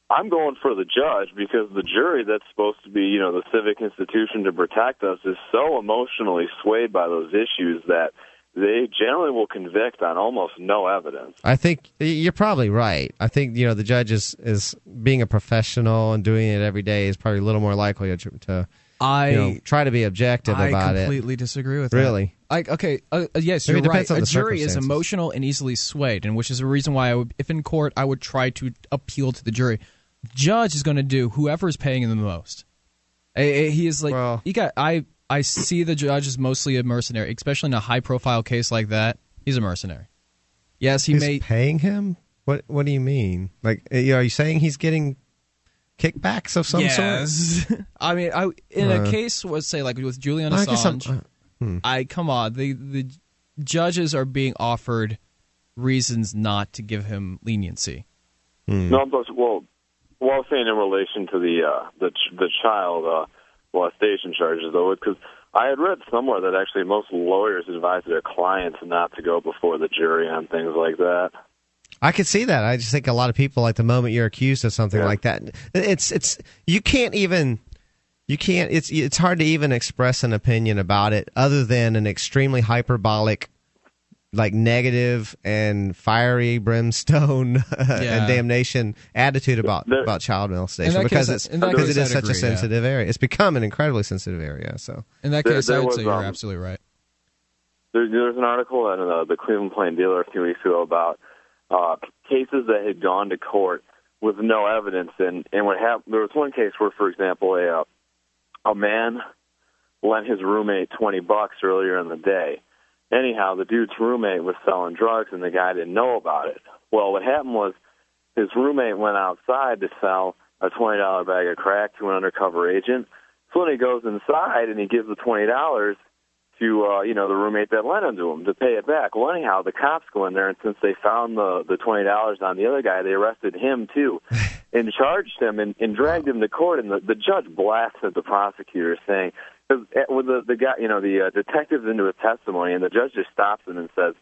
I'm going for the judge because the jury that's supposed to be, you know, the civic institution to protect us is so emotionally swayed by those issues that they generally will convict on almost no evidence. I think you're probably right. I think you know the judge is, is being a professional and doing it every day is probably a little more likely to, to I you know, try to be objective I about it. I completely disagree with Really? that. Like, okay, uh, uh, yes, you're right. A jury is emotional and easily swayed, and which is the reason why I would, if in court, I would try to appeal to the jury. Judge is going to do whoever is paying him the most. Eh, eh, He is like Well- he got. I I see the judge is mostly a mercenary, especially in a high profile case like that. He's a mercenary. Yes, he may. paying him. What What do you mean? Like, uh, are you saying he's getting kickbacks of some sort? yes. I mean, I in Uh, a case was say like with Julian I guess I'm- Assange. Hmm. I come on. The the judges are being offered reasons not to give him leniency. Hmm. No, but well, well, I was saying in relation to the uh, the ch- the child uh, molestation charges, though, because I had read somewhere that actually most lawyers advise their clients not to go before the jury on things like that. I could see that. I just think a lot of people, like the moment you're accused of something like that, it's it's you can't even you can't. It's it's hard to even express an opinion about it other than an extremely hyperbolic, like negative and fiery brimstone Yeah. and damnation attitude about There- about child molestation because case, it's because it is I'd such a agree, yeah. sensitive area. It's become an incredibly sensitive area. So In that case, there I would was, say you're um, absolutely right. There, there's an article in uh, the Cleveland Plain Dealer a few weeks ago about uh, cases that had gone to court with no evidence, and and what happened. There was one case where, for example, a uh, a man lent his roommate twenty bucks earlier in the day. Anyhow, the dude's roommate was selling drugs, and the guy didn't know about it. Well, what happened was his roommate went outside to sell a twenty dollar bag of crack to an undercover agent. So when he goes inside and he gives the twenty dollars to uh, you know the roommate that lent him to him to pay it back. Well, anyhow, the cops go in there, and since they found the the twenty dollars on the other guy, they arrested him too, and charged him and, and dragged him to court. And the, the judge blasted the prosecutor, saying, with the the guy, you know, the uh, detectives into his testimony, and the judge just stops him and says,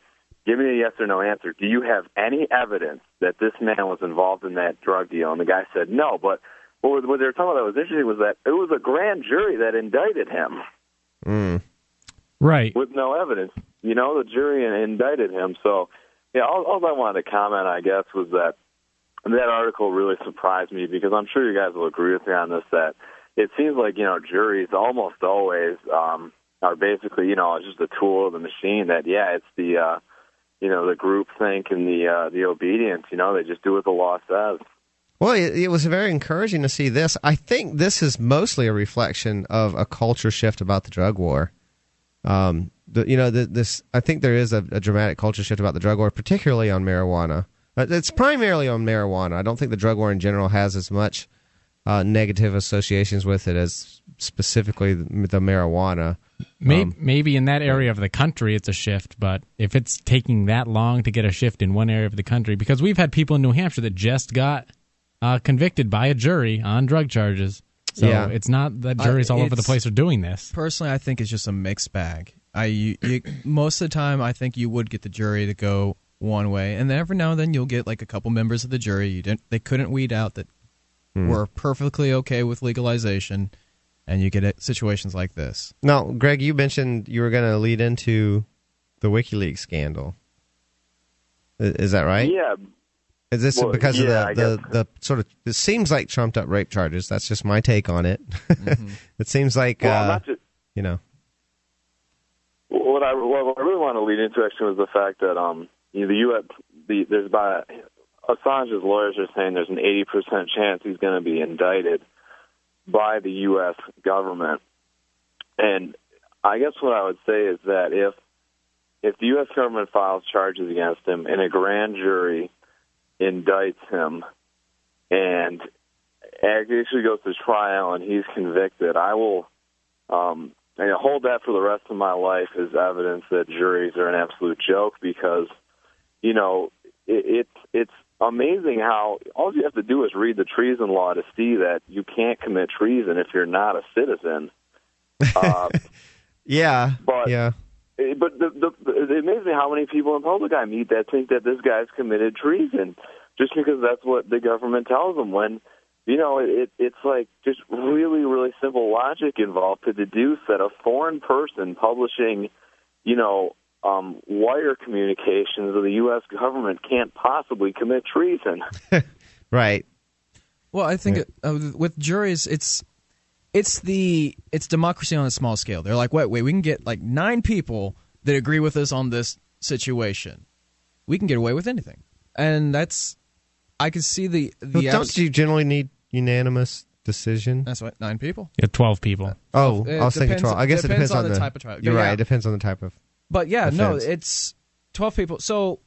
"Give me a yes or no answer. Do you have any evidence that this man was involved in that drug deal?" And the guy said, "No." But what, what they were talking about that was interesting was that it was a grand jury that indicted him mm. Right. with no evidence. You know, the jury indicted him. So, yeah, all, all I wanted to comment, I guess, was that that article really surprised me because I'm sure you guys will agree with me on this that it seems like, you know, juries almost always um, are basically, you know, just a tool of the machine that, yeah, it's the, uh, you know, the group think and the, uh, the obedience, you know, they just do what the law says. Well, it, it was very encouraging to see this. I think this is mostly a reflection of a culture shift about the drug war. Um, the, you know, the, this I think there is a, a dramatic culture shift about the drug war, particularly on marijuana. Uh, It's primarily on marijuana. I don't think the drug war in general has as much uh, negative associations with it as specifically the, the marijuana. Maybe, Um, maybe in that area of the country it's a shift, but if it's taking that long to get a shift in one area of the country, because we've had people in New Hampshire that just got uh, convicted by a jury on drug charges. So Yeah. it's not that juries all over the place are doing this. Personally, I think it's just a mixed bag. I you, you, most of the time, I think you would get the jury to go one way, and then every now and then you'll get like a couple members of the jury you didn't they couldn't weed out that Hmm. were perfectly okay with legalization, and you get situations like this. Now, Greg, you mentioned you were going to lead into the WikiLeaks scandal. Is that right? Yeah. Is this Well, because yeah, of the, the, the sort of it seems like trumped up rape charges? That's just my take on it. it seems like Mm-hmm. Well, uh, just, you know. what I what I really want to lead into actually was the fact that um you know, the U.S. The, there's about Assange's lawyers are saying there's an 80 percent chance he's going to be indicted by the U.S. government, and I guess what I would say is that if if the U.S. government files charges against him and a grand jury indicts him and actually goes to trial and he's convicted, I will um, and I hold that for the rest of my life as evidence that juries are an absolute joke because, you know, it, it it's amazing how all you have to do is read the treason law to see that you can't commit treason if you're not a citizen. Uh, Yeah. But- yeah. Eh, But the, the, it amazes me how many people in public I meet that think that this guy's committed treason just because that's what the government tells them. When you know it, it's like just really, really simple logic involved to deduce that a foreign person publishing, you know, um, wire communications of the U.S. government can't possibly commit treason. Right. Well, I think uh, with juries, it's it's the it's democracy on a small scale. They're like, wait, wait, we can get like nine people that agree with us on this situation. We can get away with anything, and that's I can see the the. Well, don't you generally need unanimous decision? That's what nine people. Yeah, twelve people. Oh, It I was thinking depends- twelve. I guess it depends depends on on, the the type of trial. You're Yeah, right. It depends on the type of. But yeah, no, it's twelve people. So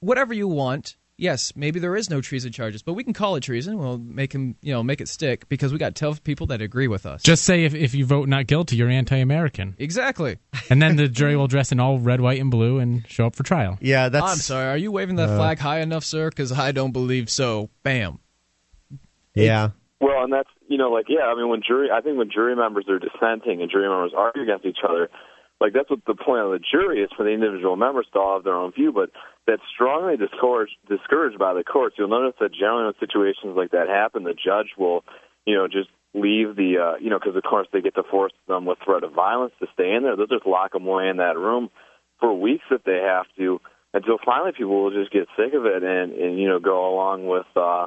whatever you want. Yes, maybe there is no treason charges, but we can call it treason. We'll make him, you know, make it stick because we got twelve people that agree with us. Just say if, if you vote not guilty, you're anti-American, exactly. and then the jury will dress in all red, white, and blue and show up for trial. Yeah, that's. I'm sorry. Are you waving that Uh, flag high enough, sir? Because I don't believe so. Bam. Yeah. Well, and that's you know, like yeah, I mean, when jury, I think when jury members are dissenting and jury members argue against each other, like that's what the point of the jury is for the individual members to all have their own view, but that's strongly discouraged discouraged by the courts. You'll notice that generally when situations like that happen, the judge will, you know, just leave the, uh, you know, because of course they get to force them with threat of violence to stay in there. They'll just lock them away in that room for weeks if they have to, until finally people will just get sick of it and and you know go along with. uh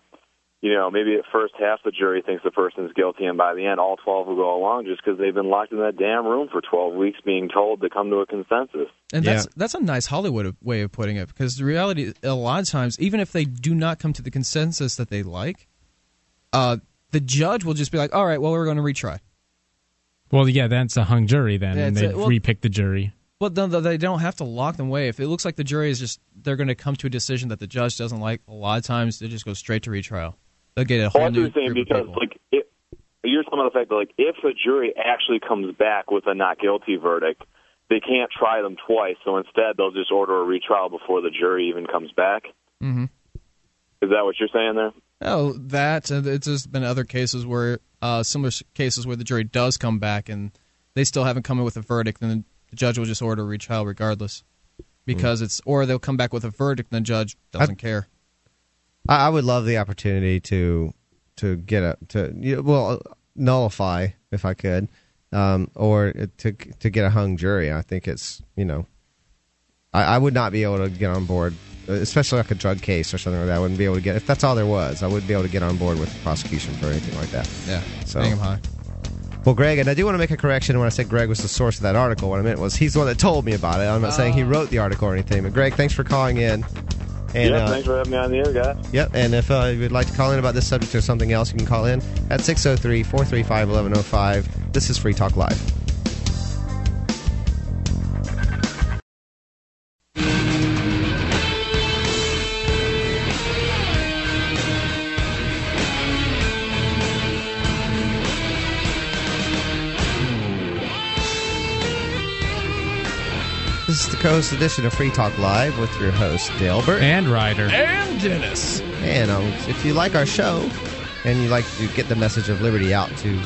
you know, maybe at first half the jury thinks the person's guilty, and by the end, all 12 will go along just because they've been locked in that damn room for 12 weeks being told to come to a consensus. And that's that's a nice Hollywood way of putting it because the reality, a lot of times, even if they do not come to the consensus that they like, uh, the judge will just be like, "All right, well, we're going to retry." Well, yeah, that's a hung jury then, Yeah, and they a- well- repick the jury. Well, no, no, they don't have to lock them away. If it looks like the jury is just they're going to come to a decision that the judge doesn't like, a lot of times they just go straight to retrial. They'll get a whole that's what new I'm saying group of because, people. like, it, you're talking about the fact that, like, if a jury actually comes back with a not guilty verdict, they can't try them twice. So instead, they'll just order a retrial before the jury even comes back. hmm Is that what you're saying there? Oh, that and it's just been other cases where uh, similar cases where the jury does come back and they still haven't come in with a verdict, then the judge will just order a retrial regardless, because it's or they'll come back with a verdict and the judge doesn't care. I, I would love the opportunity to to get a to well nullify if I could, um, or to to get a hung jury. I think it's you know, I, I would not be able to get on board, especially like a drug case or something like that. I wouldn't be able to get if that's all there was. I wouldn't be able to get on board with the prosecution for anything like that. Yeah, So- hang high. Well, Greg, and I do want to make a correction when I said Greg was the source of that article. What I meant was he's the one that told me about it. I'm not saying he wrote the article or anything. But Greg, thanks for calling in. And, yeah, uh, thanks for having me on the air, guys. Yep, and if uh, you'd like to call in about this subject or something else, you can call in at 603 435 1105. This is Free Talk Live. This is the co-host edition of Free Talk Live with your host, Dalebert. And Ryder. And Dennis. And um, if you like our show, and you like to get the message of liberty out to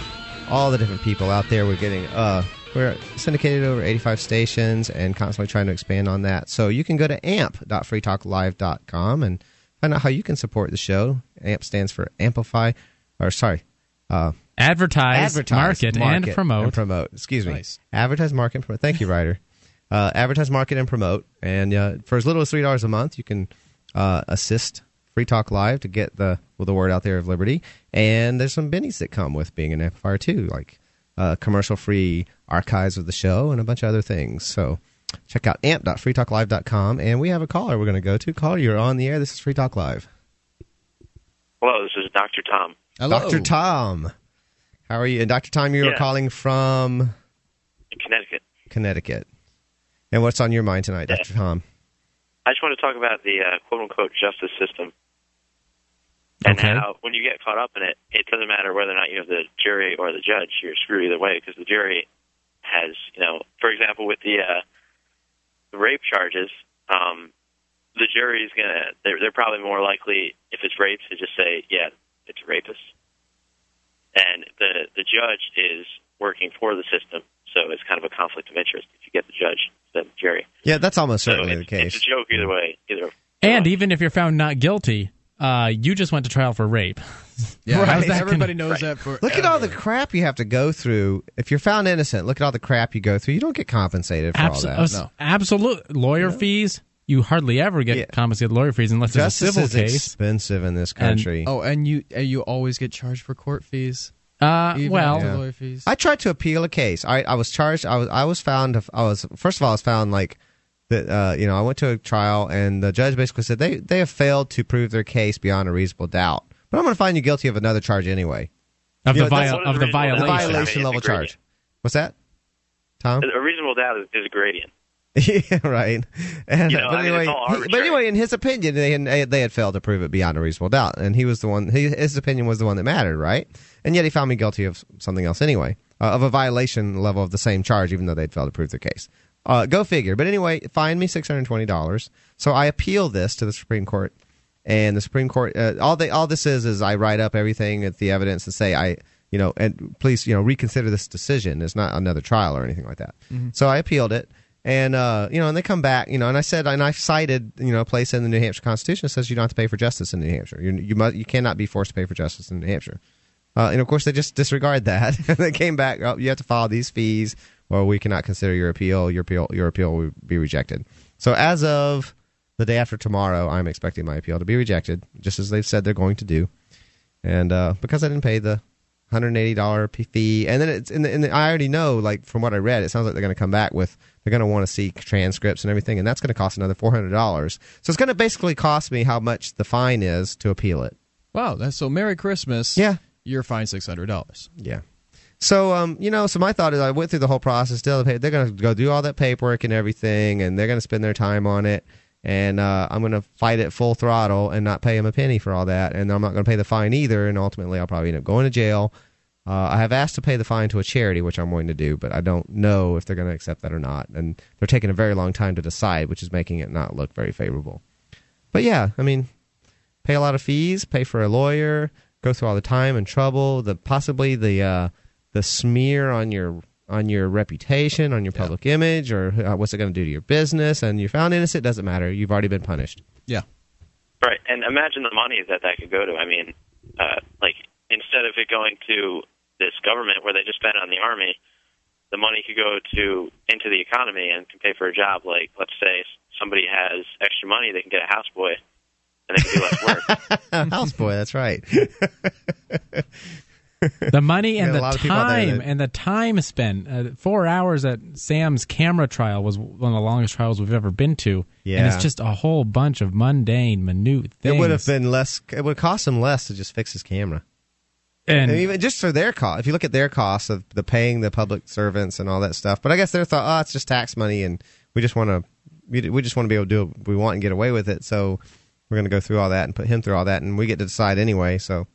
all the different people out there. We're getting uh, we're syndicated over 85 stations and constantly trying to expand on that. So you can go to amp.freetalklive.com and find out how you can support the show. AMP stands for amplify, or sorry, uh, Advertise, advertise, market, and promote. and promote. Excuse me. Nice. Advertise, market, and promote. Thank you, Ryder. Uh, advertise, market, and promote. And uh, for as little as three dollars a month, you can uh, assist Free Talk Live to get the well, the word out there of liberty. And there's some bennies that come with being an amplifier too, like uh, commercial-free archives of the show and a bunch of other things. So check out amp.freetalklive.com. And we have a caller we're going to go to. Caller, you're on the air. This is Free Talk Live. Hello, this is Dr. Tom. Hello. Dr. Tom. How are you? And Dr. Tom, you were Yeah. calling from Connecticut. Connecticut. And what's on your mind tonight, Dr. Tom? I just want to talk about the uh, quote unquote justice system and Okay. how when you get caught up in it, it doesn't matter whether or not you have the jury or the judge. You're screwed either way because the jury has, you know, for example, with the, uh, rape charges, um, the jury is gonna they're, they're probably more likely if it's rape to just say yeah it's a rapist, and the the judge is working for the system, so it's kind of a conflict of interest if you get the judge instead of the jury. Yeah, that's almost So certainly it's, the case. it's a joke either way. Either And even if you're found not guilty, uh, you just went to trial for rape. Yeah, How's that everybody gonna- knows that. For Look at all the crap you have to go through. If you're found innocent, look at all the crap you go through. You don't get compensated for Abso- all that. uh, Absolute lawyer fees. You hardly ever get Yeah. compensated lawyer fees unless Justice there's a is civil case. expensive in this And- country. Oh, and you and you always get charged for court fees. Uh, Even well, Yeah. lawyer fees. I tried to appeal a case. I, I was charged. I was I was found. I was first of all I was found like that. Uh, you know, I went to a trial and the judge basically said they they have failed to prove their case beyond a reasonable doubt. But I'm going to find you guilty of another charge anyway. of You the, know, that's- viol- of the reasonable The Violation. violation. violation level charge. What's that, Tom? a reasonable doubt is, is a gradient. yeah, right. And, You know, but I mean, anyway, he- but anyway, in his opinion, they had, they had failed to prove it beyond a reasonable doubt, and he was the one. He, his opinion was the one that mattered, right? And yet he found me guilty of something else anyway, uh, of a violation level of the same charge, even though they'd failed to prove their case. Uh, go figure. But anyway, fined me six hundred twenty dollars. So I appeal this to the Supreme Court, and the Supreme Court. Uh, all they all this is is I write up everything at the evidence and say I. You know, and please, you know, reconsider this decision. It's not another trial or anything like that. So I appealed it, and uh, you know, and they come back, you know, and I said, and I cited, you know, a place in the New Hampshire Constitution that says you don't have to pay for justice in New Hampshire. You you must, you cannot be forced to pay for justice in New Hampshire. Uh, and of course, they just disregard that. they came back. Oh, you have to follow these fees, or we cannot consider your appeal. Your appeal, your appeal will be rejected. So as of the day after tomorrow, I'm expecting my appeal to be rejected, just as they've said they're going to do. And uh, because I didn't pay the $180 fee, and then it's in the, in the, I already know, like from what I read, it sounds like they're going to come back with they're going to want to see transcripts and everything, and that's going to cost another $400. So it's going to basically cost me how much the fine is to appeal it. wow, that's so. Merry Christmas. Yeah. You're fined six hundred dollars. Yeah. So, um, you know, so my thought is I went through the whole process. Still, they're going to go do all that paperwork and everything, and they're going to spend their time on it. And uh, I'm going to fight it full throttle and not pay them a penny for all that. And I'm not going to pay the fine either. And ultimately, I'll probably end up going to jail. Uh, I have asked to pay the fine to a charity, which I'm going to do, but I don't know if they're going to accept that or not. And they're taking a very long time to decide, which is making it not look very favorable. But yeah, I mean, pay a lot of fees, pay for a lawyer, go through all the time and trouble, the possibly the uh, the smear on your on your reputation, on your public image, or uh, what's it going to do to your business? And you're found innocent, doesn't matter. You've already been punished. Yeah. Right, and imagine the money that that could go to. I mean, uh, like instead of it going to this government where they just spend it on the army, the money could go to into the economy and can pay for a job. Like, let's say somebody has extra money, they can get a houseboy, and they can do less work. Houseboy, that's right. the money and the lot of people out there time that- and the time spent. Uh, four hours at Sam's camera trial was one of the longest trials we've ever been to. Yeah. and it's just a whole bunch of mundane, minute things. It would have been less. It would cost him less to just fix his camera. and And even just for their cost, if you look at their costs of the paying the public servants and all that stuff, but I guess their thought, oh, it's just tax money, and we just want to, we, we just want to be able to do what we want and get away with it. So we're going to go through all that and put him through all that, and we get to decide anyway. So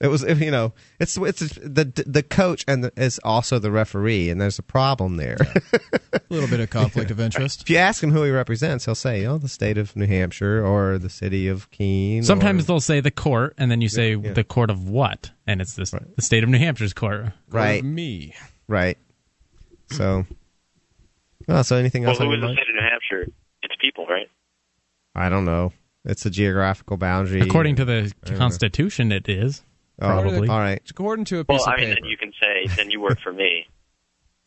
It was, you know, it's it's the the coach and the, is also the referee, and there's a problem there. A little bit of conflict of interest. if you ask him who he represents, he'll say, "Oh, the state of New Hampshire or the city of Keene." Sometimes or, they'll say the court, and then you say yeah. the court of what, and it's this the state of New Hampshire's court. right, Me. right. So, oh, so anything Well, else? on who your is the mind? state of New Hampshire? It's people, right? I don't know. It's a geographical boundary. According to the I don't know. Constitution, it is Oh, probably. all right. According to a piece Well, of I mean, paper. then you can say, then you work for me.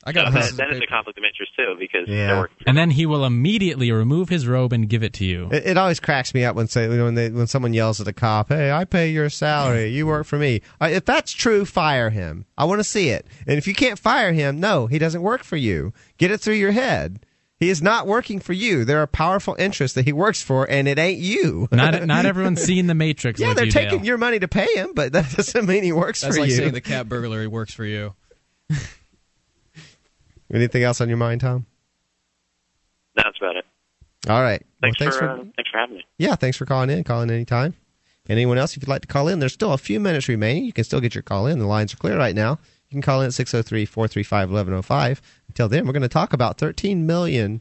I got so a then, piece of then it's a conflict of interest too, because Yeah. they're working. And then he will immediately remove his robe and give it to you. It, it always cracks me up when say when they when someone yells at a cop, "Hey, I pay your salary. You work for me." If that's true, fire him. I want to see it. And if you can't fire him, no, he doesn't work for you. Get it through your head. He is not working for you. There are powerful interests that he works for, and it ain't you. Not not everyone's seen the Matrix. yeah, they're you, taking Dale. your money to pay him, but that doesn't mean he works That's for like you. saying the cat burglary works for you. Anything else on your mind, Tom? That's about it. All right. Thanks, well, thanks for, uh, thanks for having me. Yeah, thanks for calling in. Calling anytime. Anyone else, if you'd like to call in, there's still a few minutes remaining. You can still get your call in. The lines are clear right now. You can call in at 603 435 1105. Until then, we're going to talk about 13 million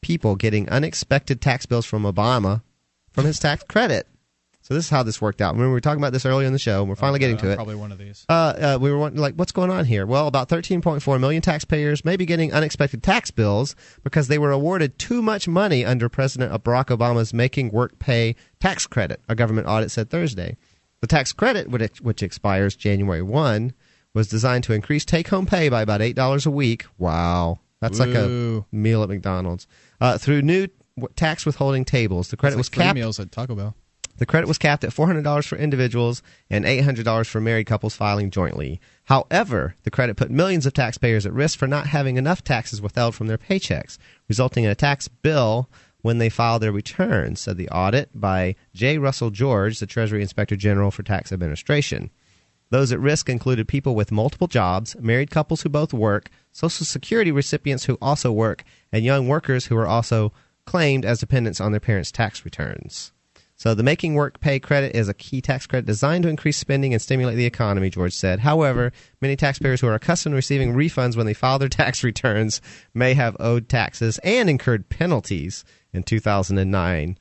people getting unexpected tax bills from Obama from his tax credit. So this is how this worked out. Remember, we were talking about this earlier in the show, and we're finally getting Uh, to it. Probably one of these. Uh, uh, we were like, what's going on here? Well, about 13.4 million taxpayers may be getting unexpected tax bills because they were awarded too much money under President Barack Obama's Making Work Pay tax credit, a government audit said Thursday. The tax credit, which which expires January 1, was designed to increase take home pay by about $8 a week. Wow. That's like a meal at McDonald's. Uh, through new tax withholding tables, the credit It's was capped. meals at Taco Bell. The credit was capped at $400 for individuals and $800 for married couples filing jointly. However, the credit put millions of taxpayers at risk for not having enough taxes withheld from their paychecks, resulting in a tax bill when they file their returns, said the audit by J. Russell George, the Treasury Inspector General for Tax Administration. Those at risk included people with multiple jobs, married couples who both work, Social Security recipients who also work, and young workers who are also claimed as dependents on their parents' tax returns. So the Making Work Pay credit is a key tax credit designed to increase spending and stimulate the economy, George said. However, many taxpayers who are accustomed to receiving refunds when they file their tax returns may have owed taxes and incurred penalties in 2009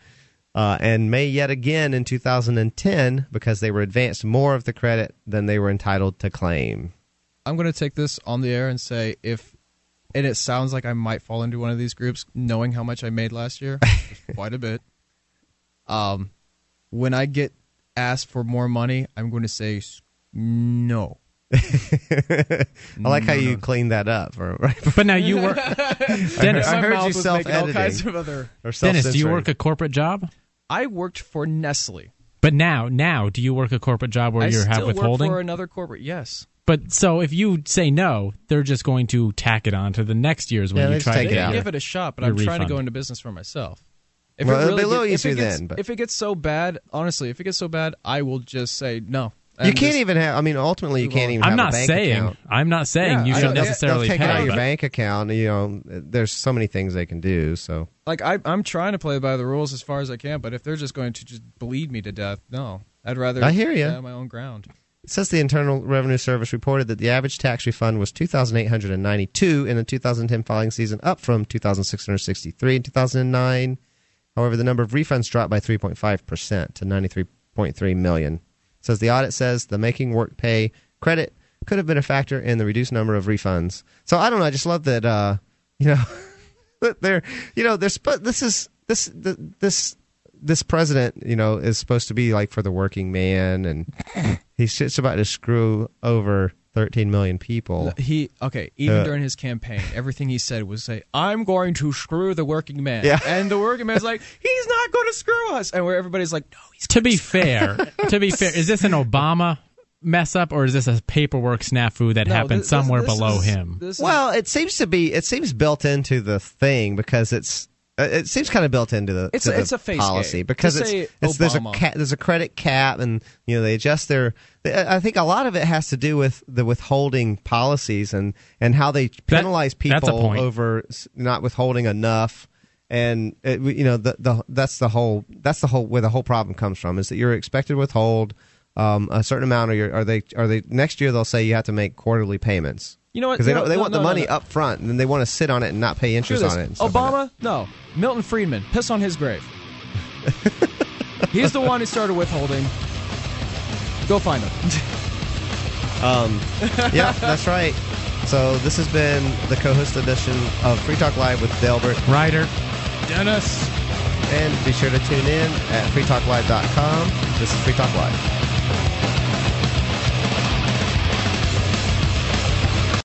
uh, and may yet again in 2010 because they were advanced more of the credit than they were entitled to claim. I'm going to take this on the air and say if, and it sounds like I might fall into one of these groups, knowing how much I made last year, quite a bit. Um, when I get asked for more money, I'm going to say no. I like how you cleaned that up. Or, right But now you work, Dennis. I My heard mouth you was self all kinds editing. of other. Or Dennis, do you work a corporate job? I worked for Nestle. But now, now, do you work a corporate job where I you still have withholding? work for another corporate. Yes. But so if you say no, they're just going to tack it on to the next year's when Yeah, they you just try take to it get out. your- give it a shot, but your I'm trying to refund. go into business for myself. If Well, it it'll really be a little if it easier gets- then, but- if it gets so bad, honestly, if it gets so bad, I will just say no. You And can't just- even have. I mean, ultimately, you can't even. I'm have not a bank saying. Account. I'm not saying Yeah, you I should know, they'll- necessarily they'll take it out pay. of your but- bank account. You know, there's so many things they can do. So like I, I'm trying to play by the rules as far as I can, but if they're just going to just bleed me to death, no, I'd rather. I hear you. my own ground. it says the Internal Revenue Service reported that the average tax refund was 2,892 in the 2010 filing season, up from 2,663 in 2009. However, the number of refunds dropped by 3.5 percent to 93.3 million. It says the audit says the making work pay credit could have been a factor in the reduced number of refunds. So I don't know. I just love that. Uh, you know, they're you know there's but this is this th- this this president you know is supposed to be like for the working man and he's just about to screw over 13 million people He okay. Even Uh, during his campaign, everything he said was say, "I'm going to screw the working man," Yeah. and the working man's like, "He's not going to screw us," and where everybody's like, "No, he's." To be fair, to be fair, is this an Obama mess up or is this a paperwork snafu that No, happened this- somewhere this below is- him? Is- well it seems to be it seems built into the thing because it's uh, it seems kind of built into the, It's to a- the it's a face policy game. because To it's, it's there's a ca- there's a credit cap and you know they adjust their I think a lot of it has to do with the withholding policies and and how they penalize people that's a point. over not withholding enough and it, you know the, the that's the whole that's the whole where the whole problem comes from is that you're expected to withhold um, a certain amount, or your, are they are they next year they'll say you have to make quarterly payments. You know what? Because they You know- don't, they no, want the no, no, money no. up front, and then they want to sit on it and not pay interest on it. and stuff like Obama? no. Milton Friedman. Piss on his grave. He's the one who started withholding. Go find him. Um, yeah, that's right. So this has been the co-host edition of Free Talk Live with Dalebert Ryder. Dennis. And be sure to tune in at freetalklive.com. This is Free Talk Live. Bye.